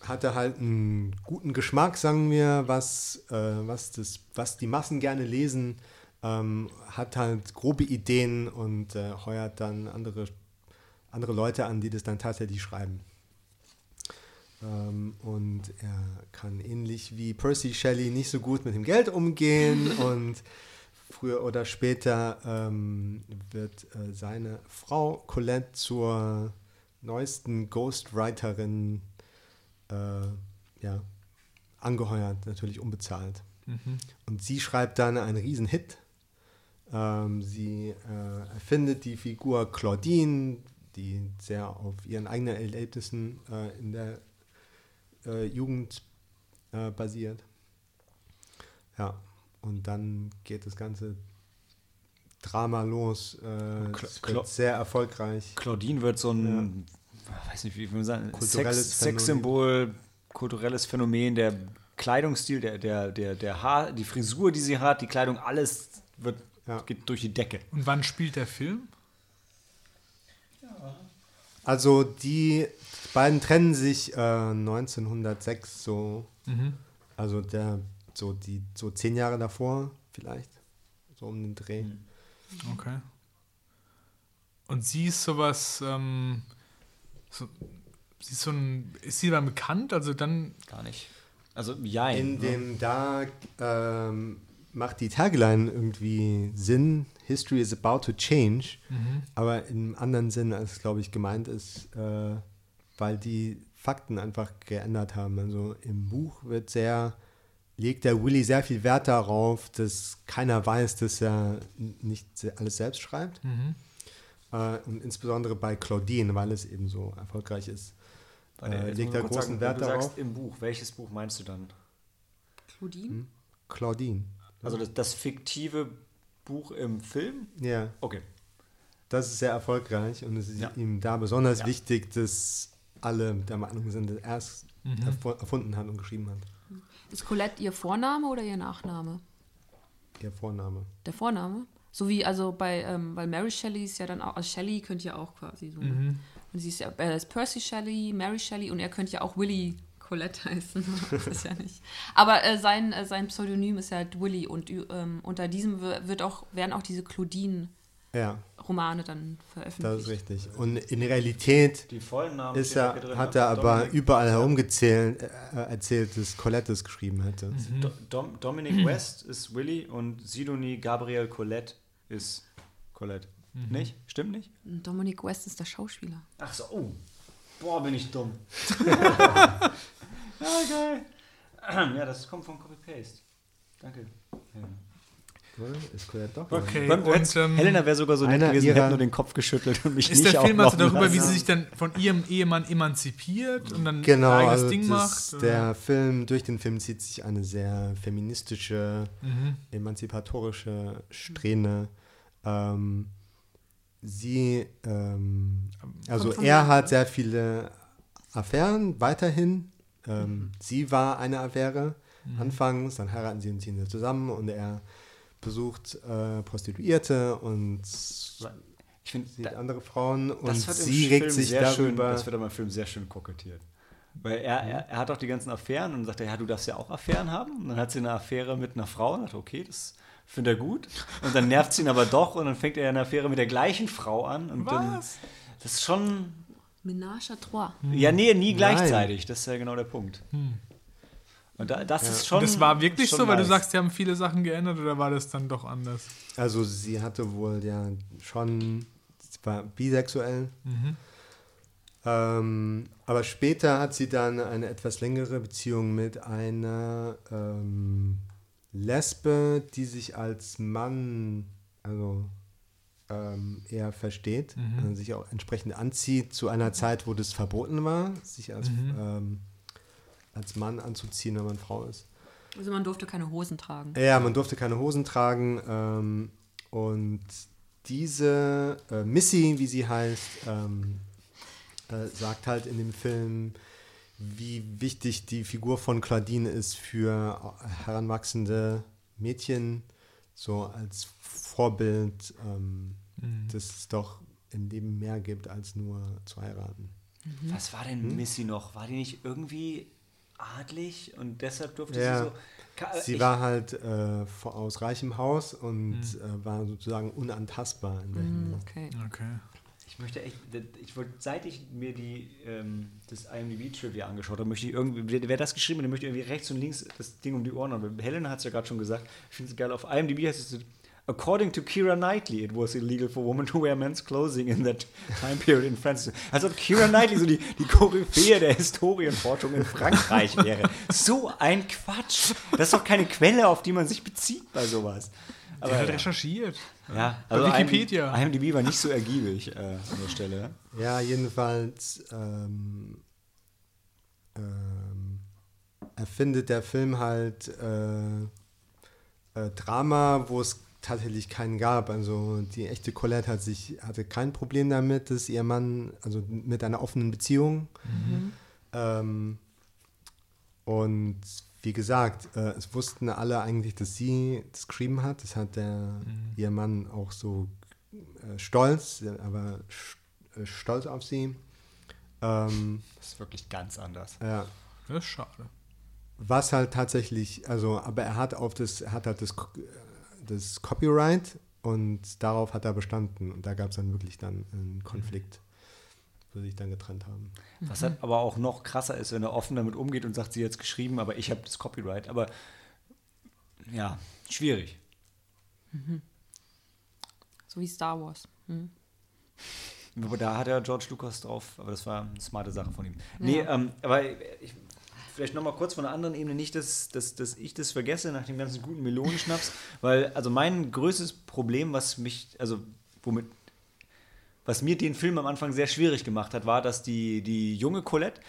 Speaker 4: hatte halt einen guten Geschmack, sagen wir, was, äh, was, das, was die Massen gerne lesen, ähm, hat halt grobe Ideen und äh, heuert dann andere, andere Leute an, die das dann tatsächlich schreiben. Ähm, und er kann ähnlich wie Percy Shelley nicht so gut mit dem Geld umgehen und früher oder später ähm, wird äh, seine Frau Colette zur neuesten Ghostwriterin äh, ja, angeheuert, natürlich unbezahlt. Und sie schreibt dann einen Riesenhit. Ähm, sie äh, erfindet die Figur Claudine, die sehr auf ihren eigenen Erlebnissen äh, in der äh, Jugend äh, basiert. Ja, und dann geht das ganze Drama los. Äh,
Speaker 1: Cla-
Speaker 4: es
Speaker 1: Cla-
Speaker 4: wird sehr erfolgreich.
Speaker 1: Claudine wird so ein, weiß nicht, wie man sagen,
Speaker 4: Kulturelles
Speaker 1: Sex. Sexsymbol, kulturelles Phänomen, der Kleidungsstil, der, der, der, der Haar, die Frisur, die sie hat, die Kleidung, alles wird,
Speaker 4: Ja.
Speaker 1: geht durch die Decke.
Speaker 2: Und wann spielt der Film?
Speaker 4: Also die beiden trennen sich äh, 1906 so, also der so die so zehn Jahre davor vielleicht so um den Dreh.
Speaker 2: Okay. Und sie ist sowas, ähm, so, sie ist so ein, ist sie dann bekannt? Also dann,
Speaker 1: Gar nicht. Also, ja.
Speaker 4: In dem da ähm, macht die Tagline irgendwie Sinn. History is about to change, aber im anderen Sinn, als glaube ich gemeint ist, äh, weil die Fakten einfach geändert haben. Also im Buch wird sehr legt der Willy sehr viel Wert darauf, dass keiner weiß, dass er nicht alles selbst schreibt. Äh, und insbesondere bei Claudine, weil es eben so erfolgreich ist, äh, legt er großen
Speaker 1: sagen,
Speaker 4: Wert
Speaker 1: wenn du
Speaker 4: darauf.
Speaker 1: sagst im Buch, welches Buch meinst du dann?
Speaker 3: Claudine?
Speaker 4: Claudine.
Speaker 1: Also das, das fiktive Buch im Film?
Speaker 4: Ja.
Speaker 1: Okay.
Speaker 4: Das ist sehr erfolgreich und es ist
Speaker 1: Ja.
Speaker 4: ihm da besonders
Speaker 1: Ja.
Speaker 4: wichtig, dass alle der Meinung sind, dass er es erfu- erfunden hat und geschrieben hat.
Speaker 3: Ist Colette ihr Vorname oder ihr Nachname?
Speaker 4: Ihr Vorname.
Speaker 3: Der Vorname? So wie, also bei, ähm, weil Mary Shelley ist ja dann auch, also Shelley könnte ja auch quasi so. Und sie ist ja, er ist Percy Shelley, Mary Shelley und er könnte ja auch Willy Colette heißen. das ist ja nicht. Aber äh, sein, äh, sein Pseudonym ist ja halt Willy und ähm, unter diesem wi- wird auch, werden auch diese Claudine-Romane
Speaker 4: Ja,
Speaker 3: dann
Speaker 4: das
Speaker 3: veröffentlicht.
Speaker 4: ist richtig. Und in Realität
Speaker 1: Die vollen Namen
Speaker 4: ist er, hat
Speaker 1: ne?
Speaker 4: er aber
Speaker 1: Dominic,
Speaker 4: überall herumgezählt, äh, erzählt, dass Colette es geschrieben hätte.
Speaker 1: Do, Dom, Dominic West ist Willy und Sidonie Gabriel Colette ist Colette. Nicht? Stimmt nicht?
Speaker 3: Dominic West ist der Schauspieler.
Speaker 1: Ach so, oh. Boah, bin ich dumm. ja, geil. Ja, das kommt vom Copy-Paste. Danke.
Speaker 4: Oder? Ist Colette doch.
Speaker 2: Okay,
Speaker 1: Man-
Speaker 2: und ähm,
Speaker 1: Helena wäre sogar so nett gewesen, hätte nur den Kopf geschüttelt und mich
Speaker 2: ist
Speaker 1: nicht
Speaker 2: der Film also darüber, wie
Speaker 1: lassen.
Speaker 2: sie sich dann von ihrem Ehemann emanzipiert und dann
Speaker 4: Genau,
Speaker 2: ein eigenes
Speaker 4: also
Speaker 2: Ding
Speaker 4: das,
Speaker 2: macht?
Speaker 4: der Film, durch den Film zieht sich eine sehr feministische,
Speaker 2: Mhm.
Speaker 4: emanzipatorische Strähne. Ähm, sie, ähm, also
Speaker 3: von
Speaker 4: er hat sehr viele Affären weiterhin. Ähm, Sie war eine Affäre anfangs, dann heiraten sie und ziehen sie zusammen und er besucht äh, Prostituierte und
Speaker 1: Ich finde,
Speaker 4: sieht andere Frauen und
Speaker 1: das wird
Speaker 4: sie regt
Speaker 1: Film
Speaker 4: sich
Speaker 1: sehr schön,
Speaker 4: darüber.
Speaker 1: das wird aber im Film sehr schön kokettiert. Weil er, er, er hat auch die ganzen Affären und sagt, er, ja, du darfst ja auch Affären haben. Und dann hat sie eine Affäre mit einer Frau und sagt, okay, das findet er gut. Und dann nervt sie ihn aber doch und dann fängt er eine Affäre mit der gleichen Frau an. Und Dann,
Speaker 2: Was?
Speaker 1: das ist schon.
Speaker 3: Ménage à trois.
Speaker 1: Ja, nee, nie
Speaker 4: Nein.
Speaker 1: gleichzeitig. Das ist ja genau der Punkt. Und da, das ist schon.
Speaker 2: das war wirklich so, weil du
Speaker 1: nice.
Speaker 2: sagst, sie haben viele Sachen geändert oder war das dann doch anders?
Speaker 4: Also sie hatte wohl ja schon, sie war bisexuell. Ähm, aber später hat sie dann eine etwas längere Beziehung mit einer ähm, Lesbe, die sich als Mann, also ähm, eher versteht, und sich auch entsprechend anzieht zu einer Zeit, wo das verboten war, sich als, ähm, als Mann anzuziehen, wenn man Frau ist.
Speaker 3: Also man durfte keine Hosen tragen.
Speaker 4: Ja, man durfte keine Hosen tragen. Ähm, und diese äh, Missy, wie sie heißt, ähm, äh, sagt halt in dem Film, wie wichtig die Figur von Claudine ist für heranwachsende Mädchen, so als Vorbild, ähm, dass es doch im Leben mehr gibt, als nur zu heiraten.
Speaker 1: Was war denn Missy noch? War die nicht irgendwie adlig und deshalb durfte
Speaker 4: Ja.
Speaker 1: sie so. Ka-
Speaker 4: Sie war halt äh, aus reichem Haus und äh, war sozusagen unantastbar in der Hinsicht.
Speaker 3: Okay.
Speaker 2: Okay.
Speaker 1: Ich möchte echt, ich wollte, seit ich mir die, ähm, das IMDb-Trivia angeschaut habe, möchte ich irgendwie, wer, wer das geschrieben hat, der möchte irgendwie rechts und links das Ding um die Ohren haben. Helena hat es ja gerade schon gesagt, ich finde es geil, auf IMDb heißt es, according to Kira Knightley, it was illegal for women to wear men's clothing in that time period in France. Also ob Kira Knightley so die, die Koryphäe der Historienforschung in Frankreich wäre. So ein Quatsch. Das ist doch keine Quelle, auf die man sich bezieht bei sowas.
Speaker 2: Der hat
Speaker 1: ja.
Speaker 2: recherchiert.
Speaker 1: Ja,
Speaker 2: Bei Wikipedia.
Speaker 1: IMDb, IMDb war nicht so ergiebig äh, an der Stelle.
Speaker 4: Ja, jedenfalls ähm, ähm, erfindet der Film halt äh, äh, Drama, wo es tatsächlich keinen gab. Also die echte Colette hat sich, hatte kein Problem damit, dass ihr Mann, also mit einer offenen Beziehung. Ähm, und wie gesagt, äh, es wussten alle eigentlich, dass sie das geschrieben hat. Das hat der, ihr Mann auch so äh, stolz, aber äh, stolz auf sie. Ähm,
Speaker 1: Das ist wirklich ganz anders.
Speaker 4: ja.
Speaker 2: Das ist schade.
Speaker 4: Was halt tatsächlich, also, aber er hat auf das, er hat halt das, das Copyright und darauf hat er bestanden. Und da gab es dann wirklich dann einen Konflikt, wo sie sich dann getrennt haben.
Speaker 1: Was halt aber auch noch krasser ist, wenn er offen damit umgeht und sagt, sie hat es geschrieben, aber ich habe das Copyright. Aber ja, schwierig.
Speaker 3: So wie Star Wars. Hm.
Speaker 1: Aber da hat ja George Lucas drauf, aber das war eine smarte Sache von ihm. Nee,
Speaker 3: Ja.
Speaker 1: ähm, aber ich, vielleicht nochmal kurz von einer anderen Ebene, nicht, dass, dass, dass ich das vergesse nach dem ganzen guten Melonenschnaps, weil also mein größtes Problem, was mich, also womit, was mir den Film am Anfang sehr schwierig gemacht hat, war, dass die, die junge Colette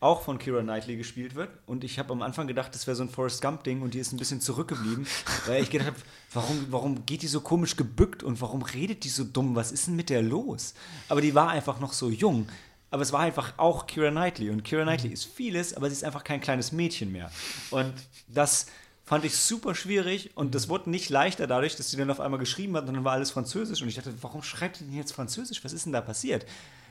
Speaker 1: auch von Kira Knightley gespielt wird. Und ich habe am Anfang gedacht, das wäre so ein Forrest Gump-Ding und die ist ein bisschen zurückgeblieben, weil ich gedacht habe, warum, warum geht die so komisch gebückt und warum redet die so dumm? Was ist denn mit der los? Aber die war einfach noch so jung. Aber es war einfach auch Kira Knightley. Und Kira Knightley ist vieles, aber sie ist einfach kein kleines Mädchen mehr. Und das fand ich super schwierig und das wurde nicht leichter dadurch, dass sie dann auf einmal geschrieben hat und dann war alles Französisch. Und ich dachte, warum schreibt die denn jetzt Französisch? Was ist denn da passiert?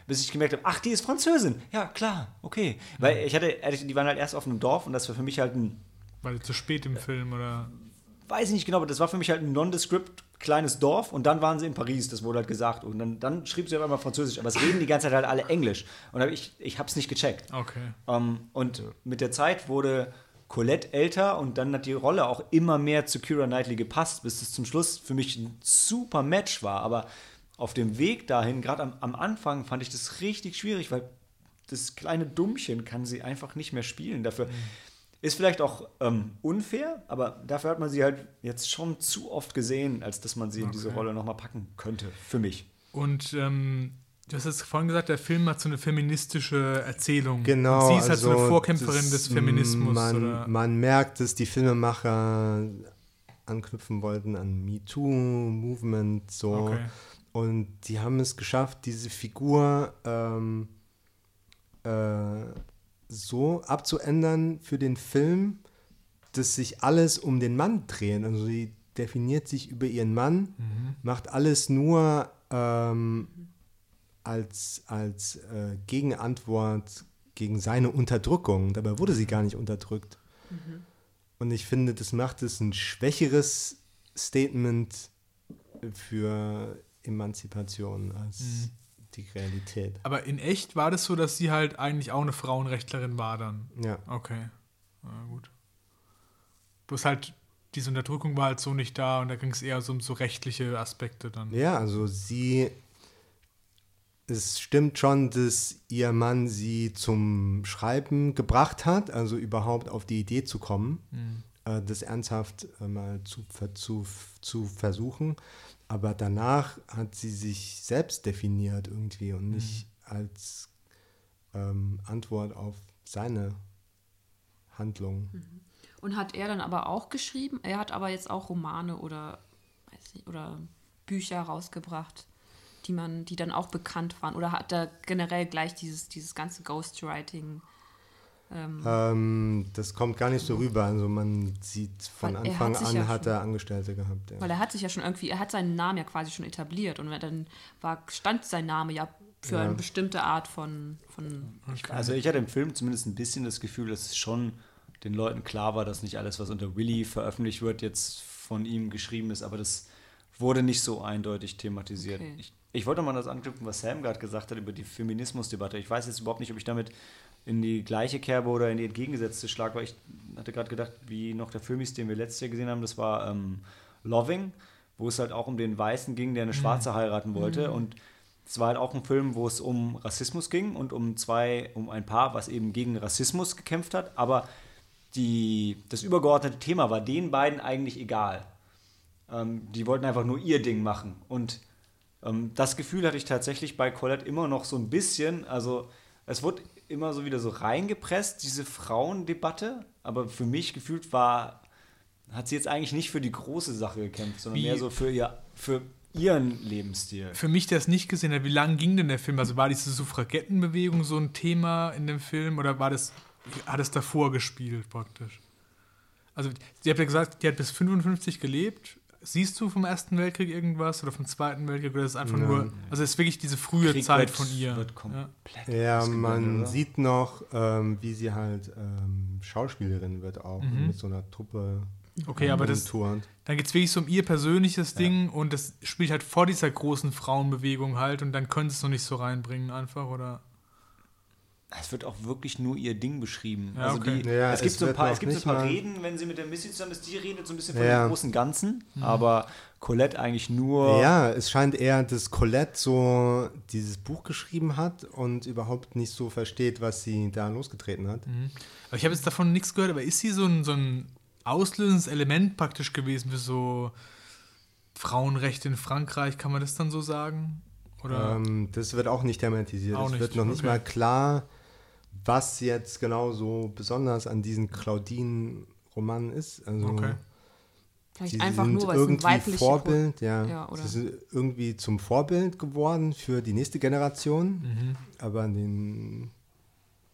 Speaker 1: Bis ich gemerkt habe, ach, die ist Französin. Ja, klar, okay. Weil ich hatte, ehrlich, die waren halt erst auf einem Dorf und das war für mich halt ein,
Speaker 2: Weil zu spät im Film oder.
Speaker 1: weiß ich nicht genau, aber das war für mich halt ein nondescript kleines Dorf und dann waren sie in Paris, das wurde halt gesagt. Und dann, dann schrieb sie auf einmal Französisch, aber es reden die ganze Zeit halt alle Englisch. Und hab ich, ich habe es nicht gecheckt.
Speaker 2: Okay.
Speaker 1: Ähm, und mit der Zeit wurde Colette älter und dann hat die Rolle auch immer mehr zu Kira Knightley gepasst, bis es zum Schluss für mich ein super Match war. Aber auf dem Weg dahin, gerade am, am Anfang, fand ich das richtig schwierig, weil das kleine Dummchen kann sie einfach nicht mehr spielen. Dafür. Ist vielleicht auch ähm, unfair, aber dafür hat man sie halt jetzt schon zu oft gesehen, als dass man sie in diese
Speaker 2: Okay.
Speaker 1: Rolle nochmal packen könnte. Für mich.
Speaker 2: Und ähm, du hast jetzt vorhin gesagt, der Film hat so eine feministische Erzählung.
Speaker 4: Genau.
Speaker 2: Und sie ist halt so eine
Speaker 4: also
Speaker 2: Vorkämpferin
Speaker 4: das-
Speaker 2: des Feminismus.
Speaker 4: Man,
Speaker 2: oder?
Speaker 4: man merkt, dass die Filmemacher anknüpfen wollten an MeToo-Movement so.
Speaker 2: Okay.
Speaker 4: Und die haben es geschafft, diese Figur ähm, äh, so abzuändern für den Film, dass sich alles um den Mann dreht. Also sie definiert sich über ihren Mann, macht alles nur ähm, als, als äh, Gegenantwort gegen seine Unterdrückung. Dabei wurde sie gar nicht unterdrückt. Und ich finde, das macht es ein schwächeres Statement für Emanzipation als die Realität.
Speaker 2: Aber in echt war das so, dass sie halt eigentlich auch eine Frauenrechtlerin war dann.
Speaker 4: Ja.
Speaker 2: Okay. Na gut. Bloß halt, diese Unterdrückung war halt so nicht da und da ging es eher so um so rechtliche Aspekte dann.
Speaker 4: Ja, also sie, es stimmt schon, dass ihr Mann sie zum Schreiben gebracht hat, also überhaupt auf die Idee zu kommen, äh, das ernsthaft äh, mal zu, zu, zu versuchen. Aber danach hat sie sich selbst definiert irgendwie und nicht als ähm, Antwort auf seine Handlung.
Speaker 3: Und hat er dann aber auch geschrieben? Er hat aber jetzt auch Romane oder, weiß nicht, oder Bücher rausgebracht, die man, die dann auch bekannt waren. Oder hat er generell gleich dieses, dieses ganze Ghostwriting? Ähm,
Speaker 4: Ähm, das kommt gar nicht so rüber. Also man sieht von Anfang
Speaker 3: hat
Speaker 4: an
Speaker 3: ja
Speaker 4: hat
Speaker 3: schon-
Speaker 4: er Angestellte gehabt. Ja.
Speaker 3: Weil er hat sich ja schon irgendwie, er hat seinen Namen ja quasi schon etabliert und dann war, stand sein Name ja für
Speaker 4: Ja.
Speaker 3: eine bestimmte Art von, von
Speaker 1: Also ich hatte im Film zumindest ein bisschen das Gefühl, dass es schon den Leuten klar war, dass nicht alles, was unter Willy veröffentlicht wird, jetzt von ihm geschrieben ist, aber das wurde nicht so eindeutig thematisiert.
Speaker 3: Okay.
Speaker 1: Ich, ich wollte mal das anknüpfen, was Sam gerade gesagt hat über die Feminismusdebatte. Ich weiß jetzt überhaupt nicht, ob ich damit in die gleiche Kerbe oder in die entgegengesetzte schlag, weil ich hatte gerade gedacht, wie noch der Film ist, den wir letztes Jahr gesehen haben, das war ähm, Loving, wo es halt auch um den Weißen ging, der eine Schwarze heiraten wollte und es war halt auch ein Film, wo es um Rassismus ging und um zwei, um ein Paar, was eben gegen Rassismus gekämpft hat, aber die, das übergeordnete Thema war den beiden eigentlich egal. Ähm, die wollten einfach nur ihr Ding machen. Und ähm, das Gefühl hatte ich tatsächlich bei Colette immer noch so ein bisschen. Also es wurde immer so wieder so reingepresst, diese Frauendebatte. Aber für mich gefühlt war, hat sie jetzt eigentlich nicht für die große Sache gekämpft, sondern
Speaker 2: Wie-
Speaker 1: mehr so für, ihr, für ihren Lebensstil.
Speaker 2: Für mich, der es nicht gesehen hat, wie lang ging denn der Film? Also war diese Suffragettenbewegung so ein Thema in dem Film oder war das, hat es davor gespielt praktisch? Also, sie hat ja gesagt, die hat bis 55 gelebt. Siehst du vom Ersten Weltkrieg irgendwas oder vom Zweiten Weltkrieg oder ist es einfach
Speaker 4: Nein.
Speaker 2: nur, also es ist wirklich diese frühe
Speaker 1: Krieg
Speaker 2: Zeit
Speaker 1: wird-
Speaker 2: von ihr.
Speaker 1: wird
Speaker 2: ja.
Speaker 1: komplett
Speaker 4: Ja, man
Speaker 1: oder?
Speaker 4: sieht noch, ähm, wie sie halt ähm, Schauspielerin wird auch
Speaker 2: Mhm.
Speaker 4: mit so einer Truppe.
Speaker 2: Okay, aber das, dann geht es wirklich so um ihr persönliches Ding und das spielt halt vor dieser großen Frauenbewegung halt und dann können sie es noch nicht so reinbringen einfach, oder?
Speaker 1: Es wird auch wirklich nur ihr Ding beschrieben.
Speaker 2: Ja,
Speaker 1: also
Speaker 2: okay.
Speaker 1: die,
Speaker 4: Ja,
Speaker 1: es gibt
Speaker 4: es
Speaker 1: so ein paar, es gibt so ein
Speaker 4: nicht
Speaker 1: paar Reden, wenn sie mit der Missy zusammen ist, die redet so ein bisschen von
Speaker 4: Ja.
Speaker 1: dem großen Ganzen, aber Colette eigentlich nur.
Speaker 4: Ja, es scheint eher, dass Colette so dieses Buch geschrieben hat und überhaupt nicht so versteht, was sie da losgetreten hat.
Speaker 2: Aber ich habe jetzt davon nichts gehört, aber ist sie so ein, so ein auslösendes Element praktisch gewesen für so Frauenrechte in Frankreich, kann man das dann so sagen? Oder?
Speaker 4: Ähm, das wird auch nicht thematisiert.
Speaker 2: Auch
Speaker 4: es
Speaker 2: nicht,
Speaker 4: wird noch nicht
Speaker 2: okay.
Speaker 4: mal klar, was jetzt genau so besonders an diesen Claudine-Romanen ist. Also,
Speaker 2: Okay.
Speaker 3: vielleicht
Speaker 4: sie
Speaker 3: einfach
Speaker 4: sind
Speaker 3: nur, weil es ein
Speaker 4: irgendwie
Speaker 3: weibliche
Speaker 4: Vorbild, ja.
Speaker 3: Ja, oder-
Speaker 4: Sie sind irgendwie zum Vorbild geworden für die nächste Generation,
Speaker 2: Mhm.
Speaker 4: aber den,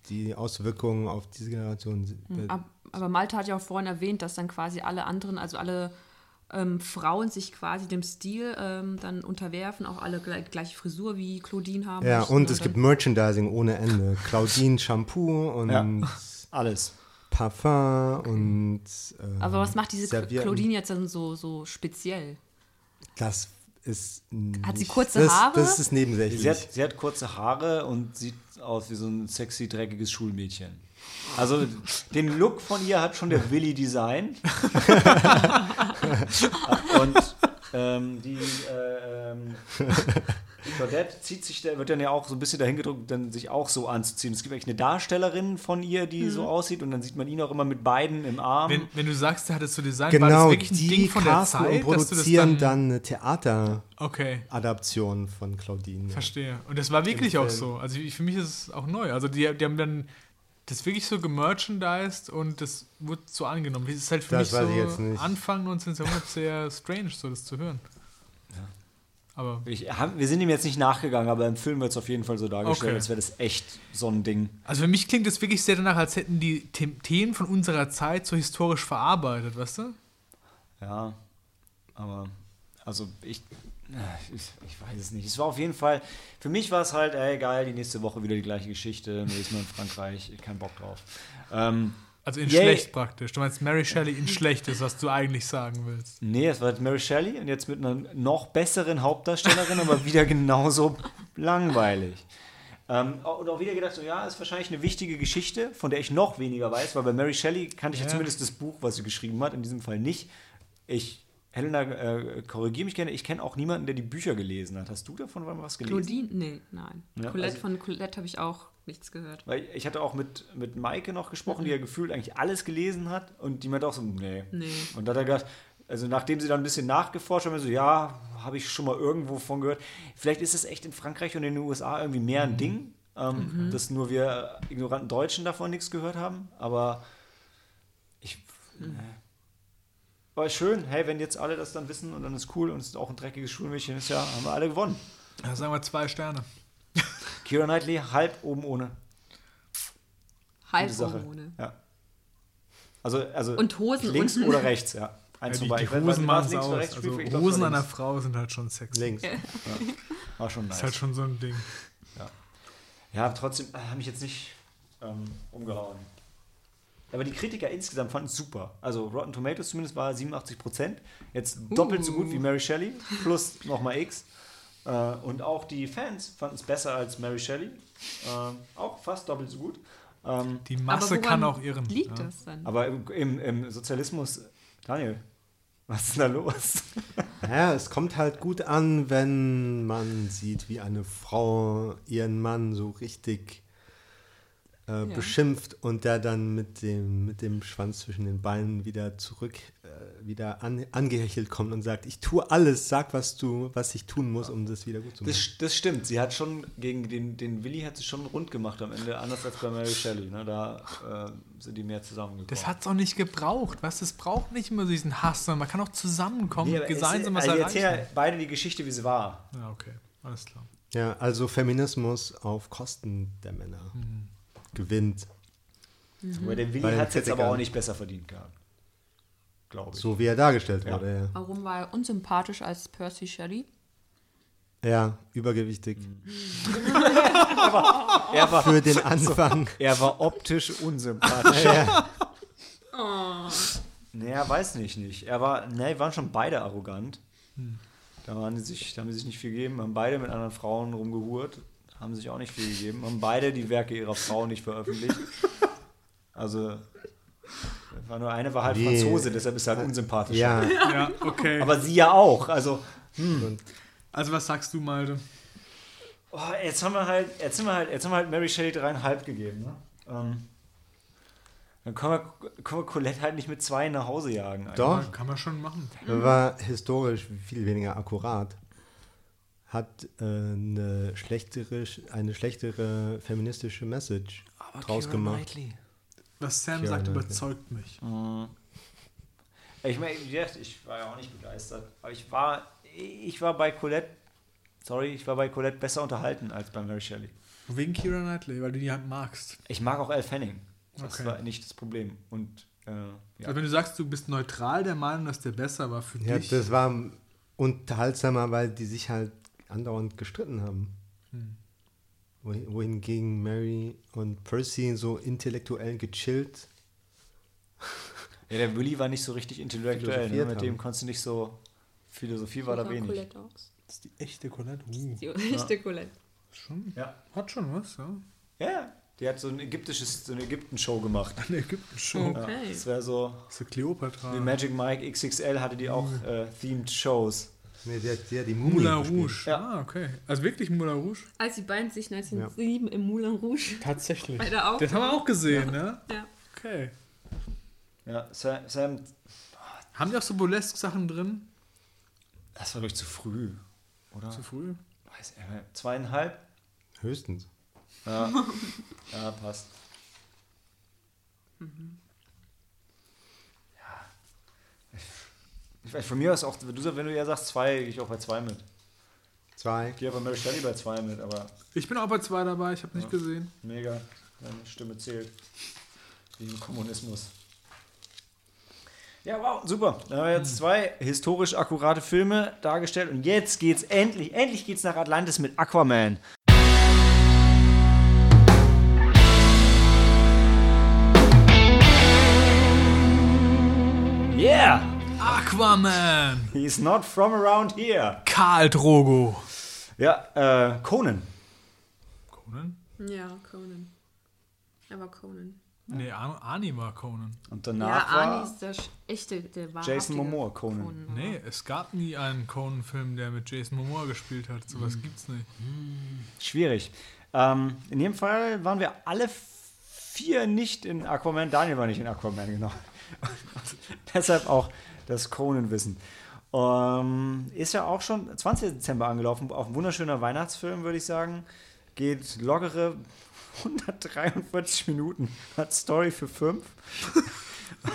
Speaker 4: die Auswirkungen auf diese Generation sind-
Speaker 3: Hm, Ab, aber Malte hat ja auch vorhin erwähnt, dass dann quasi alle anderen, also alle ähm, Frauen sich quasi dem Stil ähm, dann unterwerfen, auch alle gleich, gleiche Frisur wie Claudine haben.
Speaker 4: Ja,
Speaker 3: müssen
Speaker 4: und es gibt Merchandising ohne Ende. Claudine Shampoo und
Speaker 1: Ja. Alles.
Speaker 4: Parfum und ähm,
Speaker 3: Aber was macht diese
Speaker 4: Servietten.
Speaker 3: Claudine jetzt dann so, so speziell?
Speaker 4: Das ist
Speaker 3: Hat sie
Speaker 4: nicht-
Speaker 3: kurze
Speaker 4: das,
Speaker 3: Haare?
Speaker 4: Das ist nebensächlich.
Speaker 1: Sie hat, sie hat kurze Haare und sieht aus wie so ein sexy, dreckiges Schulmädchen. Also den Look von ihr hat schon der Willi designt. und ähm, die, äh, ähm, Claudette zieht sich, wird dann ja auch so ein bisschen dahin gedrückt, dann sich auch so anzuziehen. Es gibt eigentlich eine Darstellerin von ihr, die so aussieht und dann sieht man ihn auch immer mit beiden im Arm.
Speaker 2: Wenn, wenn du sagst, der hat es so designt, war das
Speaker 4: Genau,
Speaker 2: wirklich ein
Speaker 4: die
Speaker 2: Ding von der Zeit,
Speaker 4: und
Speaker 2: dass du das
Speaker 4: produzieren
Speaker 2: dann,
Speaker 4: dann eine Theateradaption
Speaker 2: Okay,
Speaker 4: von Claudine. ja.
Speaker 2: verstehe. Und das war wirklich auch so. Also ich, für mich ist es auch neu. Also die, die haben dann das wirklich so gemerchandised und das wurde so angenommen. Das ist halt für
Speaker 4: Das
Speaker 2: mich so. Anfang 19. Jahrhundert sehr strange, so das zu hören. Aber
Speaker 1: Ich, hab, wir sind ihm jetzt nicht nachgegangen, aber im Film wird es auf jeden Fall so dargestellt,
Speaker 2: Okay.
Speaker 1: als wäre das echt so ein Ding.
Speaker 2: Also für mich klingt es wirklich sehr danach, als hätten die The Themen von unserer Zeit so historisch verarbeitet, weißt du?
Speaker 1: Ja, aber also ich, ich, ich weiß es nicht. Es war auf jeden Fall, für mich war es halt, ey geil, die nächste Woche wieder die gleiche Geschichte, ist mal in Frankreich, kein Bock drauf. Ähm,
Speaker 2: Also in
Speaker 1: Yay.
Speaker 2: schlecht praktisch. Du meinst Mary Shelley in schlecht ist, was du eigentlich sagen willst.
Speaker 1: nee, es war jetzt Mary Shelley und jetzt mit einer noch besseren Hauptdarstellerin, aber wieder genauso langweilig. Ähm, und auch wieder gedacht, so, ja, ist wahrscheinlich eine wichtige Geschichte, von der ich noch weniger weiß, weil bei Mary Shelley kannte ich ja.
Speaker 2: Ja.
Speaker 1: zumindest das Buch, was sie geschrieben hat, in diesem Fall nicht. Ich, Helena, äh, korrigiere mich gerne, ich kenne auch niemanden, der die Bücher gelesen hat. Hast du davon was gelesen?
Speaker 3: Claudine? Nee, nein.
Speaker 1: Ja,
Speaker 3: Colette,
Speaker 1: also-
Speaker 3: von Colette habe ich auch nichts gehört.
Speaker 1: Weil ich hatte auch mit, mit Maike noch gesprochen, die ja gefühlt eigentlich alles gelesen hat und die meinte auch so, nee.
Speaker 3: Nee.
Speaker 1: Und da hat er gedacht, also nachdem sie dann ein bisschen nachgeforscht haben, so, ja, habe ich schon mal irgendwo von gehört. Vielleicht ist es echt in Frankreich und in den USA irgendwie mehr ein Ding, ähm, dass nur wir ignoranten Deutschen davon nichts gehört haben. Aber ich. Nee. Aber schön, hey, wenn jetzt alle das dann wissen und dann ist cool und es ist auch ein dreckiges Schulmädchen ist, ja, haben wir alle gewonnen.
Speaker 2: Da sagen wir zwei Sterne.
Speaker 1: Kira Knightley halb oben ohne.
Speaker 3: Halb
Speaker 1: Sache.
Speaker 3: ohne.
Speaker 1: Ja. Also, also
Speaker 3: Und Hosen
Speaker 1: links
Speaker 3: unten.
Speaker 1: oder rechts, ja. Eins
Speaker 2: Ja, die, die.
Speaker 1: Ich
Speaker 2: Hosen
Speaker 1: war
Speaker 2: machen
Speaker 1: links oder
Speaker 2: aus.
Speaker 1: rechts?
Speaker 2: Also
Speaker 1: Ich glaub,
Speaker 2: Hosen
Speaker 1: war
Speaker 2: an einer. Frau sind halt schon sexy.
Speaker 4: Links.
Speaker 1: War schon nice.
Speaker 2: Ist halt schon so ein Ding.
Speaker 1: Ja, aber trotzdem äh, haben mich jetzt nicht ähm, umgehauen. Aber die Kritiker insgesamt fanden es super. Also Rotten Tomatoes zumindest war 87%. Jetzt doppelt so gut wie Mary Shelley, plus nochmal X. Äh, und auch die Fans fanden es besser als Mary Shelley. Äh, auch fast doppelt so gut. Ähm,
Speaker 2: Die Masse
Speaker 3: Aber
Speaker 2: kann auch irren.
Speaker 3: Liegt
Speaker 2: ja.
Speaker 3: das dann?
Speaker 1: aber im, im, im Sozialismus, Daniel, was ist denn da los?
Speaker 4: Ja, es kommt halt gut an, wenn man sieht, wie eine Frau ihren Mann so richtig äh,
Speaker 3: Ja.
Speaker 4: beschimpft und der dann mit dem, mit dem Schwanz zwischen den Beinen wieder zurück, äh, wieder an, angehechelt kommt und sagt, ich tue alles, sag, was du, was ich tun muss, um das wieder gut zu machen.
Speaker 1: Das, das stimmt. Sie hat schon gegen den, den Willi hat sie schon rund gemacht am Ende, anders als bei Mary Shelley. Ne? Da äh, sind die mehr zusammengekommen.
Speaker 2: Das hat es auch nicht gebraucht. Was? Es braucht nicht immer diesen Hass, sondern man kann auch zusammenkommen
Speaker 1: Nee,
Speaker 2: und gemeinsam was
Speaker 1: also
Speaker 2: erreichen.
Speaker 1: erzählen ja beide die Geschichte, wie sie war.
Speaker 2: Ja, okay. Alles klar.
Speaker 4: Ja, also Feminismus auf Kosten der Männer gewinnt.
Speaker 1: Aber der Willi hat es jetzt aber auch nicht besser verdient gehabt. Glaube ich.
Speaker 4: So wie er dargestellt
Speaker 1: Ja.
Speaker 4: wurde. Ja.
Speaker 3: Warum war er unsympathisch als Percy Shelley?
Speaker 4: ja, übergewichtig.
Speaker 1: Er, war,
Speaker 4: Für den Anfang.
Speaker 1: er war optisch unsympathisch. Naja, weiß nicht, nicht. Er war, ne, waren schon beide arrogant. Da, waren die sich, da haben sie sich nicht viel gegeben, haben beide mit anderen Frauen rumgehurt, haben sich auch nicht viel gegeben, haben beide die Werke ihrer Frau nicht veröffentlicht. Also, war nur eine war halt
Speaker 4: Nee.
Speaker 1: Franzose, deshalb ist er halt unsympathisch.
Speaker 4: Ja,
Speaker 2: Ja, okay.
Speaker 1: Aber sie ja auch. Also,
Speaker 2: also was sagst du, Malte?
Speaker 1: Oh, jetzt haben wir halt, jetzt haben wir halt, jetzt haben wir halt Mary Shelley dreieinhalb gegeben, ne? Ähm, dann können wir, können wir Colette halt nicht mit zwei nach Hause jagen. eigentlich.
Speaker 4: doch.
Speaker 2: Kann man schon machen.
Speaker 4: war historisch viel weniger akkurat. Hat äh, eine, schlechtere, eine schlechtere feministische Message draus
Speaker 1: Keira
Speaker 4: gemacht.
Speaker 1: Knightley.
Speaker 2: Was Sam
Speaker 4: Keira
Speaker 2: sagt,
Speaker 4: Knightley.
Speaker 2: überzeugt mich.
Speaker 1: Ich meine, ich war ja auch nicht begeistert. Aber ich war, ich war bei Colette, sorry, ich war bei Colette besser unterhalten als bei Mary Shelley.
Speaker 2: Wegen Kira Knightley, weil du die halt magst.
Speaker 1: Ich mag auch Elle Fanning. Das
Speaker 2: Okay.
Speaker 1: war nicht das Problem. Und äh, ja.
Speaker 2: Also wenn du sagst, du bist neutral der Meinung, dass der besser war für
Speaker 4: Ja,
Speaker 2: dich.
Speaker 4: das war unterhaltsamer, weil die sich halt andauernd gestritten haben.
Speaker 2: Hm.
Speaker 4: Wohin- Wohingegen Mary und Percy so intellektuell gechillt.
Speaker 1: ja, der Willy war nicht so richtig intellektuell. Ne? Mit dem konntest du nicht so, Philosophie war da wenig.
Speaker 3: Colette.
Speaker 2: Das ist die echte Colette. Uh,
Speaker 3: Die echte Colette.
Speaker 2: schon.
Speaker 1: Ja.
Speaker 2: Hat schon was, ja.
Speaker 1: Ja, ja. Die hat so ein ägyptisches, so eine Ägypten-Show gemacht.
Speaker 2: Eine Ägypten-Show.
Speaker 1: Ja,
Speaker 3: Okay.
Speaker 1: das wäre so,
Speaker 2: Das ist Kleopatra.
Speaker 1: wie Magic Mike XXL hatte die auch äh, themed Shows.
Speaker 4: Nee, der, der die Mumie
Speaker 2: Moulin
Speaker 4: gespielt.
Speaker 2: Rouge.
Speaker 1: Ja.
Speaker 2: Ah, okay. Also wirklich Moulin Rouge?
Speaker 3: Als die beiden sich 1907 im Moulin Rouge
Speaker 2: Tatsächlich.
Speaker 3: bei der
Speaker 2: Das haben wir auch gesehen, ne?
Speaker 3: Ja.
Speaker 2: Okay.
Speaker 1: Ja, Sam, Sam
Speaker 2: Haben die auch so Burlesque-Sachen drin?
Speaker 1: das war doch zu früh, oder?
Speaker 2: Zu früh?
Speaker 1: Weiß ich, zweieinhalb?
Speaker 4: Höchstens.
Speaker 1: Ja, ja passt. Ja. Ich weiß, von mir aus auch, wenn du, wenn du ja sagst zwei, gehe ich auch bei zwei mit.
Speaker 4: Zwei.
Speaker 1: Ich gehe aber Mary Shelley bei zwei mit, aber
Speaker 2: Ich bin auch bei zwei dabei, ich habe nicht gesehen.
Speaker 1: mega. Deine Stimme zählt. Wie im Kommunismus. Ja, wow, super. Da haben wir jetzt zwei historisch akkurate Filme dargestellt und jetzt geht's endlich, endlich geht's nach Atlantis mit Aquaman. Yeah!
Speaker 2: Aquaman!
Speaker 1: He's not from around here.
Speaker 2: Karl Drogo.
Speaker 1: Ja, äh, Conan.
Speaker 2: Conan?
Speaker 3: Ja, Conan. Aber Conan.
Speaker 2: Nee, Ani war Conan.
Speaker 1: Und
Speaker 3: Ja,
Speaker 1: danach
Speaker 3: Arnie
Speaker 1: war
Speaker 3: ist der echte, der
Speaker 1: Jason
Speaker 3: wahrhaftige
Speaker 1: Momoa Conan.
Speaker 2: Nee, es gab nie einen Conan-Film, der mit Jason Momoa gespielt hat. Sowas gibt's nicht.
Speaker 1: Schwierig. Ähm, in jedem Fall waren wir alle vier nicht in Aquaman. Daniel war nicht in Aquaman, genau. Deshalb auch das Conan-Wissen. Ähm, ist ja auch schon 20. Dezember angelaufen. Auch ein wunderschöner Weihnachtsfilm, würde ich sagen. Geht lockere 143 Minuten. Hat Story für fünf.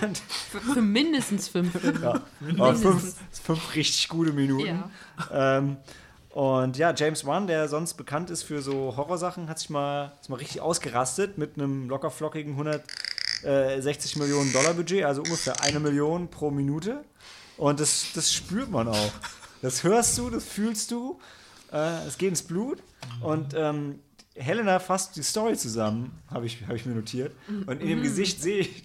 Speaker 1: Und,
Speaker 3: Für, für mindestens fünf Filme.
Speaker 1: ja, fünf, fünf richtig gute Minuten.
Speaker 3: Ja.
Speaker 1: Ähm, und ja, James Wan, der sonst bekannt ist für so Horrorsachen, hat sich mal, ist mal richtig ausgerastet mit einem lockerflockigen 160 Millionen Dollar Budget, also ungefähr eine Million pro Minute. Und das, das spürt man auch. Das hörst du, das fühlst du. Äh, es geht ins Blut. Und ähm, Helena fasst die Story zusammen, habe ich, hab ich mir notiert. Und in dem Gesicht sehe ich,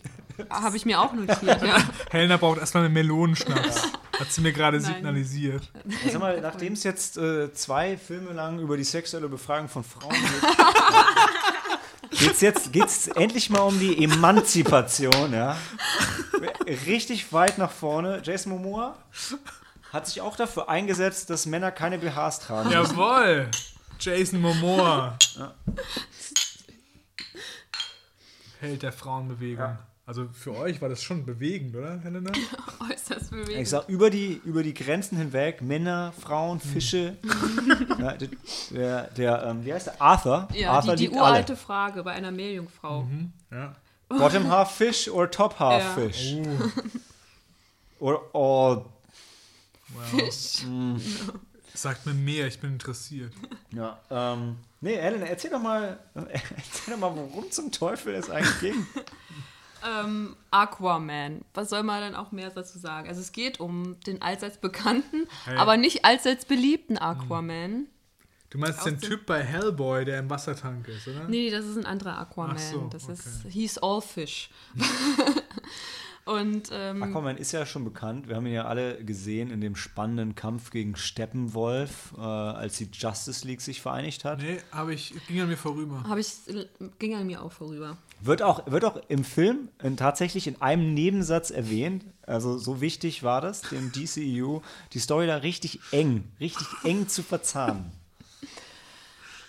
Speaker 3: Habe ich mir auch notiert, ja.
Speaker 2: Helena braucht erstmal einen Melonenschnaps. Hat sie mir gerade signalisiert.
Speaker 1: Ich sag mal, nachdem es jetzt äh, zwei Filme lang über die sexuelle Befragung von Frauen geht, geht's jetzt geht's endlich mal um die Emanzipation, ja. Richtig weit nach vorne. Jason Momoa hat sich auch dafür eingesetzt, dass Männer keine BHs tragen.
Speaker 2: Jawohl! Jason Momoa. Held der Frauenbewegung.
Speaker 1: Ja.
Speaker 2: Also für euch war das schon bewegend, oder, Helena?
Speaker 3: Äußerst bewegend.
Speaker 1: Ich sag, über die, über die Grenzen hinweg, Männer, Frauen, Fische. ja, der, der, der ähm, wie heißt der? Arthur.
Speaker 3: ja,
Speaker 1: Arthur
Speaker 3: die, die
Speaker 1: liebt alle.
Speaker 3: uralte Frage bei einer Meerjungfrau.
Speaker 2: Ja.
Speaker 1: Bottom half fish or top half
Speaker 3: Ja.
Speaker 1: fish?
Speaker 2: Uh,
Speaker 1: Or all
Speaker 2: wow.
Speaker 3: Fisch.
Speaker 2: Sagt mir mehr, ich bin interessiert.
Speaker 1: Ja, ähm, nee, Ellen, erzähl doch mal, erzähl doch mal, worum zum Teufel es eigentlich ging.
Speaker 3: Ähm, Aquaman. Was soll man dann auch mehr dazu sagen? Also es geht um den allseits bekannten,
Speaker 2: Hey.
Speaker 3: aber nicht allseits beliebten Aquaman.
Speaker 2: Du meinst den Typ bei Hellboy, der im Wassertank ist, oder?
Speaker 3: Nee, das ist ein anderer Aquaman.
Speaker 2: So,
Speaker 3: das ist
Speaker 2: okay.
Speaker 3: He's All Fish. Und ähm,
Speaker 1: Aquaman ist ja schon bekannt. Wir haben ihn ja alle gesehen in dem spannenden Kampf gegen Steppenwolf, äh, als die Justice League sich vereinigt hat.
Speaker 2: Nee, aber ich ging an mir vorüber.
Speaker 3: habe ich ging an mir auch vorüber.
Speaker 1: Wird auch, wird auch im Film in, tatsächlich in einem Nebensatz erwähnt. Also so wichtig war das, dem DCEU, die Story da richtig eng, richtig eng zu verzahnen.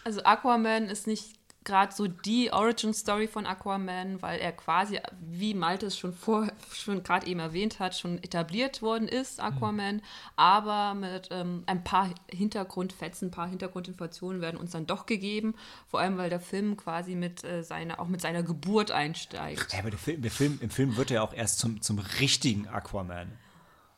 Speaker 3: Also Aquaman ist nicht gerade so die Origin-Story von Aquaman, weil er quasi, wie Malte es schon vor, schon gerade eben erwähnt hat, schon etabliert worden ist, Aquaman, aber mit ähm, ein paar Hintergrundfetzen, ein paar Hintergrundinformationen werden uns dann doch gegeben, vor allem weil der Film quasi mit äh, seiner, auch mit seiner Geburt einsteigt.
Speaker 1: Ja, aber der Film, der Film, im Film wird er auch erst zum, zum richtigen Aquaman.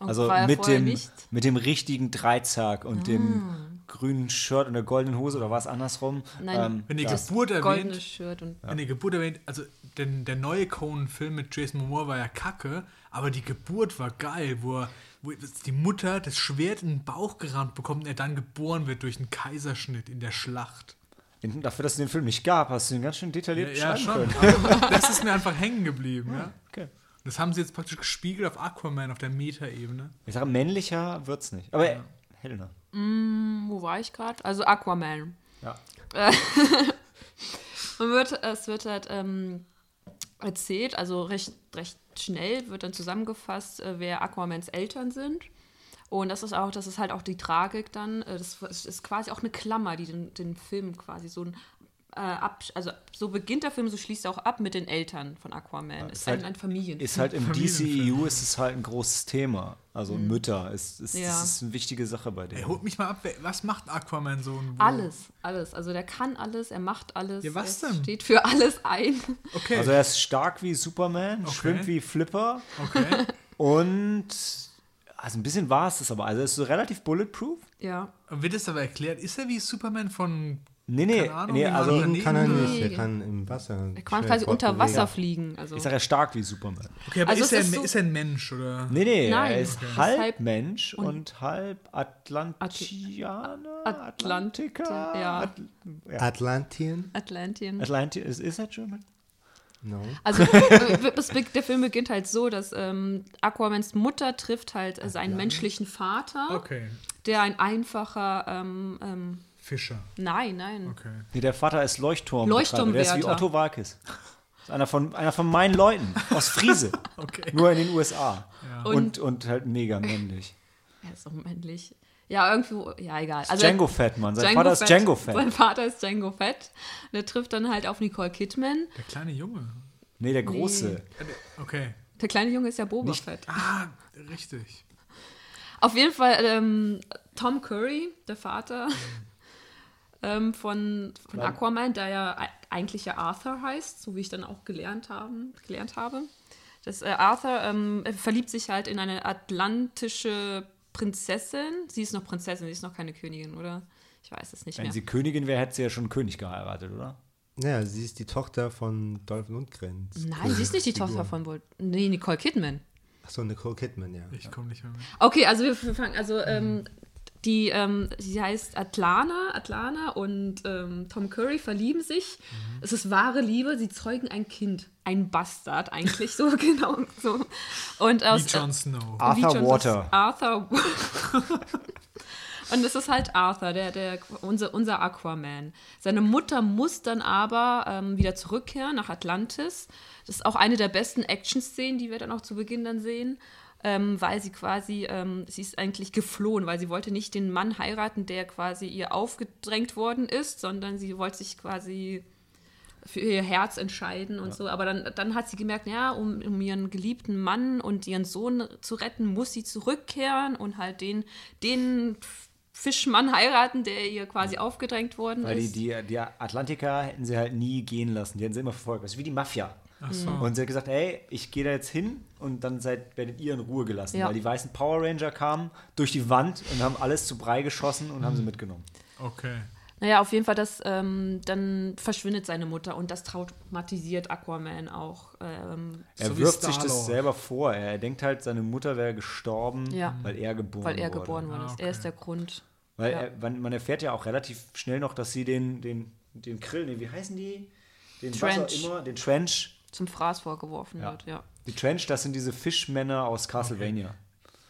Speaker 3: Und
Speaker 1: Also mit dem,
Speaker 3: nicht? Ah.
Speaker 1: mit dem richtigen Dreizack und dem grünen Shirt und der goldenen Hose oder war es andersrum?
Speaker 3: Nein,
Speaker 1: Ähm,
Speaker 2: Wenn die
Speaker 1: ja.
Speaker 2: Geburt
Speaker 3: Goldene
Speaker 2: erwähnt,
Speaker 3: Shirt und
Speaker 2: wenn die Geburt erwähnt, also denn der neue Conan-Film mit Jason Momoa war ja kacke, aber die Geburt war geil, wo, er, wo die Mutter das Schwert in den Bauch gerammt bekommt und er dann geboren wird durch einen Kaiserschnitt in der Schlacht.
Speaker 1: In- Dafür, dass es den Film nicht gab, hast du ihn ganz schön detailliert
Speaker 2: Ja, ja schon. Aber das ist mir einfach hängen geblieben. Ja?
Speaker 1: Okay.
Speaker 2: Das haben sie jetzt praktisch gespiegelt auf Aquaman, auf der Meta-Ebene.
Speaker 1: Ich sage, männlicher wird's nicht. Aber Helena.
Speaker 3: Wo war ich gerade? Also Aquaman.
Speaker 1: Ja.
Speaker 3: Man wird, es wird halt ähm, erzählt, also recht, recht schnell wird dann zusammengefasst, äh, wer Aquamans Eltern sind. Und das ist auch, das ist halt auch die Tragik dann. äh, Das ist quasi auch eine Klammer, die den, den Film quasi so ein äh, ab, also so beginnt der Film, so schließt er auch ab mit den Eltern von Aquaman. ist
Speaker 1: halt-
Speaker 3: ein, ein Familienfilm.
Speaker 1: Ist halt im. DCEU ist es halt ein großes Thema. Also Mütter ist, ist,
Speaker 3: Ja.
Speaker 1: das ist eine wichtige Sache bei
Speaker 2: Ey,
Speaker 1: denen.
Speaker 2: holt mich mal ab, was macht Aquaman so? ein-
Speaker 3: alles, alles. Also der kann alles, er macht alles.
Speaker 2: Ja, was
Speaker 3: er
Speaker 2: denn?
Speaker 3: steht für alles ein.
Speaker 2: Okay,
Speaker 1: Also er ist stark wie Superman,
Speaker 2: Okay.
Speaker 1: schwimmt wie Flipper
Speaker 2: okay.
Speaker 1: und also ein bisschen war es das aber. Also er ist so relativ bulletproof.
Speaker 3: Ja.
Speaker 2: Und wird es aber erklärt, ist er wie Superman von.
Speaker 1: Nee, nee,
Speaker 2: Ahnung,
Speaker 1: nee also
Speaker 4: Fliegen kann er nicht,
Speaker 3: Nee.
Speaker 4: er kann im Wasser.
Speaker 3: Er kann quasi unter. Wasser fliegen. Also.
Speaker 1: ich sage, er ist stark wie Superman.
Speaker 2: Okay, aber
Speaker 3: Also
Speaker 2: ist, er
Speaker 3: so-
Speaker 2: ist er ein Mensch oder?
Speaker 1: Nee, nee,
Speaker 3: Nein.
Speaker 1: er ist
Speaker 3: Okay.
Speaker 1: halb, Mensch und,
Speaker 3: und-
Speaker 1: halb Atlantianer,
Speaker 3: Atlantiker, ja.
Speaker 1: At ja.
Speaker 4: Atlantien?
Speaker 3: Atlantian.
Speaker 1: Atlanti ist, ist das German?
Speaker 4: No.
Speaker 3: Also der Film beginnt halt so, dass ähm, Aquamans Mutter trifft halt äh, seinen menschlichen Vater,
Speaker 2: Okay.
Speaker 3: der ein einfacher, ähm, ähm,
Speaker 2: Fischer.
Speaker 3: nein, nein,
Speaker 2: Okay.
Speaker 1: Nee, der Vater ist Leuchtturm.
Speaker 3: Leuchtturmwärter.
Speaker 1: Der ist wie Otto Walkes. Das ist einer von, einer von meinen Leuten aus Friese.
Speaker 2: Okay.
Speaker 1: Nur in den USA.
Speaker 3: Und-
Speaker 1: Und, und halt mega männlich.
Speaker 3: er ist auch männlich. Ja, irgendwo, ja, egal. Also
Speaker 1: Django Fett, Mann. Sein
Speaker 3: Django
Speaker 1: Vater ist
Speaker 3: Fett.
Speaker 1: Django Fett.
Speaker 3: Sein Vater ist Django Fett. Der trifft dann halt auf Nicole Kidman.
Speaker 2: Der kleine Junge.
Speaker 1: Nee, der Große.
Speaker 2: Okay.
Speaker 3: Der kleine Junge ist ja Boba Fett.
Speaker 2: Ah, richtig.
Speaker 3: Auf jeden Fall ähm, Tom Curry, der Vater ähm, von, von Aquaman, der ja eigentlich ja Arthur heißt, so wie ich dann auch gelernt, haben, gelernt habe. Das, äh, Arthur ähm, verliebt sich halt in eine atlantische Prinzessin. Sie ist noch Prinzessin, sie ist noch keine Königin, oder? Ich weiß es nicht
Speaker 1: Wenn
Speaker 3: mehr.
Speaker 1: sie Königin wäre, hätte sie ja schon einen König geheiratet, oder?
Speaker 4: Naja, sie ist die Tochter von Dolph Lundgren.
Speaker 3: Nein, sie ist nicht die Tochter von Walt. Nee, Nicole Kidman.
Speaker 4: Achso, Nicole Kidman, ja.
Speaker 2: Ich komme nicht mehr mit.
Speaker 3: Okay, also wir wir fangen, also ähm, die, ähm, sie heißt Atlana, Atlana und ähm, Tom Curry verlieben sich. Es ist wahre Liebe, sie zeugen ein Kind, ein Bastard eigentlich, so genau so. Und aus,
Speaker 2: Wie Jon Snow.
Speaker 1: Arthur
Speaker 3: wie Jon-
Speaker 1: Water.
Speaker 3: Arthur. Und es ist halt Arthur, der, der, unser, unser Aquaman. Seine Mutter muss dann aber ähm, wieder zurückkehren nach Atlantis. Das ist auch eine der besten Action-Szenen, die wir dann auch zu Beginn dann sehen. Ähm, weil sie quasi, ähm, sie ist eigentlich geflohen, weil sie wollte nicht den Mann heiraten, der quasi ihr aufgedrängt worden ist, sondern sie wollte sich quasi für ihr Herz entscheiden und so. Aber dann, dann hat sie gemerkt, ja, um, um ihren geliebten Mann und ihren Sohn zu retten, muss sie zurückkehren und halt den, den Fischmann heiraten, der ihr quasi aufgedrängt worden
Speaker 1: Weil die,
Speaker 3: ist.
Speaker 1: die, die Atlantiker hätten sie halt nie gehen lassen. Die hätten sie immer verfolgt. Das ist wie die Mafia.
Speaker 2: So.
Speaker 1: Und sie hat gesagt, ey, ich gehe da jetzt hin und dann seid, werdet ihr in Ruhe gelassen.
Speaker 3: Ja.
Speaker 1: Weil die weißen Power Ranger kamen durch die Wand und haben alles zu Brei geschossen und haben sie mitgenommen.
Speaker 2: Okay.
Speaker 3: Naja, auf jeden Fall, das, ähm, dann verschwindet seine Mutter und das traumatisiert Aquaman auch. Ähm,
Speaker 1: Er
Speaker 2: So
Speaker 1: wirft sich das selber vor. Er denkt halt, seine Mutter wäre gestorben,
Speaker 3: Ja.
Speaker 1: weil er geboren
Speaker 3: weil er
Speaker 1: wurde.
Speaker 3: geboren worden
Speaker 2: Ah,
Speaker 3: ist.
Speaker 2: okay.
Speaker 3: Er ist der Grund.
Speaker 1: Weil
Speaker 3: Ja.
Speaker 1: er, man, man erfährt ja auch relativ schnell noch, dass sie den, den, den Krill, nee, wie heißen die? Den
Speaker 3: Trench.
Speaker 1: immer, den Trench.
Speaker 3: Zum Fraß vorgeworfen
Speaker 1: Ja.
Speaker 3: wird, ja.
Speaker 1: Die Trench, das sind diese Fischmänner aus Castlevania.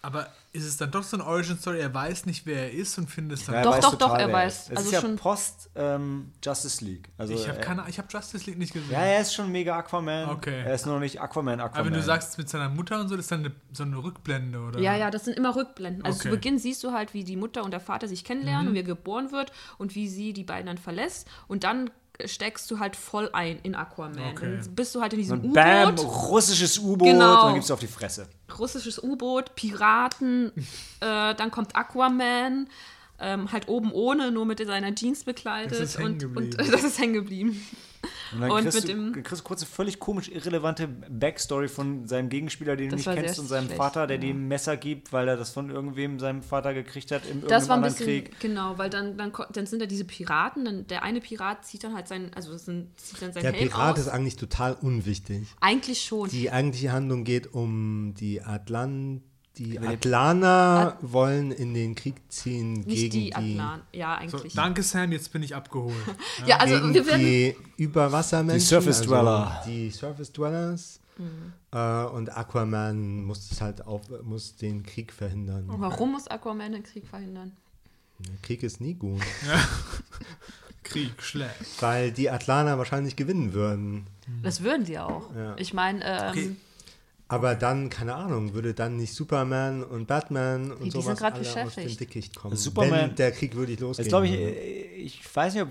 Speaker 2: Aber ist es dann doch so eine Origin-Story? Er weiß nicht, wer er ist und findet es dann.
Speaker 1: Ja,
Speaker 3: Doch, doch, doch,
Speaker 1: total,
Speaker 3: er weiß.
Speaker 1: ist. Es
Speaker 3: Also
Speaker 1: ist ja
Speaker 3: schon-
Speaker 1: Post ähm, Justice League. Also,
Speaker 2: ich habe
Speaker 1: er-
Speaker 2: keine, ich habe Justice League nicht gesehen.
Speaker 1: Ja, er ist schon mega Aquaman.
Speaker 2: Okay.
Speaker 1: Er ist nur noch nicht Aquaman, Aquaman.
Speaker 2: Aber wenn du sagst mit seiner Mutter und so, das ist dann eine, so eine Rückblende, oder?
Speaker 3: Ja, ja, das sind immer Rückblenden. Also
Speaker 2: Okay.
Speaker 3: zu Beginn siehst du halt, wie die Mutter und der Vater sich kennenlernen und wie er geboren wird und wie sie die beiden dann verlässt. Und dann steckst du halt voll ein in Aquaman.
Speaker 2: Okay.
Speaker 3: Dann bist du halt in diesem
Speaker 1: und bam,
Speaker 3: U-Boot,
Speaker 1: russisches U-Boot
Speaker 3: Genau.
Speaker 1: und dann gibst du auf die Fresse.
Speaker 3: russisches U-Boot, Piraten, äh, dann kommt Aquaman. Ähm, halt oben ohne, nur mit seiner Jeans bekleidet.
Speaker 2: Das ist hängen
Speaker 3: und, und
Speaker 2: geblieben.
Speaker 3: das ist hängen geblieben.
Speaker 1: Und dann
Speaker 3: Und
Speaker 1: kriegst,
Speaker 3: mit
Speaker 1: du,
Speaker 3: dem-
Speaker 1: kriegst du kurz eine völlig komisch irrelevante Backstory von seinem Gegenspieler, den du nicht kennst, und seinem
Speaker 3: schlecht,
Speaker 1: Vater, der
Speaker 3: ja.
Speaker 1: dem Messer gibt, weil er das von irgendwem seinem Vater gekriegt hat in
Speaker 3: Das war ein bisschen,
Speaker 1: Krieg.
Speaker 3: genau, weil dann, dann, dann sind da diese Piraten, dann der eine Pirat zieht dann halt sein, also sind, zieht dann sein
Speaker 4: Der
Speaker 3: Helm
Speaker 4: Pirat
Speaker 3: aus.
Speaker 4: ist eigentlich total unwichtig.
Speaker 3: Eigentlich schon.
Speaker 4: Die eigentliche Handlung geht um die Atlant... Die Atlaner wollen in den Krieg ziehen
Speaker 3: Nicht
Speaker 4: gegen
Speaker 3: die
Speaker 4: die,
Speaker 3: Atlan. Ja,
Speaker 2: So,
Speaker 3: eigentlich.
Speaker 2: danke, Sam, jetzt bin ich abgeholt.
Speaker 3: ja, also
Speaker 4: gegen
Speaker 3: wir werden.
Speaker 4: die Überwassermenschen.
Speaker 1: Die Surface Dweller.
Speaker 4: Also die Surface Dwellers.
Speaker 3: Mhm.
Speaker 4: Äh, und Aquaman muss es halt auf, muss den Krieg verhindern.
Speaker 3: Warum muss Aquaman den Krieg verhindern?
Speaker 4: Der Krieg ist nie gut,
Speaker 2: Krieg, schlecht.
Speaker 4: weil die Atlaner wahrscheinlich gewinnen würden.
Speaker 3: Das würden sie auch.
Speaker 4: Ja.
Speaker 3: Ich meine, ähm,
Speaker 2: Okay.
Speaker 4: Aber dann, keine Ahnung, würde dann nicht Superman und Batman und
Speaker 3: Die sind
Speaker 4: sowas alle aus dem. Dickicht kommen,
Speaker 1: Superman-
Speaker 4: wenn der Krieg wirklich losgehen
Speaker 1: Jetzt glaube ich, äh, ich weiß nicht, ob.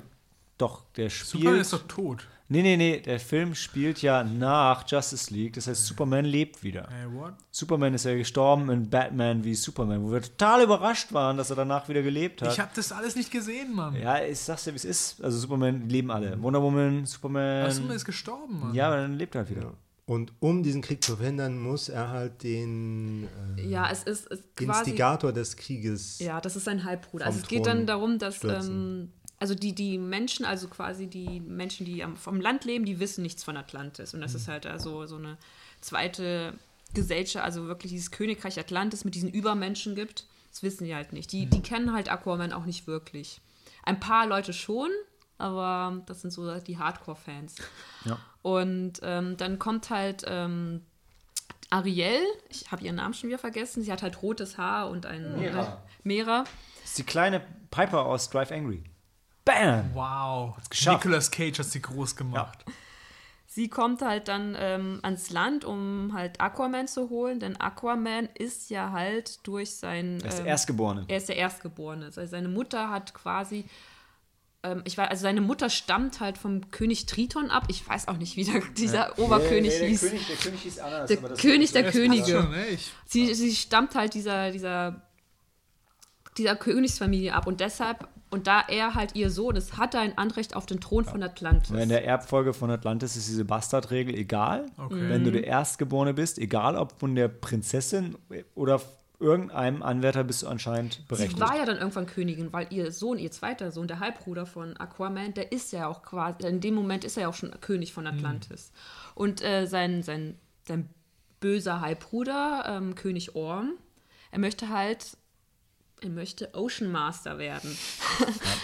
Speaker 1: Doch, der
Speaker 2: Superman
Speaker 1: spielt.
Speaker 2: ist doch tot.
Speaker 1: Nee, nee, nee, der Film spielt ja nach Justice League. Das heißt, Superman lebt wieder.
Speaker 2: Hey, what?
Speaker 1: Superman ist ja gestorben in Batman wie Superman, wo wir total überrascht waren, dass er danach wieder gelebt hat.
Speaker 2: Ich habe das alles nicht gesehen, Mann.
Speaker 1: ja, ich sag's dir, wie es ist. Also Superman leben alle. Wonder Woman, Superman.
Speaker 2: Ach, Superman ist gestorben, Mann.
Speaker 1: ja, aber dann lebt er halt wieder.
Speaker 4: Und um diesen Krieg zu verhindern, muss er halt den äh,
Speaker 3: Ja, es ist, quasi.
Speaker 4: Instigator des Krieges.
Speaker 3: Ja, das ist sein Halbbruder. Also es geht dann darum, dass ähm, also die, die Menschen, also quasi die Menschen, die am, vom Land leben, die wissen nichts von Atlantis. Und das ist halt also so eine zweite Gesellschaft, also wirklich dieses Königreich Atlantis mit diesen Übermenschen gibt. Das wissen die halt nicht. Die, die kennen halt Aquaman auch nicht wirklich. Ein paar Leute schon, aber das sind so die Hardcore-Fans.
Speaker 1: Ja.
Speaker 3: Und ähm, dann kommt halt ähm, Ariel, ich habe ihren Namen schon wieder vergessen, sie hat halt rotes Haar und ein
Speaker 1: Mera.
Speaker 3: Mera.
Speaker 1: Das ist die kleine Piper aus Drive Angry. Bam!
Speaker 2: Wow.
Speaker 1: geschafft.
Speaker 2: Nicolas Cage hat sie groß gemacht.
Speaker 3: Sie kommt halt dann ähm, ans Land, um halt Aquaman zu holen, denn Aquaman ist ja halt durch sein.
Speaker 1: Er ist der
Speaker 3: ähm,
Speaker 1: Erstgeborene.
Speaker 3: Er ist der Erstgeborene. Also seine Mutter hat quasi. Ähm, ich weiß, also seine Mutter stammt halt vom König Triton ab. Ich weiß auch nicht, wie der, dieser Oberkönig hieß.
Speaker 1: der König hieß anders.
Speaker 3: Der König der Könige.
Speaker 2: Schon, ne?
Speaker 3: Sie, sie stammt halt dieser, dieser, dieser Königsfamilie ab und deshalb, und da er halt ihr Sohn ist, hat er ein Anrecht auf den Thron von Atlantis.
Speaker 1: In der Erbfolge von Atlantis ist diese Bastardregel egal.
Speaker 2: Okay.
Speaker 1: Wenn du der Erstgeborene bist, egal ob von der Prinzessin oder irgendeinem Anwärter, bist du anscheinend
Speaker 3: Sie
Speaker 1: berechtigt.
Speaker 3: war ja dann irgendwann Königin, weil ihr Sohn, ihr zweiter Sohn, der Halbbruder von Aquaman, der ist ja auch quasi, in dem Moment ist er ja auch schon König von Atlantis. Und äh, sein, sein, sein böser Halbbruder, ähm, König Orm, er möchte halt, er möchte Ocean Master werden.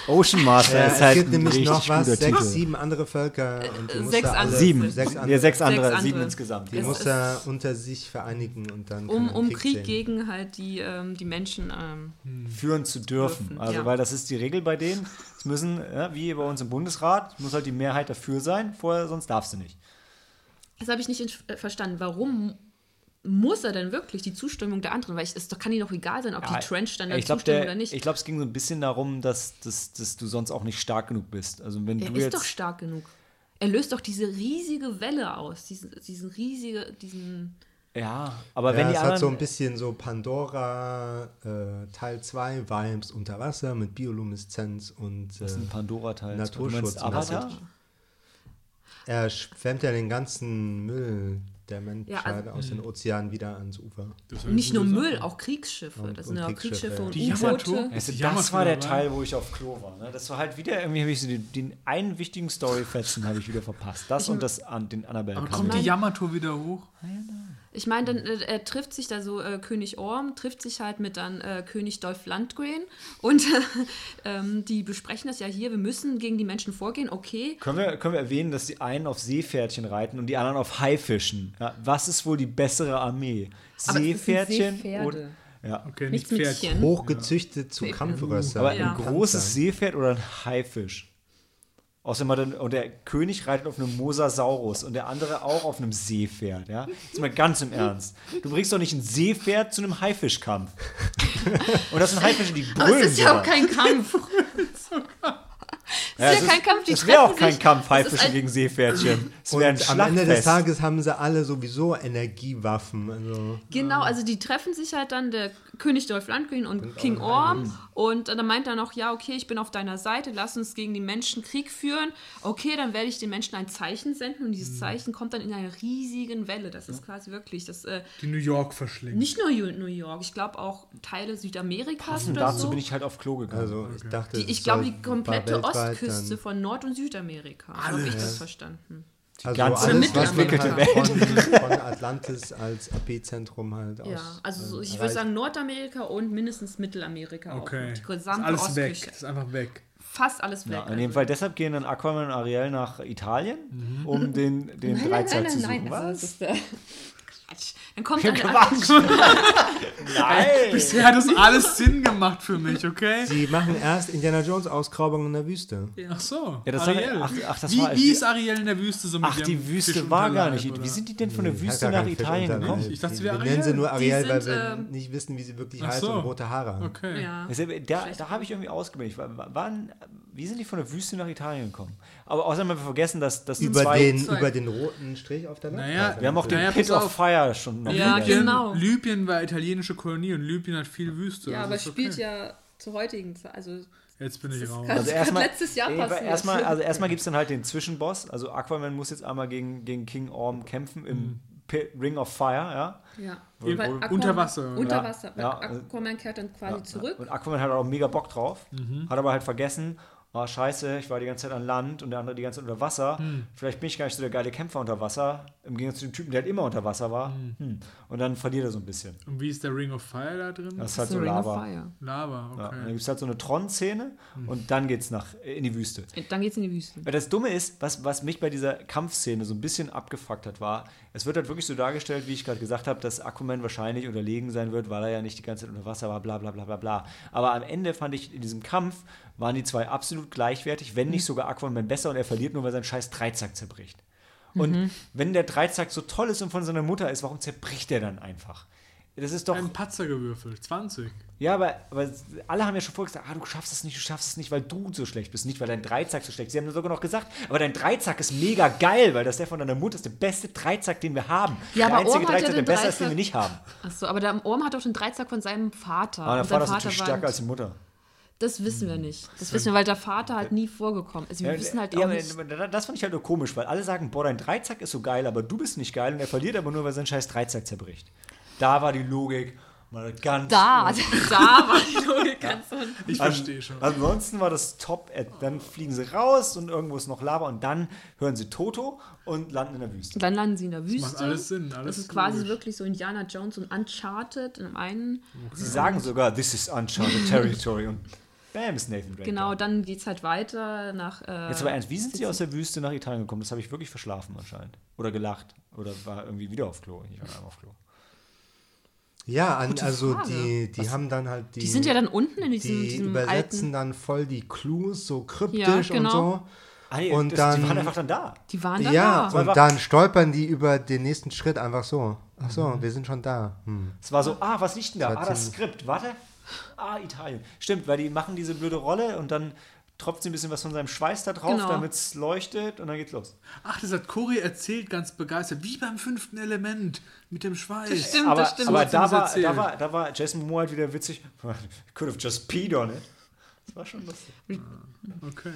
Speaker 1: Ocean Master
Speaker 4: Ja,
Speaker 1: ist
Speaker 4: es
Speaker 1: halt
Speaker 4: gibt
Speaker 1: ein
Speaker 4: nämlich noch was, sechs,
Speaker 1: Titel.
Speaker 4: sieben andere Völker und die
Speaker 3: sechs
Speaker 4: er alle,
Speaker 3: andere.
Speaker 1: Sieben.
Speaker 4: Sechs
Speaker 1: Ja,
Speaker 4: andere,
Speaker 1: sechs andere,
Speaker 3: Sechs
Speaker 1: sieben
Speaker 3: andere.
Speaker 1: insgesamt.
Speaker 4: die
Speaker 3: Es
Speaker 4: muss er unter sich vereinigen und dann
Speaker 3: Um, um
Speaker 4: Krieg
Speaker 3: Krieg
Speaker 4: sehen.
Speaker 3: gegen halt die, ähm, die Menschen. Ähm,
Speaker 1: führen zu dürfen.
Speaker 3: Dürfen,
Speaker 1: also,
Speaker 3: ja.
Speaker 1: weil das ist die Regel bei denen. Es müssen, ja, wie bei uns im Bundesrat, muss halt die Mehrheit dafür sein, vorher, sonst darfst du nicht.
Speaker 3: Das habe ich nicht äh, verstanden. Warum muss er denn wirklich die Zustimmung der anderen? Weil ich, es doch- kann ihm doch egal sein, ob
Speaker 1: Ja,
Speaker 3: die Trench dann, zustimmen oder nicht.
Speaker 1: ich glaube, es ging so ein bisschen darum, dass, dass, dass du sonst auch nicht stark genug bist. Also wenn
Speaker 3: er
Speaker 1: du
Speaker 3: ist
Speaker 1: jetzt
Speaker 3: doch stark genug. Er löst doch diese riesige Welle aus, diesen, diesen riesige, diesen.
Speaker 1: ja, aber
Speaker 4: Ja,
Speaker 1: wenn die
Speaker 4: es
Speaker 1: anderen
Speaker 4: hat so ein bisschen so Pandora äh, Teil 2 Vibes unter Wasser mit Biolumineszenz und
Speaker 1: das ist ein
Speaker 4: äh,
Speaker 1: Pandora-Teil.
Speaker 4: Naturschutz
Speaker 1: Avatar?
Speaker 4: er schwemmt ja den ganzen Müll der Menschheit
Speaker 3: Ja, also-
Speaker 4: aus den Ozeanen wieder ans Ufer.
Speaker 3: Nicht nur Müll,
Speaker 2: Sache.
Speaker 3: auch Kriegsschiffe.
Speaker 4: Und-
Speaker 3: das sind ja auch
Speaker 4: Kriegsschiffe,
Speaker 3: und? U-Boote.
Speaker 1: Also das war der? Teil, wo ich auf Klo war. Ne? Das war halt wieder, irgendwie habe ich so den, den einen wichtigen Storyfetzen habe ich wieder verpasst. Das und das an den Annabelle
Speaker 2: Aber kommt die Yamato wieder hoch?
Speaker 3: Ich meine, dann äh, er trifft sich da so, äh, König Orm trifft sich halt mit dann äh, König Dolph Lundgren und ähm, die besprechen das ja hier, wir müssen gegen die Menschen vorgehen, okay.
Speaker 1: Können wir, können wir erwähnen, dass die einen auf Seepferdchen reiten und die anderen auf Haifischen? Ja, was ist wohl die bessere Armee?
Speaker 3: Aber
Speaker 1: Seepferdchen oder ja.
Speaker 2: Okay,
Speaker 3: Nichts
Speaker 2: nicht Pferd.
Speaker 4: Hochgezüchtet zu
Speaker 3: Ja.
Speaker 4: Kampfrössern.
Speaker 1: Aber
Speaker 3: Ja.
Speaker 1: ein großes Seepferd oder ein Haifisch? Außerdem und der König reitet auf einem Mosasaurus und der andere auch auf einem Seepferd, ja? Jetzt mal ganz im Ernst. Du bringst doch nicht ein Seepferd zu einem Haifischkampf. und das sind Haifische, die
Speaker 3: Aber
Speaker 1: brüllen.
Speaker 3: es ist ja auch kein Kampf.
Speaker 1: Ja,
Speaker 3: ist ja kein Kampf, die
Speaker 1: Es wäre auch
Speaker 3: treffen
Speaker 1: kein
Speaker 3: sich.
Speaker 1: Kampf, Haifische gegen Seepferdchen. Es wäre ein
Speaker 4: am Ende des. Tages haben sie alle sowieso Energiewaffen. Also
Speaker 3: Genau, also die treffen sich halt dann, der König Dolph Lundgren und King Orm. Und dann meint er noch, ja, okay, ich bin auf deiner Seite, lass uns gegen die Menschen Krieg führen. Okay, dann werde ich den Menschen ein Zeichen senden und
Speaker 1: Mhm.
Speaker 3: dieses Zeichen kommt dann in einer riesigen Welle. Das ist quasi wirklich, das äh,
Speaker 2: Die New York verschlingen.
Speaker 3: nicht nur New York, ich glaube auch Teile Südamerikas
Speaker 1: Passend
Speaker 3: oder
Speaker 1: dazu
Speaker 3: so.
Speaker 1: bin ich halt auf Klo gegangen.
Speaker 4: Also ich dachte,
Speaker 3: die, ich glaube,
Speaker 4: soll-
Speaker 3: die komplette
Speaker 4: weltweit
Speaker 3: Ostküste
Speaker 4: dann-
Speaker 3: von Nord- und Südamerika. Habe ich das verstanden.
Speaker 4: Also
Speaker 1: ganze
Speaker 4: alles, was
Speaker 3: mittelentwickelte
Speaker 4: halt von, von Atlantis als Epizentrum halt aus.
Speaker 3: Ja, also so, ich
Speaker 4: äh,
Speaker 3: würde sagen Nordamerika und mindestens Mittelamerika
Speaker 2: Okay.
Speaker 3: auch. Die
Speaker 2: Ist
Speaker 3: gesamte
Speaker 2: alles
Speaker 3: Ostküste.
Speaker 2: weg. Das ist einfach weg.
Speaker 3: Fast alles weg.
Speaker 1: Ja, in
Speaker 3: also.
Speaker 1: dem Fall deshalb gehen dann Aquaman und Ariel nach Italien,
Speaker 3: Mhm.
Speaker 1: um den, den Dreizack zu suchen.
Speaker 3: also
Speaker 1: Was?
Speaker 3: das ist, äh, Quatsch. Dann kommt eine,
Speaker 1: Quatsch! Nein!
Speaker 2: Bisher hat das alles Sinn gemacht für mich, okay?
Speaker 4: Sie machen erst Indiana Jones Ausgrabung in der Wüste.
Speaker 2: Ach so.
Speaker 1: Ja, das war-
Speaker 2: Ariel.
Speaker 1: ach, ach, das
Speaker 2: wie,
Speaker 1: war-
Speaker 2: wie ist Ariel in der Wüste so mit
Speaker 1: Ach, die Wüste
Speaker 2: Fisch
Speaker 1: war gar nicht.
Speaker 2: oder?
Speaker 1: Wie sind die denn von der
Speaker 4: Nee,
Speaker 1: Wüste nach Italien gekommen?
Speaker 2: Ich dachte, sie
Speaker 4: wir
Speaker 2: wäre
Speaker 4: nennen sie
Speaker 2: Ariel.
Speaker 4: nur Ariel,
Speaker 3: Die
Speaker 4: weil
Speaker 3: sind,
Speaker 4: wir
Speaker 3: ähm,
Speaker 4: nicht wissen, wie sie wirklich
Speaker 2: Ach
Speaker 4: heißt
Speaker 2: so.
Speaker 4: und rote Haare haben.
Speaker 2: Okay.
Speaker 3: ja.
Speaker 1: Da, da habe ich irgendwie ausgebildet. Waren, wie sind die von der Wüste nach Italien gekommen? Aber außerdem haben wir vergessen, dass das
Speaker 4: Über
Speaker 1: zwei.
Speaker 4: den,
Speaker 3: zwei-
Speaker 4: über den roten Strich auf der
Speaker 2: Naja,
Speaker 4: Landkarte.
Speaker 1: wir haben auch den
Speaker 2: Naja,
Speaker 1: Pit of
Speaker 2: auf.
Speaker 1: Fire schon noch.
Speaker 3: Ja.
Speaker 2: Libyen,
Speaker 3: genau.
Speaker 2: Libyen war italienische Kolonie und Libyen hat viel Wüste.
Speaker 3: Ja,
Speaker 2: also
Speaker 3: aber spielt
Speaker 2: okay.
Speaker 3: ja zur heutigen Zeit. Also,
Speaker 2: Jetzt bin ich
Speaker 3: das
Speaker 2: raus.
Speaker 1: Also
Speaker 3: Das
Speaker 1: erstmal,
Speaker 3: letztes Jahr passiert.
Speaker 1: erstmal, also erstmal gibt es dann halt den Zwischenboss. Also Aquaman muss jetzt einmal gegen, gegen King Orm kämpfen im
Speaker 2: Mhm.
Speaker 1: Ring of Fire, ja.
Speaker 3: ja.
Speaker 2: Im-
Speaker 3: Weil
Speaker 2: unter Wasser?
Speaker 3: Unter Wasser.
Speaker 1: Ja.
Speaker 3: Aquaman kehrt dann quasi
Speaker 1: Ja,
Speaker 3: zurück.
Speaker 1: Und Aquaman hat auch mega Bock drauf,
Speaker 2: Mhm.
Speaker 1: hat aber halt vergessen, oh scheiße, ich war die ganze Zeit an Land und der andere die ganze Zeit unter Wasser.
Speaker 2: Hm.
Speaker 1: Vielleicht bin ich gar nicht so der geile Kämpfer unter Wasser, im Gegensatz zu dem Typen, der halt immer unter Wasser war. Hm. Und dann verliert er so ein bisschen.
Speaker 2: Und wie ist der Ring of Fire da drin?
Speaker 1: Das ist halt
Speaker 3: The
Speaker 1: so
Speaker 3: Ring of
Speaker 1: Lava.
Speaker 3: Fire.
Speaker 2: Lava,
Speaker 1: Ja, und dann
Speaker 2: okay.
Speaker 1: gibt es halt so eine Tron-Szene und dann geht's nach, in die Wüste.
Speaker 3: Dann geht's in die Wüste.
Speaker 1: Weil das Dumme ist, was, was mich bei dieser Kampfszene so ein bisschen abgefuckt hat, war, es wird halt wirklich so dargestellt, wie ich gerade gesagt habe, dass Aquaman wahrscheinlich unterlegen sein wird, weil er ja nicht die ganze Zeit unter Wasser war, bla bla bla bla bla. Aber am Ende fand ich, in diesem Kampf waren die zwei absolut gleichwertig, wenn nicht sogar Aquaman besser und er verliert nur, weil sein scheiß Dreizack zerbricht. Und wenn der Dreizack so toll ist und von seiner Mutter ist, warum zerbricht er dann einfach? Das ist doch.
Speaker 2: Ein Patzer gewürfelt, 20.
Speaker 1: Ja, aber, aber alle haben ja schon vorher gesagt, ah, du schaffst es nicht, du schaffst es nicht, weil du so schlecht bist, nicht weil dein Dreizack so schlecht ist. Sie haben sogar noch gesagt, aber dein Dreizack ist mega geil, weil das der von deiner Mutter ist der beste Dreizack, den wir haben.
Speaker 3: Ja,
Speaker 1: der
Speaker 3: aber
Speaker 1: einzige
Speaker 3: Orm hat ja
Speaker 1: Dreizack, der besser ist, den wir nicht haben.
Speaker 3: Achso, aber der Orm hat doch den Dreizack von seinem Vater.
Speaker 1: Aber der Vater ist natürlich stärker als die Mutter.
Speaker 3: Das wissen wir nicht. Das wissen wir, weil der Vater halt nie vorgekommen ist. Wir
Speaker 1: Ja,
Speaker 3: wissen halt
Speaker 1: ja,
Speaker 3: auch
Speaker 1: aber
Speaker 3: nicht.
Speaker 1: das fand ich halt nur komisch, weil alle sagen, boah, dein Dreizack ist so geil, aber du bist nicht geil und er verliert aber nur, weil sein scheiß Dreizack zerbricht. Da war die Logik mal ganz
Speaker 3: Da, da war die Logik ganz unten.
Speaker 2: Ich
Speaker 1: An-
Speaker 2: verstehe schon.
Speaker 1: Ansonsten war das top. Dann fliegen sie raus und irgendwo ist noch Lava und dann hören sie Toto und landen in der Wüste.
Speaker 3: Und dann landen sie in der Wüste.
Speaker 2: macht alles Sinn, alles
Speaker 3: das ist quasi
Speaker 2: logisch.
Speaker 3: wirklich so Indiana Jones und Uncharted in einen.
Speaker 1: Sie sagen sogar, this is uncharted territory und bam ist Nathan Drake.
Speaker 3: Genau,
Speaker 1: da.
Speaker 3: dann geht es halt weiter nach. Äh,
Speaker 1: Jetzt aber ernst, wie sind sie aus der Wüste nach Italien gekommen? Das habe ich wirklich verschlafen anscheinend. Oder gelacht. Oder war irgendwie wieder auf Klo. Ich war einmal auf Klo.
Speaker 4: Ja, an, also
Speaker 3: Frage.
Speaker 4: die, die haben dann halt die.
Speaker 3: die sind ja dann unten in diesem,
Speaker 4: die
Speaker 3: diesem
Speaker 4: übersetzen
Speaker 3: alten.
Speaker 4: dann voll die Clues so kryptisch
Speaker 3: Ja,
Speaker 4: und
Speaker 3: genau.
Speaker 4: so.
Speaker 1: Ah, nee,
Speaker 4: Und
Speaker 1: das,
Speaker 4: dann-
Speaker 1: die waren einfach dann da.
Speaker 3: Die waren dann
Speaker 4: Ja,
Speaker 3: da.
Speaker 4: und dann stolpern die über den nächsten Schritt einfach so. Ach so,
Speaker 3: Mhm.
Speaker 4: wir sind schon da. Hm.
Speaker 1: Es war so, ah, was liegt denn da?
Speaker 4: Das
Speaker 1: Ah,
Speaker 4: war
Speaker 1: das Skript. Warte. Ah, Italien. Stimmt, weil die machen diese blöde Rolle und dann tropft sie ein bisschen was von seinem Schweiß da drauf,
Speaker 3: Genau.
Speaker 1: damit es leuchtet und dann geht's los.
Speaker 2: Ach, das hat Cory erzählt, ganz begeistert. Wie beim fünften Element mit dem Schweiß.
Speaker 3: Stimmt,
Speaker 1: aber
Speaker 3: das stimmt.
Speaker 1: aber da, war,
Speaker 2: das erzählt.
Speaker 1: da, war, da war Jason Momoa halt wieder witzig. Could have just peed on it. Das war schon lustig.
Speaker 2: Okay.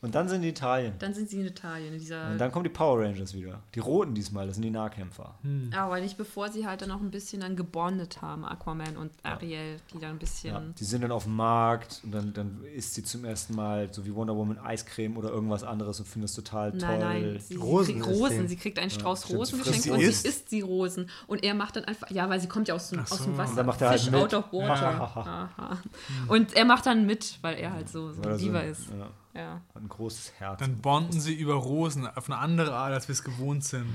Speaker 1: Und dann sind die Italien.
Speaker 3: Dann sind sie in Italien, in dieser.
Speaker 1: Und dann kommen die Power Rangers wieder. Die roten diesmal, das sind die Nahkämpfer.
Speaker 3: aber nicht bevor sie halt dann noch ein bisschen dann gebondet haben, Aquaman und Ariel, die dann ein bisschen.
Speaker 1: Ja, die sind dann auf dem Markt und dann, dann isst sie zum ersten Mal so wie Wonder Woman Eiscreme oder irgendwas anderes und findet es total toll.
Speaker 3: Nein, nein, sie,
Speaker 4: Rosen
Speaker 3: sie kriegt
Speaker 4: ist
Speaker 3: Rosen. Sie kriegt einen Strauß
Speaker 1: stimmt,
Speaker 3: Rosen
Speaker 1: sie
Speaker 3: geschenkt
Speaker 1: sie
Speaker 3: und
Speaker 1: isst.
Speaker 3: sie isst die Rosen. Und er macht dann einfach, ja, weil sie kommt ja aus dem, aus dem Wasser.
Speaker 1: Und dann macht er halt
Speaker 3: Fish
Speaker 1: mit.
Speaker 3: out of water. Aha. Und er macht dann mit, weil er halt so, so ein
Speaker 1: so,
Speaker 3: Diva ist.
Speaker 1: Ja,
Speaker 3: Ja.
Speaker 1: hat ein großes Herz.
Speaker 2: Dann bonden sie über Rosen auf eine andere Art, als wir es gewohnt sind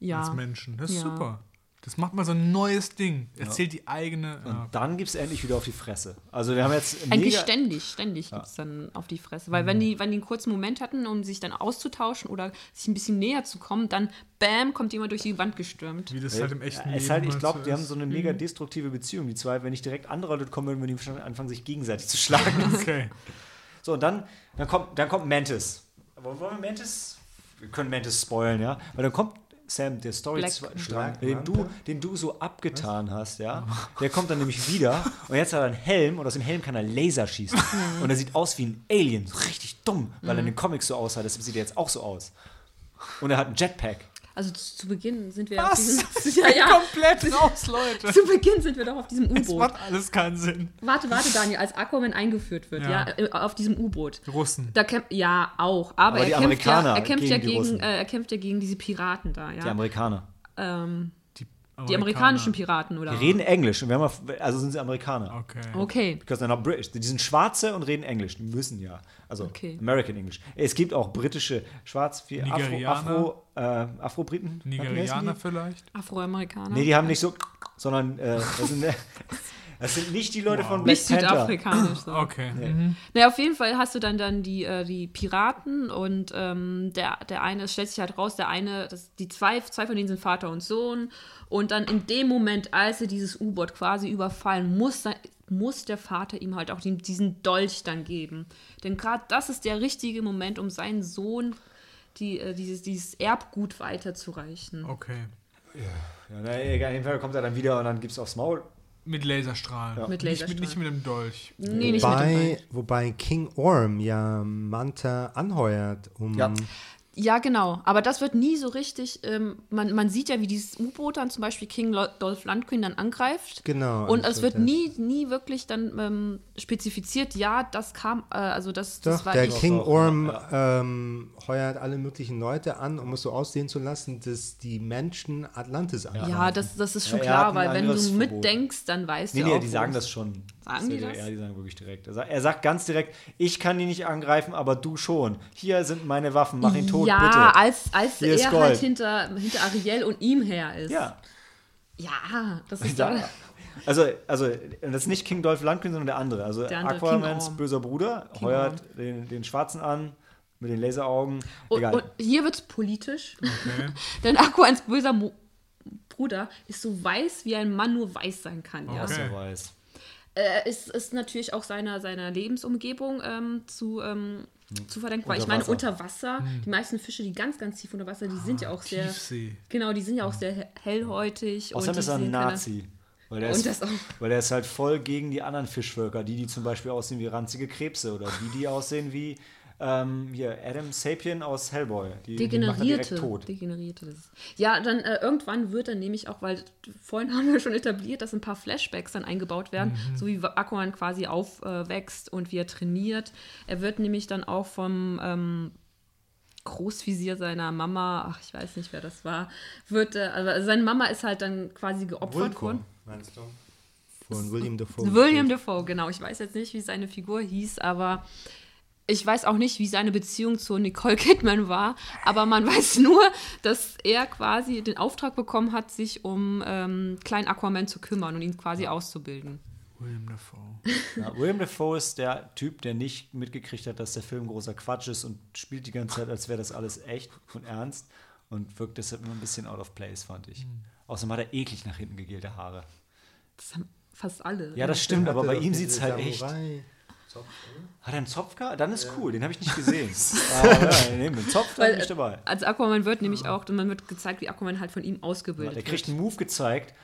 Speaker 3: Ja.
Speaker 2: als Menschen. Das ist
Speaker 3: Ja.
Speaker 2: super. Das macht mal so ein neues Ding. Erzählt die eigene. Ja.
Speaker 1: und dann gibt es endlich wieder auf die Fresse. Also wir haben jetzt
Speaker 3: Eigentlich ständig, ständig gibt es dann auf die Fresse. Weil wenn die, wenn die einen kurzen Moment hatten, um sich dann auszutauschen oder sich ein bisschen näher zu kommen, dann bam, kommt jemand durch die Wand gestürmt.
Speaker 2: Wie das halt im echten
Speaker 1: es
Speaker 2: Leben
Speaker 1: ist halt, ich
Speaker 2: halt
Speaker 1: glaube, die haben so eine mega destruktive Beziehung, die zwei. Wenn nicht direkt andere Leute kommen, würden wir die anfangen, sich gegenseitig zu schlagen.
Speaker 2: Okay.
Speaker 1: so, und dann, dann, kommt, dann kommt Mantis. Aber wollen wir Mantis? Wir können Mantis spoilen, ja? Weil dann kommt Sam, der Storystrang, den du, den du so abgetan hast, ja? Der kommt dann nämlich wieder und jetzt hat er einen Helm und aus dem Helm kann er Laser schießen. und er sieht aus wie ein Alien, so richtig dumm, weil er in den Comics so aussah. Deshalb sieht er jetzt auch so aus. Und er hat einen Jetpack.
Speaker 3: Also zu, zu Beginn sind wir auf diesem, ja, ja,
Speaker 2: Komplett raus, Leute.
Speaker 3: zu Beginn sind wir doch auf diesem
Speaker 2: Es
Speaker 3: U-Boot.
Speaker 2: macht alles keinen Sinn.
Speaker 3: Warte, warte, Daniel, als Aquaman eingeführt wird, ja,
Speaker 2: Ja.
Speaker 3: äh, auf diesem U-Boot.
Speaker 2: Russen.
Speaker 3: Da kämpft, ja, auch. Aber,
Speaker 1: Aber die
Speaker 3: er, kämpft ja,
Speaker 1: Amerikaner
Speaker 3: er kämpft
Speaker 1: gegen
Speaker 3: ja
Speaker 1: die
Speaker 3: gegen,
Speaker 1: Russen.
Speaker 3: äh, er kämpft ja gegen diese Piraten da,
Speaker 1: Die
Speaker 3: ja.
Speaker 1: Amerikaner.
Speaker 3: Ähm,
Speaker 2: Die
Speaker 3: Die amerikanischen Piraten, oder?
Speaker 1: Die reden Englisch. Und wir haben also sind sie Amerikaner.
Speaker 2: Okay.
Speaker 3: Okay.
Speaker 1: Because they're not British. Die sind Schwarze und reden Englisch. Die müssen ja. Also
Speaker 3: Okay.
Speaker 1: American English. Es gibt auch britische Schwarz, Afro? Afro, äh, Afro-Briten.
Speaker 2: Nigerianer vielleicht?
Speaker 3: Afroamerikaner.
Speaker 1: Nee, die haben nicht so, sondern äh, das, sind, das sind nicht die Leute von Black
Speaker 3: nicht
Speaker 1: Panther.
Speaker 3: südafrikanisch. So.
Speaker 2: Okay.
Speaker 1: Nee.
Speaker 2: Mhm.
Speaker 3: Naja, auf jeden Fall hast du dann, dann die, äh, die Piraten und ähm, der, der eine, es stellt sich halt raus, der eine, das, die zwei, zwei von denen sind Vater und Sohn. Und dann in dem Moment, als sie dieses U-Boot quasi überfallen, muss, muss der Vater ihm halt auch den, diesen Dolch dann geben. Denn gerade das ist der richtige Moment, um seinen Sohn die, äh, dieses, dieses Erbgut weiterzureichen.
Speaker 2: Okay.
Speaker 1: Ja, na, egal, auf jeden Fall kommt er dann wieder und dann gibt's aufs Maul.
Speaker 2: Mit Laserstrahlen.
Speaker 3: Mit
Speaker 2: Nicht, mit,
Speaker 3: Laserstrahlen.
Speaker 2: nicht mit dem Dolch.
Speaker 3: Nee, nicht mit dem
Speaker 4: Wobei,
Speaker 3: Dolch.
Speaker 4: wobei King Orm ja Manta anheuert, um
Speaker 1: Ja.
Speaker 3: Ja, genau. Aber das wird nie so richtig. Ähm, man, man sieht ja, wie dieses U-Boot dann zum Beispiel King Dolph Lundgren dann angreift.
Speaker 4: Genau,
Speaker 3: Und es wird nie, nie wirklich dann ähm, spezifiziert, ja, das kam, äh, also das, das
Speaker 4: Doch,
Speaker 3: war
Speaker 4: der
Speaker 3: ich.
Speaker 4: King Orm ähm, heuert alle möglichen Leute an, um es so aussehen zu lassen, dass die Menschen Atlantis angreifen.
Speaker 3: Ja, das, das ist schon
Speaker 1: Ja,
Speaker 3: klar, weil wenn du mitdenkst, dann weißt
Speaker 1: Nee,
Speaker 3: du
Speaker 1: nee,
Speaker 3: auch.
Speaker 1: die sagen das schon.
Speaker 3: Sagen die
Speaker 1: ja,
Speaker 3: das?
Speaker 1: Ja, die sagen wirklich direkt. Er sagt, er sagt ganz direkt, ich kann die nicht angreifen, aber du schon. Hier sind meine Waffen, mach ihn tot,
Speaker 3: ja,
Speaker 1: bitte.
Speaker 3: als, als
Speaker 1: Hier ist
Speaker 3: er halt hinter, hinter Ariel und ihm her ist.
Speaker 1: Ja.
Speaker 3: Ja, das ist
Speaker 1: Ja.
Speaker 3: doch.
Speaker 1: Also, also, das ist nicht King Dolph Lundgren, sondern der andere. Also
Speaker 3: Der andere,
Speaker 1: Aquamans böser Bruder
Speaker 3: King
Speaker 1: heuert den, den Schwarzen an mit den Laseraugen.
Speaker 3: Und,
Speaker 1: Egal.
Speaker 3: und hier wird es politisch.
Speaker 2: Okay.
Speaker 3: Denn Aquans böser Mo Bruder ist so weiß, wie ein Mann nur weiß sein kann. Ja.
Speaker 1: was
Speaker 2: Okay.
Speaker 1: er weiß.
Speaker 3: Äh, ist, ist natürlich auch seiner, seiner Lebensumgebung ähm, zu, ähm, zu verdenken, weil ich meine, unter Wasser, die meisten Fische, die ganz, ganz tief unter Wasser, die sind ja auch sehr,
Speaker 2: Tiefsee.
Speaker 3: genau, die sind ja auch sehr he- hellhäutig.
Speaker 1: Außerdem ist er ein Nazi. Weil der,
Speaker 3: Und
Speaker 1: ist, weil der ist halt voll gegen die anderen Fischvölker, die, die zum Beispiel aussehen wie ranzige Krebse oder die, die aussehen wie ähm, hier Adam Sapien aus Hellboy. Die, die macht er direkt
Speaker 3: Degenerierte.
Speaker 1: tot.
Speaker 3: Degenerierte. Das ist- Ja, dann äh, irgendwann wird er nämlich auch, weil vorhin haben wir schon etabliert, dass ein paar Flashbacks dann eingebaut werden,
Speaker 1: Mhm.
Speaker 3: so wie Aquaman quasi aufwächst und wie er trainiert. Er wird nämlich dann auch vom ähm, Großvisier seiner Mama, ach, ich weiß nicht, wer das war, wird, äh, also seine Mama ist halt dann quasi geopfert
Speaker 4: Vulko,
Speaker 3: worden.
Speaker 4: meinst du? Von William Dafoe.
Speaker 3: William Dafoe, genau. Ich weiß jetzt nicht, wie seine Figur hieß, aber ich weiß auch nicht, wie seine Beziehung zu Nicole Kidman war. Aber man weiß nur, dass er quasi den Auftrag bekommen hat, sich um ähm, kleinen Aquaman zu kümmern und ihn quasi auszubilden.
Speaker 2: William Dafoe.
Speaker 1: Ja, William Dafoe ist der Typ, der nicht mitgekriegt hat, dass der Film großer Quatsch ist und spielt die ganze Zeit, als wäre das alles echt und ernst und wirkt deshalb immer ein bisschen out of place, fand ich. Außerdem hat er eklig nach hinten gegelte Haare.
Speaker 3: Das haben fast alle.
Speaker 1: Ja, das stimmt, aber bei ihm sieht es halt echt.
Speaker 4: Samurai.
Speaker 1: Hat er einen Zopf gehabt? Dann ist cool, den habe ich nicht gesehen. aber ja, nehmen den Zopf, dann
Speaker 3: Weil,
Speaker 1: bin ich dabei.
Speaker 3: Also Aquaman wird nämlich auch, man wird gezeigt, wie Aquaman halt von ihm ausgebildet
Speaker 1: Der kriegt
Speaker 3: wird.
Speaker 1: einen Move gezeigt,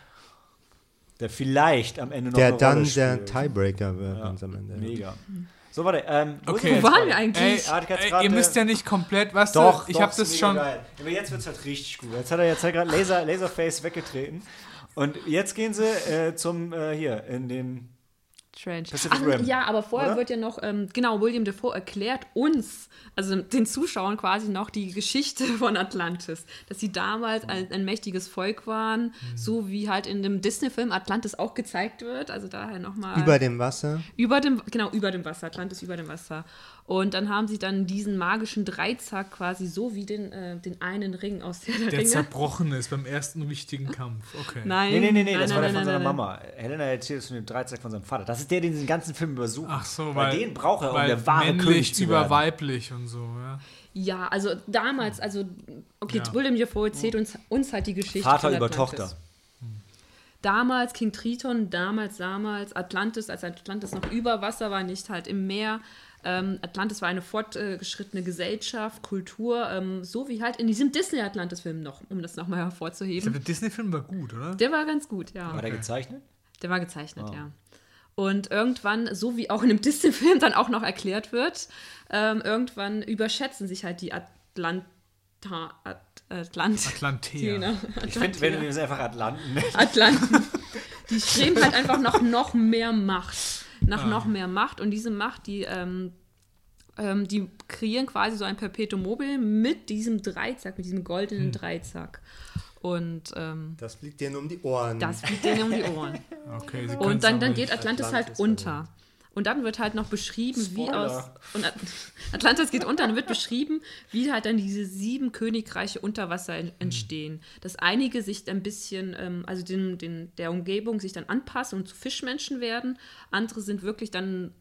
Speaker 1: der vielleicht am Ende noch
Speaker 4: Der
Speaker 1: eine
Speaker 4: dann
Speaker 1: Rolle
Speaker 4: der. Tiebreaker wird
Speaker 1: Ja,
Speaker 4: am Ende.
Speaker 1: Mega. So, warte. Ähm, wo
Speaker 2: Okay.
Speaker 3: Wo waren wir eigentlich?
Speaker 2: Ey,
Speaker 1: ich
Speaker 2: ey ihr
Speaker 1: äh,
Speaker 2: müsst ja nicht komplett, was
Speaker 1: Doch,
Speaker 2: ich
Speaker 1: doch,
Speaker 2: habe das schon.
Speaker 1: Geil. Aber jetzt wird es halt richtig gut. Jetzt hat er jetzt er gerade Laser, Laserface weggetreten. Und jetzt gehen sie äh, zum, äh, hier, in den.
Speaker 3: Strange. Ach,
Speaker 1: Rim,
Speaker 3: ja, aber vorher
Speaker 1: oder?
Speaker 3: wird ja noch, ähm, genau, William Defoe erklärt uns, also den Zuschauern quasi noch die Geschichte von Atlantis. Dass sie damals ein, ein mächtiges Volk waren, so wie halt in dem Disney-Film Atlantis auch gezeigt wird. Also daher nochmal.
Speaker 4: Über dem Wasser.
Speaker 3: Über dem, genau, über dem Wasser, Atlantis über dem Wasser. Und dann haben sie dann diesen magischen Dreizack quasi so wie den, äh, den einen Ring aus der, der
Speaker 2: Der
Speaker 3: Ringe.
Speaker 2: zerbrochen ist beim ersten wichtigen Kampf. Okay.
Speaker 3: Nein.
Speaker 1: Nee, nee, nee, nee,
Speaker 3: nein,
Speaker 1: das
Speaker 3: nein,
Speaker 1: war der
Speaker 3: nein,
Speaker 1: von seiner. Mama. Helena erzählt es von dem Dreizack von seinem Vater. Das ist der, den sie den ganzen Film übersucht.
Speaker 2: Ach so,
Speaker 1: weil,
Speaker 2: weil
Speaker 1: den braucht er, um der wahre
Speaker 2: männlich
Speaker 1: König zu
Speaker 2: über
Speaker 1: werden.
Speaker 2: weiblich und so, ja.
Speaker 3: Ja, also damals, also, okay,
Speaker 2: Ja.
Speaker 3: William Defoe erzählt uns, uns halt die Geschichte.
Speaker 1: Vater über. Tochter.
Speaker 3: Damals King Triton, damals, damals Atlantis, als Atlantis noch über Wasser war, nicht halt im Meer. Ähm, Atlantis war eine fortgeschrittene Gesellschaft, Kultur, ähm, so wie halt in diesem Disney-Atlantis-Film noch, um das nochmal
Speaker 2: Ich
Speaker 3: hervorzuheben.
Speaker 2: glaube, der Disney-Film war gut, oder?
Speaker 3: Der war ganz gut, ja.
Speaker 1: War der gezeichnet?
Speaker 3: Der war gezeichnet,
Speaker 1: Ah.
Speaker 3: ja. Und irgendwann, so wie auch in einem Disney-Film dann auch noch erklärt wird, ähm, irgendwann überschätzen sich halt die Atlanta, At, Atlant,
Speaker 2: Atlantea.
Speaker 1: Ich finde, wenn wir es einfach Atlanten nennen.
Speaker 3: Atlanten. Die streben halt einfach nach noch mehr Macht. Nach
Speaker 2: Ah.
Speaker 3: noch mehr Macht. Und diese Macht, die, ähm, ähm, die kreieren quasi so ein Perpetuum mobile mit diesem Dreizack, mit diesem goldenen Dreizack. Und ähm,
Speaker 4: Das fliegt dir nur um die Ohren.
Speaker 3: das fliegt denen um die Ohren.
Speaker 2: Okay,
Speaker 3: Und dann, dann geht Atlantis,
Speaker 4: Atlantis
Speaker 3: halt
Speaker 4: halt
Speaker 3: unter. Und dann wird halt noch beschrieben, wie
Speaker 1: Spoiler.
Speaker 3: aus. Und At- Atlantis geht unter, dann wird beschrieben, wie halt dann diese sieben Königreiche unter Wasser en- entstehen. Dass einige sich ein bisschen, ähm, also den, den, der Umgebung sich dann anpassen und zu Fischmenschen werden. Andere sind wirklich dann.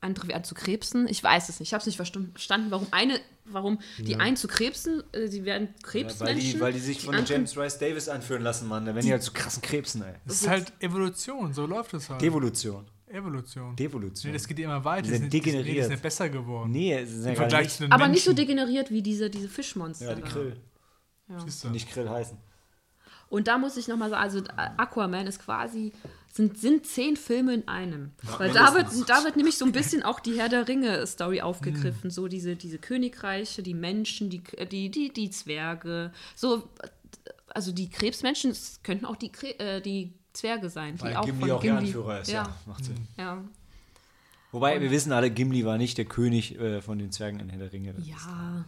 Speaker 3: Andere werden zu Krebsen. Ich weiß es nicht. Ich habe es nicht verstanden, warum eine, warum die einen zu Krebsen, äh, sie werden
Speaker 1: Ja,
Speaker 3: Krebsmenschen.
Speaker 1: weil, die, weil die sich von den
Speaker 3: anderen-
Speaker 1: James Rice Davis anführen lassen, Mann. Da werden die halt zu krassen Krebsen, ey.
Speaker 2: Das ist halt Evolution, so läuft es halt.
Speaker 1: Devolution.
Speaker 2: Evolution.
Speaker 1: Devolution.
Speaker 2: Nee, das geht immer weiter.
Speaker 1: Die sind
Speaker 2: die, die,
Speaker 1: degeneriert.
Speaker 2: nee, die sind besser geworden.
Speaker 1: Nee, es ist ja
Speaker 2: Im
Speaker 1: gar
Speaker 2: Vergleich
Speaker 1: nicht.
Speaker 2: zu den
Speaker 3: aber nicht so degeneriert wie diese, diese Fischmonster.
Speaker 1: Ja, die.
Speaker 2: Siehst du?
Speaker 1: Die nicht Krill heißen.
Speaker 3: Und da muss ich nochmal sagen, also Aquaman ist quasi, sind, sind zehn Filme in einem. Weil da wird, da wird nämlich so ein bisschen auch die Herr der Ringe-Story aufgegriffen. So diese, diese Königreiche, die Menschen, die, die, die, die Zwerge. So, also die Krebsmenschen, könnten auch die, Kre äh, die Zwerge sein. Die
Speaker 1: Weil
Speaker 3: auch
Speaker 1: Gimli
Speaker 3: von
Speaker 1: auch der
Speaker 3: Gimli.
Speaker 1: Anführer ist, ja.
Speaker 3: Ja,
Speaker 1: Macht Sinn.
Speaker 3: ja.
Speaker 1: Wobei, wir wissen alle, Gimli war nicht der König äh, von den Zwergen in Herr der Ringe. Das
Speaker 3: ja.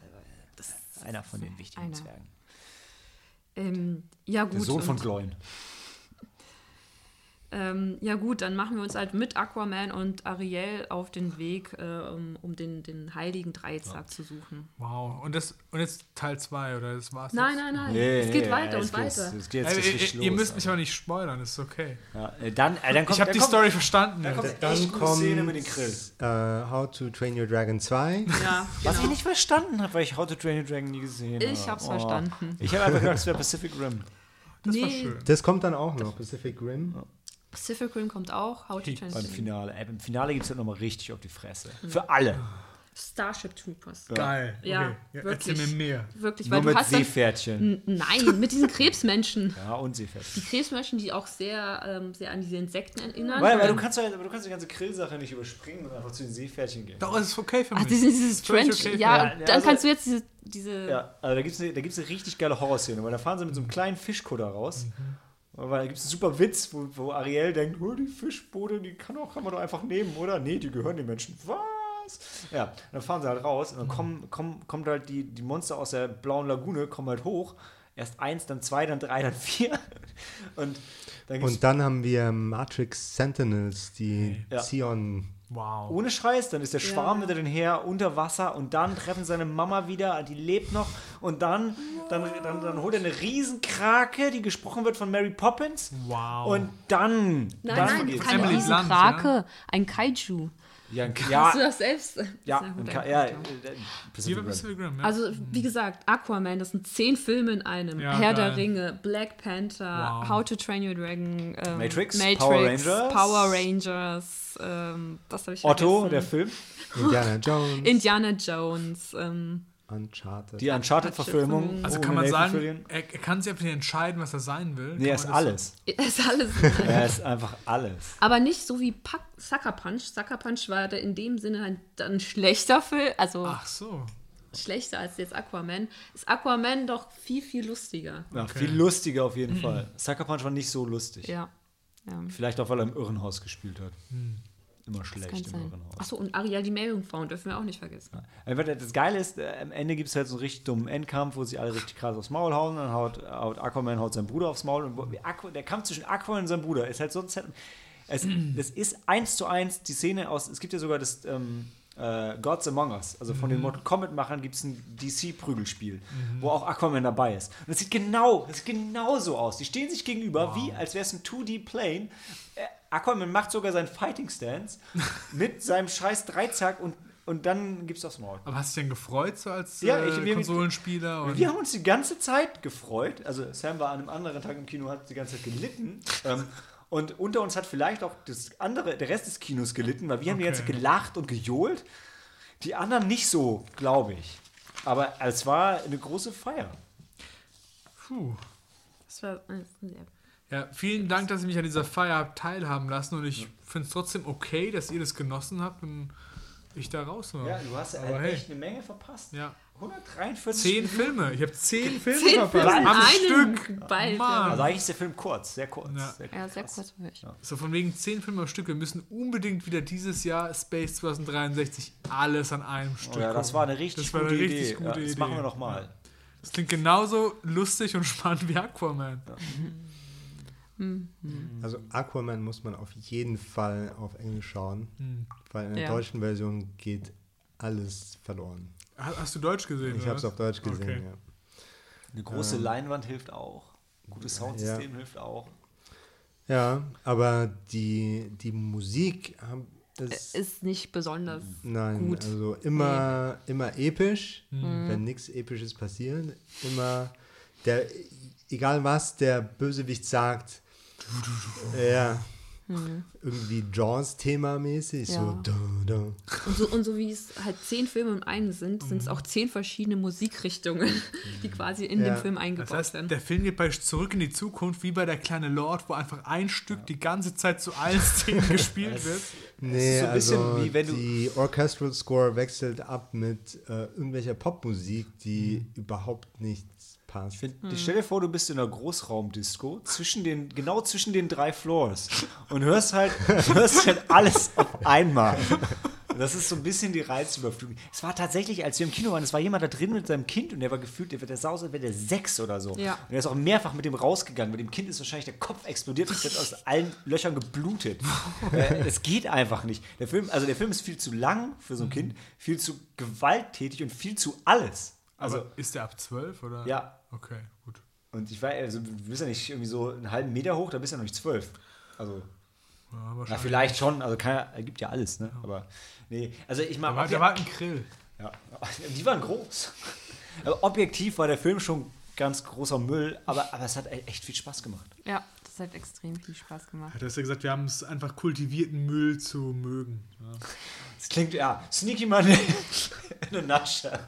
Speaker 1: ist einer von den wichtigen
Speaker 3: einer.
Speaker 1: Zwergen.
Speaker 3: Ähm, ja, gut.
Speaker 1: Der Sohn von
Speaker 3: und-
Speaker 1: Gloin.
Speaker 3: Ähm, ja gut, dann machen wir uns halt mit Aquaman und Ariel auf den Weg, äh, um, um den, den heiligen Dreizack zu suchen.
Speaker 2: Wow. Und, das, und jetzt Teil 2, oder das war's?
Speaker 3: Nein,
Speaker 2: jetzt?
Speaker 3: nein, nein.
Speaker 1: Nee,
Speaker 3: es geht
Speaker 1: nee,
Speaker 3: weiter
Speaker 1: es
Speaker 3: und
Speaker 1: geht-
Speaker 3: weiter.
Speaker 1: Es geht jetzt
Speaker 2: Äh,
Speaker 1: richtig
Speaker 2: ihr,
Speaker 1: los.
Speaker 2: ihr müsst mich aber nicht spoilern, das ist okay.
Speaker 1: Ja, äh, dann, äh, dann kommt,
Speaker 2: Ich habe die
Speaker 1: kommt,
Speaker 2: Story verstanden.
Speaker 1: Dann
Speaker 2: ja.
Speaker 1: kommt
Speaker 4: Dann
Speaker 1: echt gute Szene mit den
Speaker 4: kommt
Speaker 1: Grill.
Speaker 4: äh, How to Train Your Dragon 2.
Speaker 3: Ja,
Speaker 1: Was ich
Speaker 3: genau.
Speaker 1: nicht verstanden habe, weil ich How to Train Your Dragon nie gesehen habe.
Speaker 3: Ich hab's verstanden.
Speaker 1: Ich habe einfach gedacht, es wäre Pacific Rim.
Speaker 2: Das war
Speaker 3: Nee.
Speaker 2: schön.
Speaker 4: Das kommt dann auch noch, Pacific Rim.
Speaker 3: Pacific Rim kommt auch. How to Train
Speaker 1: Beim Finale. Ey, Im Finale gibt es halt nochmal richtig auf die Fresse.
Speaker 3: Mhm.
Speaker 1: Für alle.
Speaker 3: Starship Troopers.
Speaker 2: Geil.
Speaker 3: Ja,
Speaker 2: okay. ja,
Speaker 3: wirklich.
Speaker 2: Erzähl mir mehr.
Speaker 3: Wirklich,
Speaker 1: Nur
Speaker 3: weil du
Speaker 1: mit
Speaker 3: hast dann,
Speaker 1: Seepferdchen.
Speaker 3: N- Nein, mit diesen Krebsmenschen.
Speaker 1: Ja, und Seepferdchen.
Speaker 3: Die Krebsmenschen, die auch sehr, ähm, sehr an diese Insekten erinnern.
Speaker 1: Weil, weil du kannst, halt, aber du kannst die ganze Grillsache nicht überspringen und einfach zu den Seepferdchen gehen.
Speaker 2: Doch, es ist okay für mich.
Speaker 3: Ach, dieses, dieses
Speaker 2: Völlig
Speaker 3: Trench.
Speaker 2: okay.
Speaker 3: Ja,
Speaker 1: Ja,
Speaker 3: und dann
Speaker 1: also-
Speaker 3: kannst du jetzt diese. diese
Speaker 1: Ja, also da gibt es eine, da gibt's eine richtig geile Horrorszene, weil da fahren sie mit so einem kleinen Fischkutter raus. Weil da gibt es einen super Witz, wo, wo Ariel denkt, oh, die Fischboote, die kann, auch, kann man doch einfach nehmen, oder? Nee, die gehören den Menschen. Was? Ja, dann fahren sie halt raus und dann kommen, kommen, kommt halt die, die Monster aus der blauen Lagune, kommen halt hoch. Erst eins, dann zwei, dann drei, dann vier. Und dann
Speaker 4: Und dann haben wir Matrix Sentinels, die
Speaker 1: Ja.
Speaker 4: Zion.
Speaker 2: Wow.
Speaker 1: Ohne Scheiß, dann ist der Schwarm
Speaker 3: Ja.
Speaker 1: hinter den her unter Wasser und dann treffen seine Mama wieder, die lebt noch und dann, dann, dann, dann holt er eine Riesenkrake, die gesprochen wird von Mary Poppins
Speaker 2: Wow.
Speaker 1: und dann,
Speaker 3: Nein,
Speaker 1: dann
Speaker 3: nein, keine Riesenkrake, ein Kaiju.
Speaker 1: Ja, ein-
Speaker 3: Hast du das selbst?
Speaker 1: ja, ein Ka-
Speaker 3: erkannt,
Speaker 1: ja, äh, Pacific Rim.
Speaker 2: Pacific Rim, ja.
Speaker 3: Also, wie gesagt, Aquaman, das sind zehn Filme in einem.
Speaker 2: Ja,
Speaker 3: Herr
Speaker 2: geil.
Speaker 3: der Ringe, Black Panther,
Speaker 2: Wow.
Speaker 3: How to Train Your Dragon, ähm,
Speaker 1: Matrix,
Speaker 3: Matrix,
Speaker 1: Power Rangers.
Speaker 3: Power Rangers, ähm, das habe ich
Speaker 1: Otto,
Speaker 3: vergessen.
Speaker 1: der Film,
Speaker 4: Indiana Jones.
Speaker 3: Indiana Jones, ähm,
Speaker 4: Uncharted.
Speaker 1: die Uncharted-Verfilmung.
Speaker 2: also kann man sagen, er, er kann sich einfach nicht entscheiden, was er sein will.
Speaker 1: Nee, er ist alles.
Speaker 3: ist alles.
Speaker 1: Er ist einfach alles.
Speaker 3: Aber nicht so wie Pac Sucker Punch. Sucker Punch war da in dem Sinne ein, ein schlechter Film, also
Speaker 2: So? Ach so.
Speaker 3: schlechter als jetzt Aquaman. Ist Aquaman doch viel, viel lustiger.
Speaker 1: Ja, Viel lustiger auf jeden Fall. Sucker Punch war nicht so lustig.
Speaker 3: Ja. ja.
Speaker 1: Vielleicht auch, weil er im Irrenhaus gespielt hat. Immer schlecht im. Irrenhaus.
Speaker 3: Achso, und Ariel die Meerjungfrauen dürfen wir auch nicht vergessen.
Speaker 1: Einfach, Das Geile ist, äh, am Ende gibt es halt so einen richtig dummen Endkampf, wo sie alle richtig krass aufs Maul hauen. Dann haut, haut Aquaman haut seinen Bruder aufs Maul. Und Aqu der Kampf zwischen Aquaman und seinem Bruder ist halt so ein Set. Es, das ist eins zu eins die Szene aus. Es gibt ja sogar das ähm, äh, Gods Among Us. Also von den Mortal Kombat-Machern gibt es ein DC-Prügelspiel, wo auch Aquaman dabei ist. Und es sieht genau, das sieht genau so aus. Die stehen sich gegenüber, wie als wäre es ein 2D-Plane. Äh, Aquaman macht sogar seinen Fighting Stance mit seinem scheiß Dreizack und, und dann gibt's aufs Maul.
Speaker 2: Aber hast du dich denn gefreut so als
Speaker 1: Ja,
Speaker 2: äh,
Speaker 1: ich- wir-
Speaker 2: Konsolenspieler? Und
Speaker 1: Wir haben uns die ganze Zeit gefreut. Also Sam war an einem anderen Tag im Kino, hat die ganze Zeit gelitten. ähm, und unter uns hat vielleicht auch das andere, der Rest des Kinos gelitten, weil wir haben die ganze Zeit
Speaker 2: Okay.
Speaker 1: gelacht und gejohlt. Die anderen nicht so, glaube ich. Aber es war eine große Feier.
Speaker 2: Puh.
Speaker 3: Das war äh, sehr
Speaker 2: Ja, vielen Dank, dass ihr mich an dieser Feier habt teilhaben lassen und ich finde es trotzdem okay, dass ihr das genossen habt und ich da raus war.
Speaker 1: Ja, du hast halt
Speaker 2: hey.
Speaker 1: echt eine Menge verpasst.
Speaker 2: Ja.
Speaker 1: 143
Speaker 2: Zehn
Speaker 1: Minuten.
Speaker 2: Filme. Ich habe zehn Filme
Speaker 3: Zehn
Speaker 2: verpasst.
Speaker 3: Filme in
Speaker 2: Am
Speaker 3: einem
Speaker 2: Stück.
Speaker 3: Bald,
Speaker 2: Mann.
Speaker 1: Also eigentlich ist der Film kurz, sehr kurz.
Speaker 2: Ja.
Speaker 1: Sehr
Speaker 3: Ja, sehr kurz für mich.
Speaker 2: So von wegen zehn Filme am Stück. Wir müssen unbedingt wieder dieses Jahr Space 2063 alles an einem Stück
Speaker 1: Oh ja, das war eine richtig
Speaker 2: Das war
Speaker 1: gute
Speaker 2: eine richtig
Speaker 1: Idee.
Speaker 2: gute
Speaker 1: ja, das
Speaker 2: Idee.
Speaker 1: machen wir noch mal.
Speaker 2: Das klingt genauso lustig und spannend wie Aquaman.
Speaker 4: Also Aquaman muss man auf jeden Fall auf Englisch schauen,
Speaker 2: Hm.
Speaker 4: weil in der
Speaker 3: Ja.
Speaker 4: deutschen Version geht alles verloren.
Speaker 2: Ha- Hast du Deutsch gesehen?
Speaker 4: Ich habe es auf Deutsch gesehen,
Speaker 2: Okay.
Speaker 4: ja.
Speaker 1: Eine große Leinwand hilft auch. Ein gutes Soundsystem
Speaker 4: Ja.
Speaker 1: hilft auch.
Speaker 4: Ja, aber die, die Musik haben das
Speaker 3: Ist nicht besonders.
Speaker 4: nein,
Speaker 3: gut.
Speaker 4: also immer immer episch,
Speaker 3: Mhm.
Speaker 4: wenn nichts episches passiert, immer der egal was der Bösewicht sagt. Ja. Irgendwie Jaws-Thema mäßig, so.
Speaker 3: Mhm. Ja.
Speaker 4: Da, da.
Speaker 3: Und so, und so wie es halt zehn Filme im einen sind, sind es auch zehn verschiedene Musikrichtungen, die quasi in
Speaker 4: Ja.
Speaker 3: den Film
Speaker 2: Das
Speaker 3: eingebaut
Speaker 2: heißt,
Speaker 3: werden.
Speaker 2: der Film geht bei Zurück in die Zukunft wie bei der kleine Lord, wo einfach ein Stück die ganze Zeit zu allen Szenen gespielt wird.
Speaker 4: Nee,
Speaker 1: so
Speaker 4: also
Speaker 1: wie wenn du-
Speaker 4: die Orchestral Score wechselt ab mit äh, irgendwelcher Popmusik, die
Speaker 1: Mhm.
Speaker 4: überhaupt nichts passt.
Speaker 1: Ich find,
Speaker 3: Hm.
Speaker 1: Stell dir vor, du bist in einer Großraumdisco, zwischen den, genau zwischen den drei Floors und hörst halt, hörst halt alles auf einmal. Das ist so ein bisschen die Reizüberflutung. Es war tatsächlich, als wir im Kino waren, es war jemand da drin mit seinem Kind und der war gefühlt, der wird der Sause, wäre der sechs oder so.
Speaker 3: Ja.
Speaker 1: Und er ist auch mehrfach mit dem rausgegangen. Mit dem Kind ist wahrscheinlich der Kopf explodiert und wird aus allen Löchern geblutet. Äh, Es geht einfach nicht. Der Film, also der Film ist viel zu lang für so ein Kind, viel zu gewalttätig und viel zu alles. Also,
Speaker 2: Also ist der ab 12 oder?
Speaker 1: Ja.
Speaker 2: Okay, gut.
Speaker 1: und ich war, also du bist ja nicht irgendwie so einen halben Meter hoch, da bist du ja noch nicht zwölf. Also,
Speaker 2: Ja,
Speaker 1: na,
Speaker 2: wahrscheinlich.
Speaker 1: vielleicht schon, also kann, ja- gibt ja alles, ne? Aber nee, also ich
Speaker 2: Da
Speaker 1: mag.
Speaker 2: war, da war ein Grill.
Speaker 1: ja, die waren groß. Aber objektiv war der Film schon ganz großer Müll, aber, aber es hat e- echt viel Spaß gemacht.
Speaker 3: Ja, das hat extrem viel Spaß gemacht.
Speaker 2: Hat er ja gesagt, wir haben es einfach kultivierten Müll zu mögen. Ja.
Speaker 1: Das klingt, ja, Sneaky Money in a nutshell.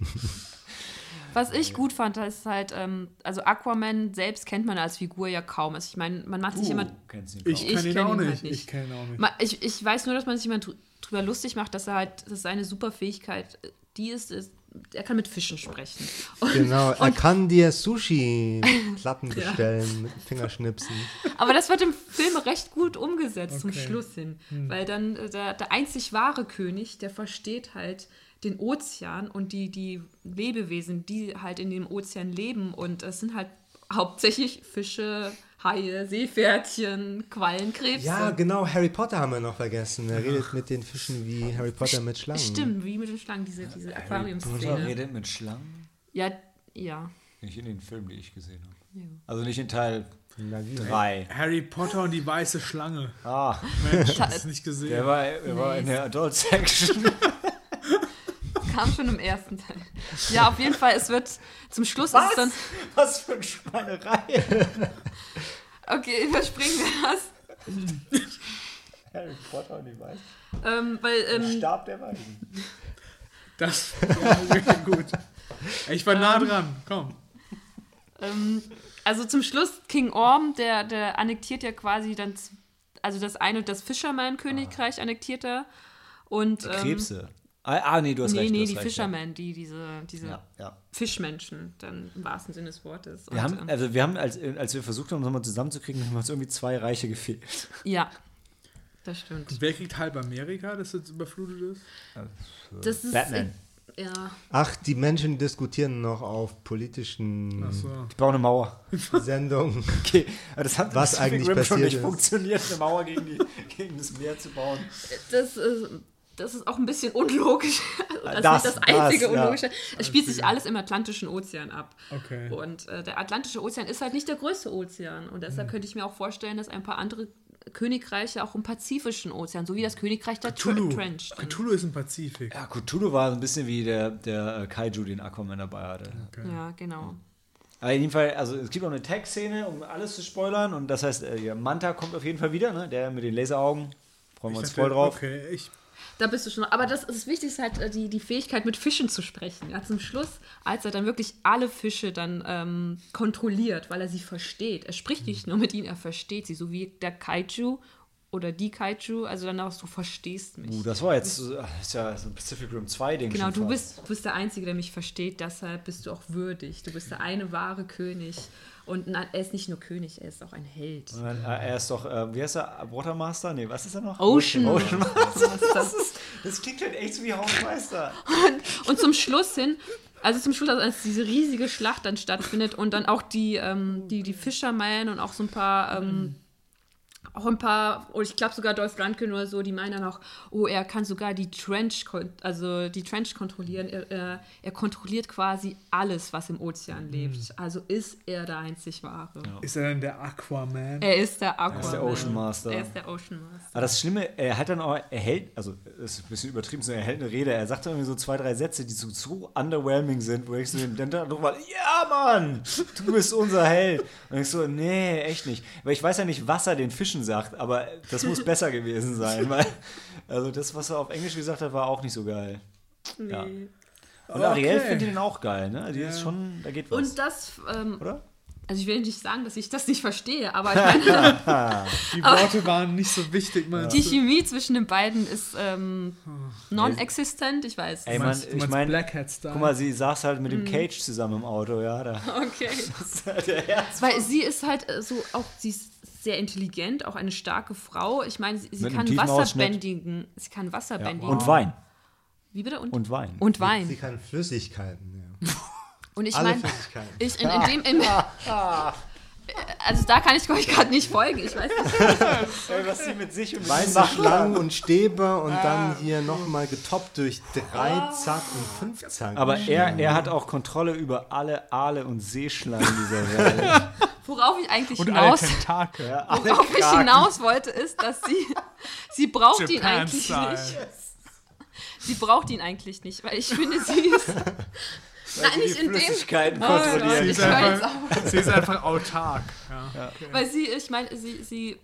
Speaker 3: Was ich gut fand, ist halt, ähm, also Aquaman selbst kennt man als Figur ja kaum. Also ich meine, man macht sich immer.
Speaker 1: kennst ihn
Speaker 2: Ich kenne ihn
Speaker 3: kenn
Speaker 2: auch
Speaker 3: ihn halt
Speaker 2: nicht.
Speaker 3: nicht.
Speaker 2: Ich kenne ihn auch nicht.
Speaker 3: Ich, ich weiß nur, dass man sich immer drü- drüber lustig macht, dass er halt, dass seine Superfähigkeit äh, die ist, ist, er kann mit Fischen sprechen. Und,
Speaker 4: Genau, er kann dir Sushi-Platten bestellen mit Fingerschnipsen.
Speaker 3: aber das wird im Film recht gut umgesetzt zum
Speaker 2: Okay.
Speaker 3: Schluss hin. Weil dann äh, der, der einzig wahre König, der versteht halt den Ozean und die, die Lebewesen, die halt in dem Ozean leben. Und es sind halt hauptsächlich Fische, Haie, Seepferdchen, Quallen, Krebse.
Speaker 4: Ja, genau, Harry Potter haben wir noch vergessen. Er redet mit den Fischen wie Harry Potter mit Schlangen.
Speaker 3: Stimmt, wie mit den Schlangen, diese, diese
Speaker 1: Potter
Speaker 3: Aquariumszene.
Speaker 1: redet mit Schlangen?
Speaker 3: Ja, ja.
Speaker 1: Nicht in den Filmen, die ich gesehen habe.
Speaker 3: Ja.
Speaker 1: Also nicht in Teil
Speaker 4: Na, wie?
Speaker 1: 3.
Speaker 2: Harry Potter und die weiße Schlange.
Speaker 1: Ah,
Speaker 2: Mensch, hast nicht gesehen.
Speaker 1: der war, der war in der Adult Section.
Speaker 3: Kam schon im ersten Teil. Ja, auf jeden Fall, es wird zum Schluss ist es dann.
Speaker 1: Was für eine Schweinerei.
Speaker 3: Okay, überspringen wir das.
Speaker 1: Harry Potter und die Weißen.
Speaker 3: Ähm, weil, ähm,
Speaker 1: Stab der Weisen.
Speaker 2: Das war wirklich gut. Ich war nah dran. Komm.
Speaker 3: ähm, also zum Schluss, King Orm, der, der annektiert ja quasi dann, also das eine, das Fisherman-Königreich annektiert er. Und, ähm,
Speaker 1: Krebse. Ah, ah, nee, du hast
Speaker 3: Nee,
Speaker 1: recht.
Speaker 3: nee,
Speaker 1: hast
Speaker 3: die
Speaker 1: recht,
Speaker 3: Fishermen, die, diese, diese
Speaker 1: Ja, ja.
Speaker 3: Fischmenschen, dann im wahrsten Sinne des Wortes.
Speaker 1: Wir
Speaker 3: Und,
Speaker 1: haben,
Speaker 3: ähm,
Speaker 1: also wir haben, als, als wir versucht haben, uns nochmal zusammenzukriegen, haben uns irgendwie zwei Reiche gefehlt.
Speaker 3: ja, das stimmt.
Speaker 2: Wer kriegt halb Amerika, das jetzt überflutet ist?
Speaker 3: Das ist,
Speaker 1: Batman.
Speaker 3: Ja,
Speaker 4: Ach, die Menschen diskutieren noch auf politischen
Speaker 2: Ach so.
Speaker 1: Ich baue eine Mauer.
Speaker 4: Sendungen.
Speaker 1: Okay, aber das hat
Speaker 4: Was eigentlich
Speaker 1: Rim schon
Speaker 4: passiert
Speaker 1: nicht
Speaker 4: ist.
Speaker 1: funktioniert, eine Mauer gegen, die, gegen das Meer zu bauen.
Speaker 3: das ist, das ist auch ein bisschen unlogisch. Das,
Speaker 1: Das-
Speaker 3: ist nicht das einzige
Speaker 1: das, ja.
Speaker 3: Unlogische. Es spielt sich alles im Atlantischen Ozean ab.
Speaker 2: Okay.
Speaker 3: Und äh, der Atlantische Ozean ist halt nicht der größte Ozean. Und
Speaker 1: Hm.
Speaker 3: deshalb könnte ich mir auch vorstellen, dass ein paar andere Königreiche auch im Pazifischen Ozean, so wie das Königreich der
Speaker 2: Cthulhu.
Speaker 3: Trench.
Speaker 2: Cthulhu ist im Pazifik.
Speaker 1: Ja, Cthulhu war ein bisschen wie der, der äh, Kaiju, den Aquaman dabei hatte.
Speaker 3: Ja, genau.
Speaker 1: Aber in jedem Fall, also es gibt auch eine Tag-Szene, um alles zu spoilern. Und das heißt, äh, ja, Manta kommt auf jeden Fall wieder, ne? der mit den Laseraugen. Freuen wir uns
Speaker 2: dachte,
Speaker 1: voll drauf.
Speaker 2: Okay, ich.
Speaker 3: Da bist du schon. Aber das, das Wichtigste ist halt äh, die, die Fähigkeit, mit Fischen zu sprechen. Ja, zum Schluss, als er dann wirklich alle Fische dann ähm, kontrolliert, weil er sie versteht. Er spricht nicht nur mit ihnen, er versteht sie. So wie der Kaiju oder die Kaiju. Also dann auch, du verstehst mich.
Speaker 1: Uh, das war jetzt äh, ist ja so ein Pacific Rim 2-Ding.
Speaker 3: Genau,
Speaker 1: schon
Speaker 3: du bist, du bist der Einzige, der mich versteht, deshalb bist du auch würdig. Du bist der eine wahre König. Und na, er ist nicht nur König, er ist auch ein Held.
Speaker 1: Und dann, äh, Er ist doch, äh, wie heißt er? Watermaster? Nee, was ist er noch?
Speaker 3: Ocean.
Speaker 1: Ocean.
Speaker 3: Das-
Speaker 1: Das klingt halt echt so wie Hausmeister.
Speaker 3: Und zum Schluss hin, Also zum Schluss, als diese riesige Schlacht dann stattfindet und dann auch die, ähm, die, die Fishermen und auch so ein paar, ähm, auch ein paar, oder ich glaube sogar Dolph Lundgren oder so, die meinen dann auch, oh, er kann sogar die Trench, also die Trench kontrollieren. Er, er, er kontrolliert quasi alles, was im Ozean lebt. Also ist er der einzig wahre.
Speaker 2: Ist er denn der Aquaman?
Speaker 3: Er ist der Aquaman.
Speaker 1: ist der Ocean Master.
Speaker 3: Er ist der Ocean Master.
Speaker 1: Aber das Schlimme, er hat dann auch, er hält, also das ist ein bisschen übertrieben, so, er hält eine Rede, er sagt dann irgendwie so zwei, drei Sätze, die so, so underwhelming sind, wo ich so dann da nochmal, ja Mann, du bist unser Held. Und ich so, nee, echt nicht. Weil ich weiß ja nicht, was er den Fischen sagt, aber das muss besser gewesen sein, weil, also das, was er auf Englisch gesagt hat, war auch nicht so geil. Ja.
Speaker 3: Nee.
Speaker 1: Und Ariel
Speaker 2: Okay.
Speaker 1: findet ihn auch geil, ne? Die ist schon, da geht was.
Speaker 3: Und das, ähm,
Speaker 1: oder?
Speaker 3: also ich will nicht sagen, dass ich das nicht verstehe, aber ich meine,
Speaker 2: Die Worte waren nicht so wichtig, meinst
Speaker 3: die
Speaker 2: du?
Speaker 3: Chemie zwischen den beiden ist ähm, non-existent, ich weiß.
Speaker 1: Ey,
Speaker 2: du
Speaker 1: ich meine,
Speaker 2: Blackhead-Style?
Speaker 1: guck mal, sie saß halt mit dem
Speaker 3: Mhm.
Speaker 1: Cage zusammen im Auto, ja, da.
Speaker 3: Okay.
Speaker 1: Der Herz.
Speaker 3: Weil sie ist halt äh, so auch, sie ist sehr intelligent, auch eine starke Frau. Ich meine, sie, sie kann
Speaker 1: tiefen
Speaker 3: Wasser
Speaker 1: Ausschnitt.
Speaker 3: bändigen. Sie kann Wasser
Speaker 1: Ja.
Speaker 3: bändigen.
Speaker 1: Und Wein.
Speaker 3: Wie bitte? Und,
Speaker 1: Und Wein.
Speaker 3: und
Speaker 4: Sie
Speaker 3: Wein.
Speaker 4: kann Flüssigkeiten, ja.
Speaker 3: Und ich meine,
Speaker 4: Flüssigkeiten.
Speaker 3: ich in, in dem, in, also da kann ich euch gerade nicht folgen. Ich weiß nicht.
Speaker 1: Was sie mit sich und
Speaker 4: Weiße Schlangen und Stäbe und dann hier nochmal getoppt durch drei Zack und fünf Zack.
Speaker 1: Aber er, er hat auch Kontrolle über alle Aale und Seeschlangen dieser Welt.
Speaker 3: Worauf ich eigentlich
Speaker 2: Und alle
Speaker 3: hinaus,
Speaker 2: Tentakel.
Speaker 1: Ja, alle
Speaker 3: worauf ich
Speaker 1: Kraken.
Speaker 3: hinaus wollte, ist, dass sie, sie braucht ihn
Speaker 2: Japan
Speaker 3: eigentlich
Speaker 2: Style.
Speaker 3: nicht. Sie braucht ihn eigentlich nicht, weil ich finde, sie ist.
Speaker 1: Weil
Speaker 3: Nein,
Speaker 1: sie
Speaker 3: nicht in dem. Oh.
Speaker 2: Sie
Speaker 3: ich
Speaker 2: ist, einfach, sie ist einfach autark. Ja.
Speaker 3: Weil sie, ich meine, sie, sie.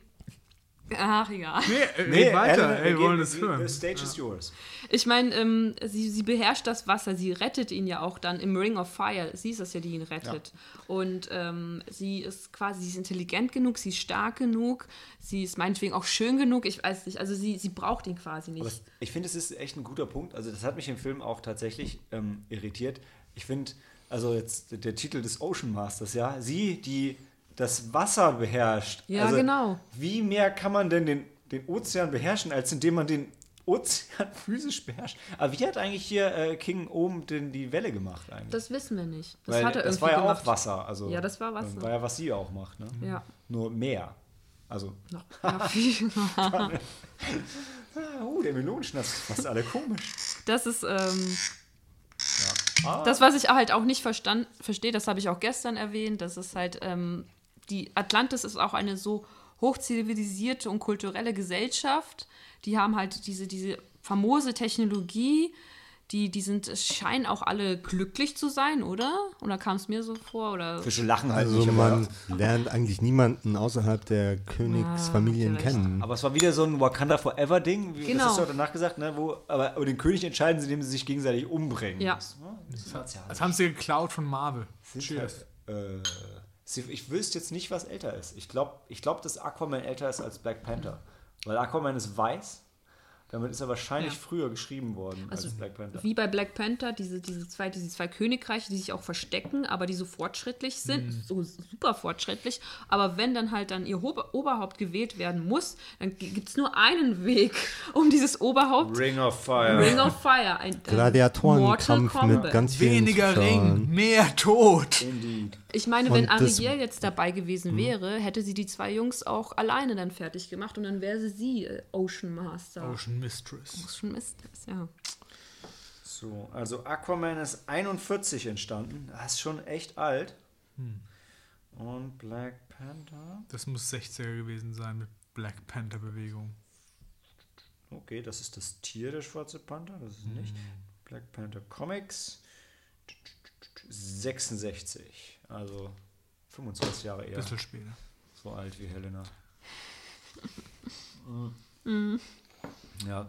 Speaker 3: Ach, egal.
Speaker 2: Nee, äh,
Speaker 1: Nee,
Speaker 2: weiter.
Speaker 1: Alan,
Speaker 2: Ey, wir wollen das
Speaker 1: the-
Speaker 2: hören.
Speaker 1: The stage is yours.
Speaker 3: Ich meine, ähm, sie, sie beherrscht das Wasser, sie rettet ihn ja auch dann im Ring of Fire. Sie ist das ja, die ihn rettet. Und ähm, sie ist quasi, sie ist intelligent genug, sie ist stark genug, sie ist meinetwegen auch schön genug, ich weiß nicht. Also sie, sie braucht ihn quasi nicht.
Speaker 1: Aber es- ich finde, es ist echt ein guter Punkt. Also, das hat mich im Film auch tatsächlich ähm, irritiert. Ich finde, also jetzt der Titel des Ocean Masters, ja, sie, die das Wasser beherrscht.
Speaker 3: Ja,
Speaker 1: also,
Speaker 3: genau.
Speaker 1: Wie mehr kann man denn den, den Ozean beherrschen, als indem man den Ozean physisch beherrscht? Aber wie hat eigentlich hier äh, King oben denn die Welle gemacht eigentlich?
Speaker 3: das wissen wir nicht. Das
Speaker 1: Weil
Speaker 3: hat er
Speaker 1: das
Speaker 3: irgendwie
Speaker 1: war ja
Speaker 3: gemacht.
Speaker 1: auch Wasser. Also,
Speaker 3: Ja, das war Wasser.
Speaker 1: War ja, was sie auch macht, ne?
Speaker 3: Ja.
Speaker 1: Nur mehr. Also,
Speaker 3: Noch, noch viel.
Speaker 1: uh, der Melonenschnaps ist fast alle komisch.
Speaker 3: Das ist ähm,
Speaker 1: Ah.
Speaker 3: das, was ich halt auch nicht verstand, verstehe, das habe ich auch gestern erwähnt, das ist halt, ähm, die Atlantis ist auch eine so hochzivilisierte und kulturelle Gesellschaft. Die haben halt diese, diese famose Technologie, die, die sind, scheinen auch alle glücklich zu sein, oder? Oder kam es mir so vor? Oder
Speaker 1: Fische lachen halt
Speaker 4: Also
Speaker 1: nicht.
Speaker 4: man
Speaker 1: Aber,
Speaker 4: lernt eigentlich niemanden außerhalb der Königsfamilien
Speaker 3: recht.
Speaker 4: kennen.
Speaker 1: aber es war wieder so ein Wakanda Forever Ding. Wie,
Speaker 3: Genau.
Speaker 1: Das hast du auch danach gesagt, ne? Wo, aber über den König entscheiden sie, indem sie sich gegenseitig umbringen.
Speaker 3: Ja.
Speaker 1: Das, ne, das ist.
Speaker 2: Das haben sie geklaut von Marvel. Cheers.
Speaker 1: halt, äh, sie- ich wüsste jetzt nicht, was älter ist. Ich glaube, ich glaub, dass Aquaman älter ist als Black Panther. Weil Aquaman ist weiß. Damit ist er wahrscheinlich
Speaker 3: Ja.
Speaker 1: früher geschrieben worden als
Speaker 3: Also,
Speaker 1: Black Panther.
Speaker 3: wie bei Black Panther, diese, diese, zwei, diese zwei Königreiche, die sich auch verstecken, aber die so fortschrittlich sind,
Speaker 1: Mhm.
Speaker 3: so super fortschrittlich. Aber wenn dann halt dann ihr Ober Oberhaupt gewählt werden muss, dann gibt es nur einen Weg, um dieses Oberhaupt.
Speaker 1: Ring of Fire.
Speaker 3: Ring of Fire. Ein,
Speaker 4: Gladiatorenkampf mit
Speaker 3: Kombat.
Speaker 4: ganz vielen
Speaker 2: Weniger
Speaker 4: Zuschauern.
Speaker 2: Ring, mehr Tod.
Speaker 1: Indeed.
Speaker 3: Ich meine, wenn
Speaker 4: Und das-
Speaker 3: Ariel jetzt dabei gewesen wäre, hätte sie die zwei Jungs auch alleine dann fertig gemacht und dann wäre sie sie äh, Ocean Master.
Speaker 2: Ocean Mistress.
Speaker 3: Ocean Mistress, ja.
Speaker 1: So, also Aquaman ist 41 entstanden. Das ist schon echt alt. Und Black Panther.
Speaker 2: Das muss 60er gewesen sein mit Black Panther Bewegung.
Speaker 1: Okay, das ist das Tier der schwarze Panther. Das ist nicht. Black Panther Comics. 66. Also 25 Jahre eher.
Speaker 2: Bisschen später.
Speaker 1: So alt wie Helena. Ja.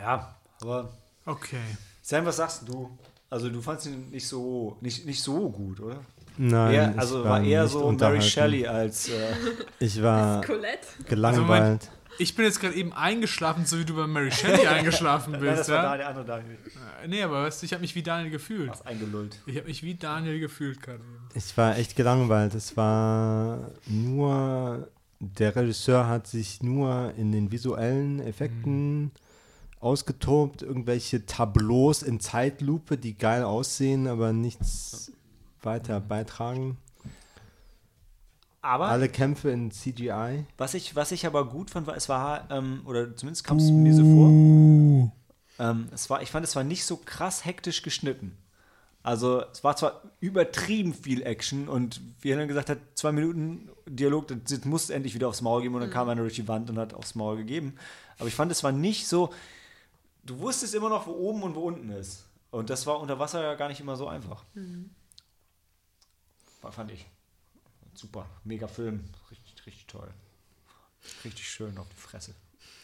Speaker 1: Ja, aber
Speaker 2: Okay.
Speaker 1: Sam, was sagst du? Also du fandst ihn nicht so nicht, nicht so gut, oder?
Speaker 4: Nein,
Speaker 1: Eher, also war eher
Speaker 4: nicht
Speaker 1: so Mary. Shelley als äh,
Speaker 4: Ich war
Speaker 3: Colette?
Speaker 4: gelangweilt.
Speaker 2: Ich bin jetzt gerade eben eingeschlafen, so wie du bei Mary Shelley eingeschlafen
Speaker 1: Nein,
Speaker 2: bist.
Speaker 1: das war
Speaker 2: ja?
Speaker 1: Daniel, der andere Daniel.
Speaker 2: Äh, Nee, aber weißt du, ich habe mich wie Daniel gefühlt.
Speaker 1: Was eingelullt.
Speaker 2: Ich habe mich wie Daniel gefühlt gerade eben.
Speaker 4: Ich war echt gelangweilt. Es war nur, der Regisseur hat sich nur in den visuellen Effekten ausgetobt, irgendwelche Tableaus in Zeitlupe, die geil aussehen, aber nichts weiter beitragen.
Speaker 1: Aber
Speaker 4: Alle Kämpfe in CGI.
Speaker 1: was ich, was ich aber gut fand, war, es war, ähm, oder zumindest kam es mir so vor, ähm, es war, ich fand, es war nicht so krass hektisch geschnitten. Also es war zwar übertrieben viel Action und wie Helen gesagt hat, zwei Minuten Dialog, das, das musste endlich wieder aufs Maul geben und dann kam einer durch die Wand und hat aufs Maul gegeben. Aber ich fand, es war nicht so, du wusstest immer noch, wo oben und wo unten ist. Und das war unter Wasser ja gar nicht immer so einfach. War, fand ich. Super, mega Film, richtig, richtig toll. Richtig schön auf die Fresse.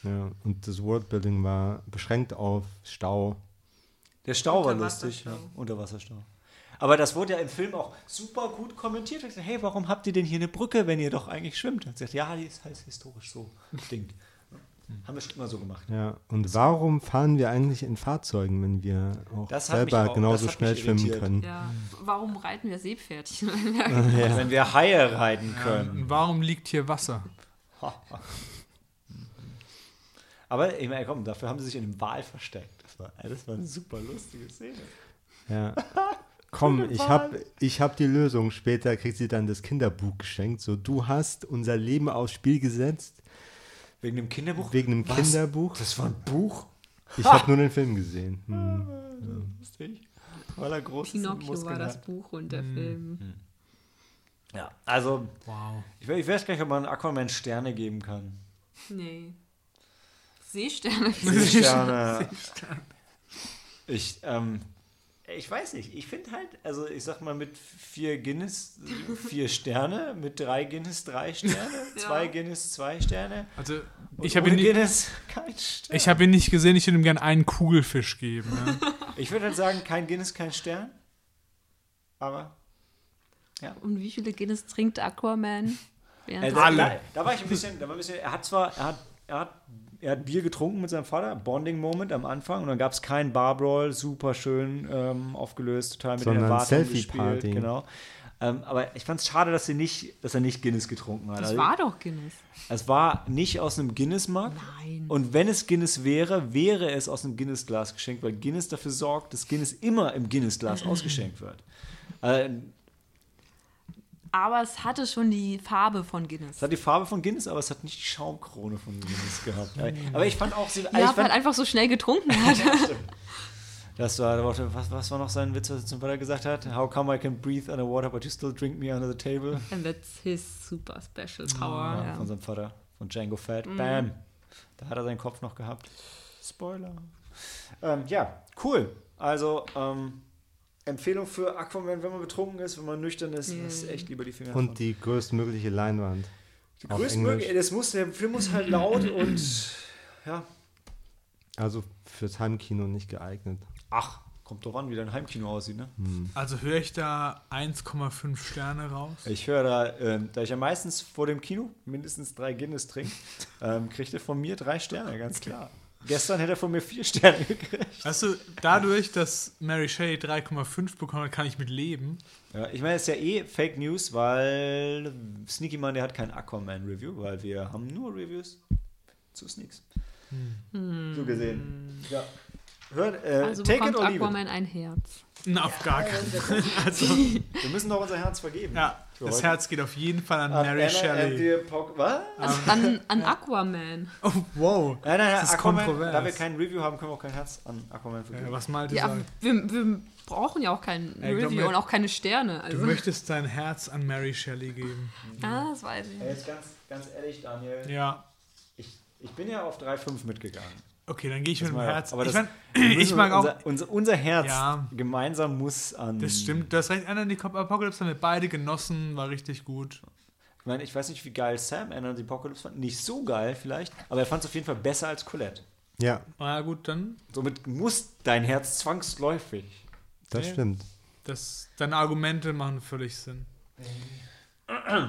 Speaker 4: Ja, und das Worldbuilding war beschränkt auf Stau.
Speaker 1: Der Stau war lustig, ja. Unterwasserstau. Aber das wurde ja im Film auch super gut kommentiert. Ich gesagt, hey, warum habt ihr denn hier eine Brücke, wenn ihr doch eigentlich schwimmt? Und sagt, ja, die ist halt historisch so Ding. Haben wir schon immer so gemacht.
Speaker 4: Ja, und warum fahren wir eigentlich in Fahrzeugen, wenn wir auch selber
Speaker 1: auch-
Speaker 4: genauso schnell schwimmen können?
Speaker 3: Ja. Warum reiten wir Seepferdchen?
Speaker 1: Wenn wir Haie reiten können.
Speaker 2: Und warum liegt hier Wasser?
Speaker 1: Aber ich meine, komm, dafür haben sie sich in einem Wal versteckt. Das war, das war eine super lustige Szene.
Speaker 4: Ja. Komm, ich hab, ich hab die Lösung. Später kriegt sie dann das Kinderbuch geschenkt. So, du hast unser Leben aufs Spiel gesetzt
Speaker 1: Wegen dem Kinderbuch?
Speaker 4: wegen einem
Speaker 1: Was?
Speaker 4: Kinderbuch.
Speaker 1: Das war ein Buch?
Speaker 4: Ich habe nur den Film gesehen. Hm.
Speaker 1: Lustig. Weil er groß
Speaker 3: Pinocchio war das
Speaker 1: hat.
Speaker 3: Buch und der Film.
Speaker 1: Ja, also,
Speaker 2: Wow.
Speaker 1: ich, ich weiß gar nicht, ob man Aquaman Sterne geben kann.
Speaker 3: Nee. Seesterne.
Speaker 1: Seesterne. Ich, ähm, ich weiß nicht. Ich finde halt, also ich sag mal, mit vier Guinness vier Sterne, mit drei Guinness drei Sterne, zwei Guinness zwei Sterne.
Speaker 2: Also, ich habe ihn,
Speaker 1: ohne
Speaker 2: nie-
Speaker 1: Guinness kein Stern.
Speaker 2: ich hab ihn nicht gesehen, ich würde ihm gerne einen Kugelfisch geben. Ja.
Speaker 1: Ich würde halt sagen, kein Guinness, kein Stern. Aber.
Speaker 3: Und wie viele Guinness trinkt Aquaman? Während
Speaker 1: Äh, da,
Speaker 2: Alle.
Speaker 1: Da, da war ich ein bisschen, da war ein bisschen, er hat zwar, er hat, er hat, er hat Bier getrunken mit seinem Vater, Bonding-Moment am Anfang und dann gab es keinen Barbrawl, super schön ähm, aufgelöst, total mit den
Speaker 4: Sondern
Speaker 1: Erwartungen
Speaker 4: Selfie-Party.
Speaker 1: gespielt, genau. Ähm, aber ich fand es schade, dass, nicht, dass er nicht Guinness getrunken hat.
Speaker 3: das
Speaker 1: Also,
Speaker 3: war doch Guinness.
Speaker 1: es war nicht aus einem Guinness-Mug.
Speaker 3: Nein.
Speaker 1: Und wenn es Guinness wäre, wäre es aus einem Guinness-Glas geschenkt, weil Guinness dafür sorgt, dass Guinness immer im Guinness-Glas ausgeschenkt wird. Äh,
Speaker 3: Aber es hatte schon die Farbe von Guinness.
Speaker 1: Es hat die Farbe von Guinness, aber es hat nicht die Schaumkrone von Guinness gehabt. Aber ich fand auch, sie,
Speaker 3: Ja,
Speaker 1: ich
Speaker 3: weil er
Speaker 1: fand,
Speaker 3: einfach so schnell getrunken hat.
Speaker 1: das war, was, was war noch sein Witz, was er zum Vater gesagt hat? How come I can breathe underwater, but you still drink me under the table?
Speaker 3: And that's his super special power.
Speaker 1: Ja,
Speaker 3: ja.
Speaker 1: Von seinem Vater, von Django Fett. Bam. Da hat er seinen Kopf noch gehabt. Spoiler. Ähm, ja, cool. Also, ähm, Empfehlung für Aquaman, wenn man betrunken ist, wenn man nüchtern ist,
Speaker 3: Ja.
Speaker 1: ist echt lieber die Finger
Speaker 4: Und die größtmögliche Leinwand.
Speaker 1: die größtmögliche, das muss, der Film muss halt laut und ja,
Speaker 4: Also fürs Heimkino nicht geeignet.
Speaker 1: ach, kommt doch an, wie dein Heimkino aussieht, ne?
Speaker 2: Also höre ich da 1,5 Sterne raus?
Speaker 1: Ich höre da, ähm, da ich ja meistens vor dem Kino mindestens drei Guinness trinke, ähm, kriegt er von mir drei Sterne, ganz klar. Gestern hätte er von mir vier Sterne gekriegt.
Speaker 2: Weißt du, dadurch, dass Mary Shelley 3,5 bekommen hat, kann ich mit leben.
Speaker 1: Ja, ich meine, es ist ja eh Fake News, weil Sneaky Man, der hat kein Aquaman-Review, weil wir haben nur Reviews zu Sneaks. So gesehen. Ja. Hört, äh,
Speaker 3: Also
Speaker 1: take it
Speaker 3: bekommt
Speaker 1: or leave it.
Speaker 3: Aquaman ein Herz.
Speaker 2: Na, auf gar keinen Fall. Also,
Speaker 1: Wir müssen doch unser Herz vergeben.
Speaker 2: ja, das
Speaker 1: heute.
Speaker 2: Herz geht auf jeden Fall an
Speaker 1: An
Speaker 2: Mary
Speaker 1: Anna
Speaker 2: Shelley.
Speaker 1: Was?
Speaker 3: An, an Aquaman.
Speaker 2: Oh, wow.
Speaker 1: Nein, nein, nein,
Speaker 2: Das ist
Speaker 1: Aquaman,
Speaker 2: kontrovers.
Speaker 1: da wir kein Review haben, können wir auch kein Herz an Aquaman vergeben.
Speaker 2: Ja, was Malte
Speaker 3: Ja, wir, wir brauchen ja auch kein
Speaker 2: Ey, glaub
Speaker 3: Review
Speaker 2: mir,
Speaker 3: und auch keine Sterne.
Speaker 2: Du
Speaker 3: Also.
Speaker 2: möchtest dein Herz an Mary Shelley geben.
Speaker 3: Ah, das weiß ich.
Speaker 1: Ey, jetzt ganz, ganz ehrlich, Daniel,
Speaker 2: Ja.
Speaker 1: ich, ich bin ja auf 3,5 mitgegangen.
Speaker 2: Okay, dann gehe ich mit dem Herz.
Speaker 1: aber
Speaker 2: ich,
Speaker 1: das-
Speaker 2: mein, ich mag auch.
Speaker 1: unser, unser, unser Herz
Speaker 2: Ja.
Speaker 1: gemeinsam muss an.
Speaker 2: Das stimmt, du hast recht. Anna the Apocalypse haben wir beide genossen, war richtig gut.
Speaker 1: Ich meine, ich weiß nicht, wie geil Sam Anna the Apocalypse fand. Nicht so geil vielleicht, aber er fand es auf jeden Fall besser als Colette.
Speaker 4: Ja,
Speaker 2: Na gut, dann.
Speaker 1: Somit muss dein Herz zwangsläufig.
Speaker 4: das
Speaker 2: Ja.
Speaker 4: stimmt.
Speaker 2: Das, deine Argumente machen völlig Sinn.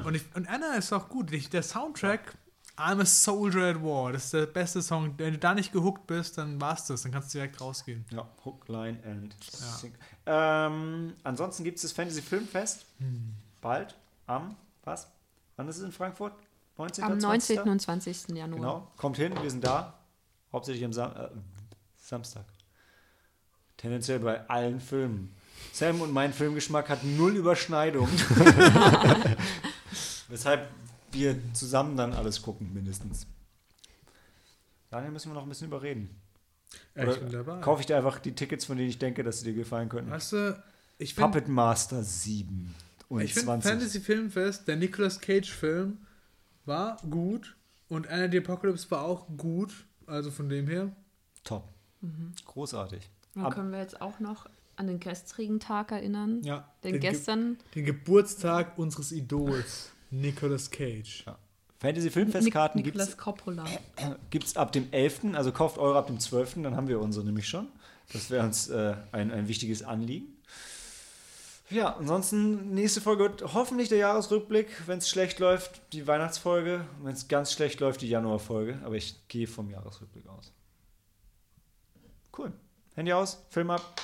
Speaker 2: Und, ich, und Anna ist auch gut. Ich, der Soundtrack, I'm a Soldier at War, das ist der beste Song. Wenn du da nicht gehuckt bist, dann war's das. Dann kannst du direkt rausgehen.
Speaker 1: Ja, Hook, Line and
Speaker 2: Ja.
Speaker 1: Sing. Ähm, ansonsten gibt es das Fantasy Filmfest.
Speaker 2: Hm.
Speaker 1: Bald. Am, was? Wann ist es in Frankfurt? 19.
Speaker 3: Am
Speaker 1: 20.?
Speaker 3: 19. und 20. Januar.
Speaker 1: Genau. Kommt hin, wir sind da. Hauptsächlich am Sam äh, Samstag. Tendenziell bei allen Filmen. Sam und mein Filmgeschmack hat null Überschneidung. Weshalb wir zusammen dann alles gucken, mindestens. Daniel müssen wir noch ein bisschen überreden.
Speaker 2: Ja,
Speaker 1: Oder
Speaker 2: ich bin dabei.
Speaker 1: Kaufe ich dir einfach die Tickets, von denen ich denke, dass sie dir gefallen könnten.
Speaker 2: Weißt du, ich finde
Speaker 1: Puppet Master 7 und
Speaker 2: ich find
Speaker 1: 20.
Speaker 2: Fantasy Filmfest, der Nicolas Cage Film, war gut und Anna the Apocalypse war auch gut. Also von dem her.
Speaker 1: Top. Großartig.
Speaker 3: Dann können wir jetzt auch noch an den gestrigen Tag erinnern.
Speaker 2: Ja.
Speaker 3: Denn
Speaker 2: den, Ge
Speaker 3: gestern
Speaker 2: den Geburtstag unseres Idols, Nicolas Cage.
Speaker 1: Fantasy Filmfestkarten gibt es
Speaker 3: Nicolas Coppola.
Speaker 1: gibt's ab dem 11., also kauft eure ab dem 12., dann haben wir unsere nämlich schon. Das wäre uns äh, ein, ein wichtiges Anliegen. Ja, ansonsten, nächste Folge wird hoffentlich der Jahresrückblick. Wenn es schlecht läuft, die Weihnachtsfolge. Wenn es ganz schlecht läuft, die Januarfolge. Aber ich gehe vom Jahresrückblick aus. Cool. Handy aus, Film ab.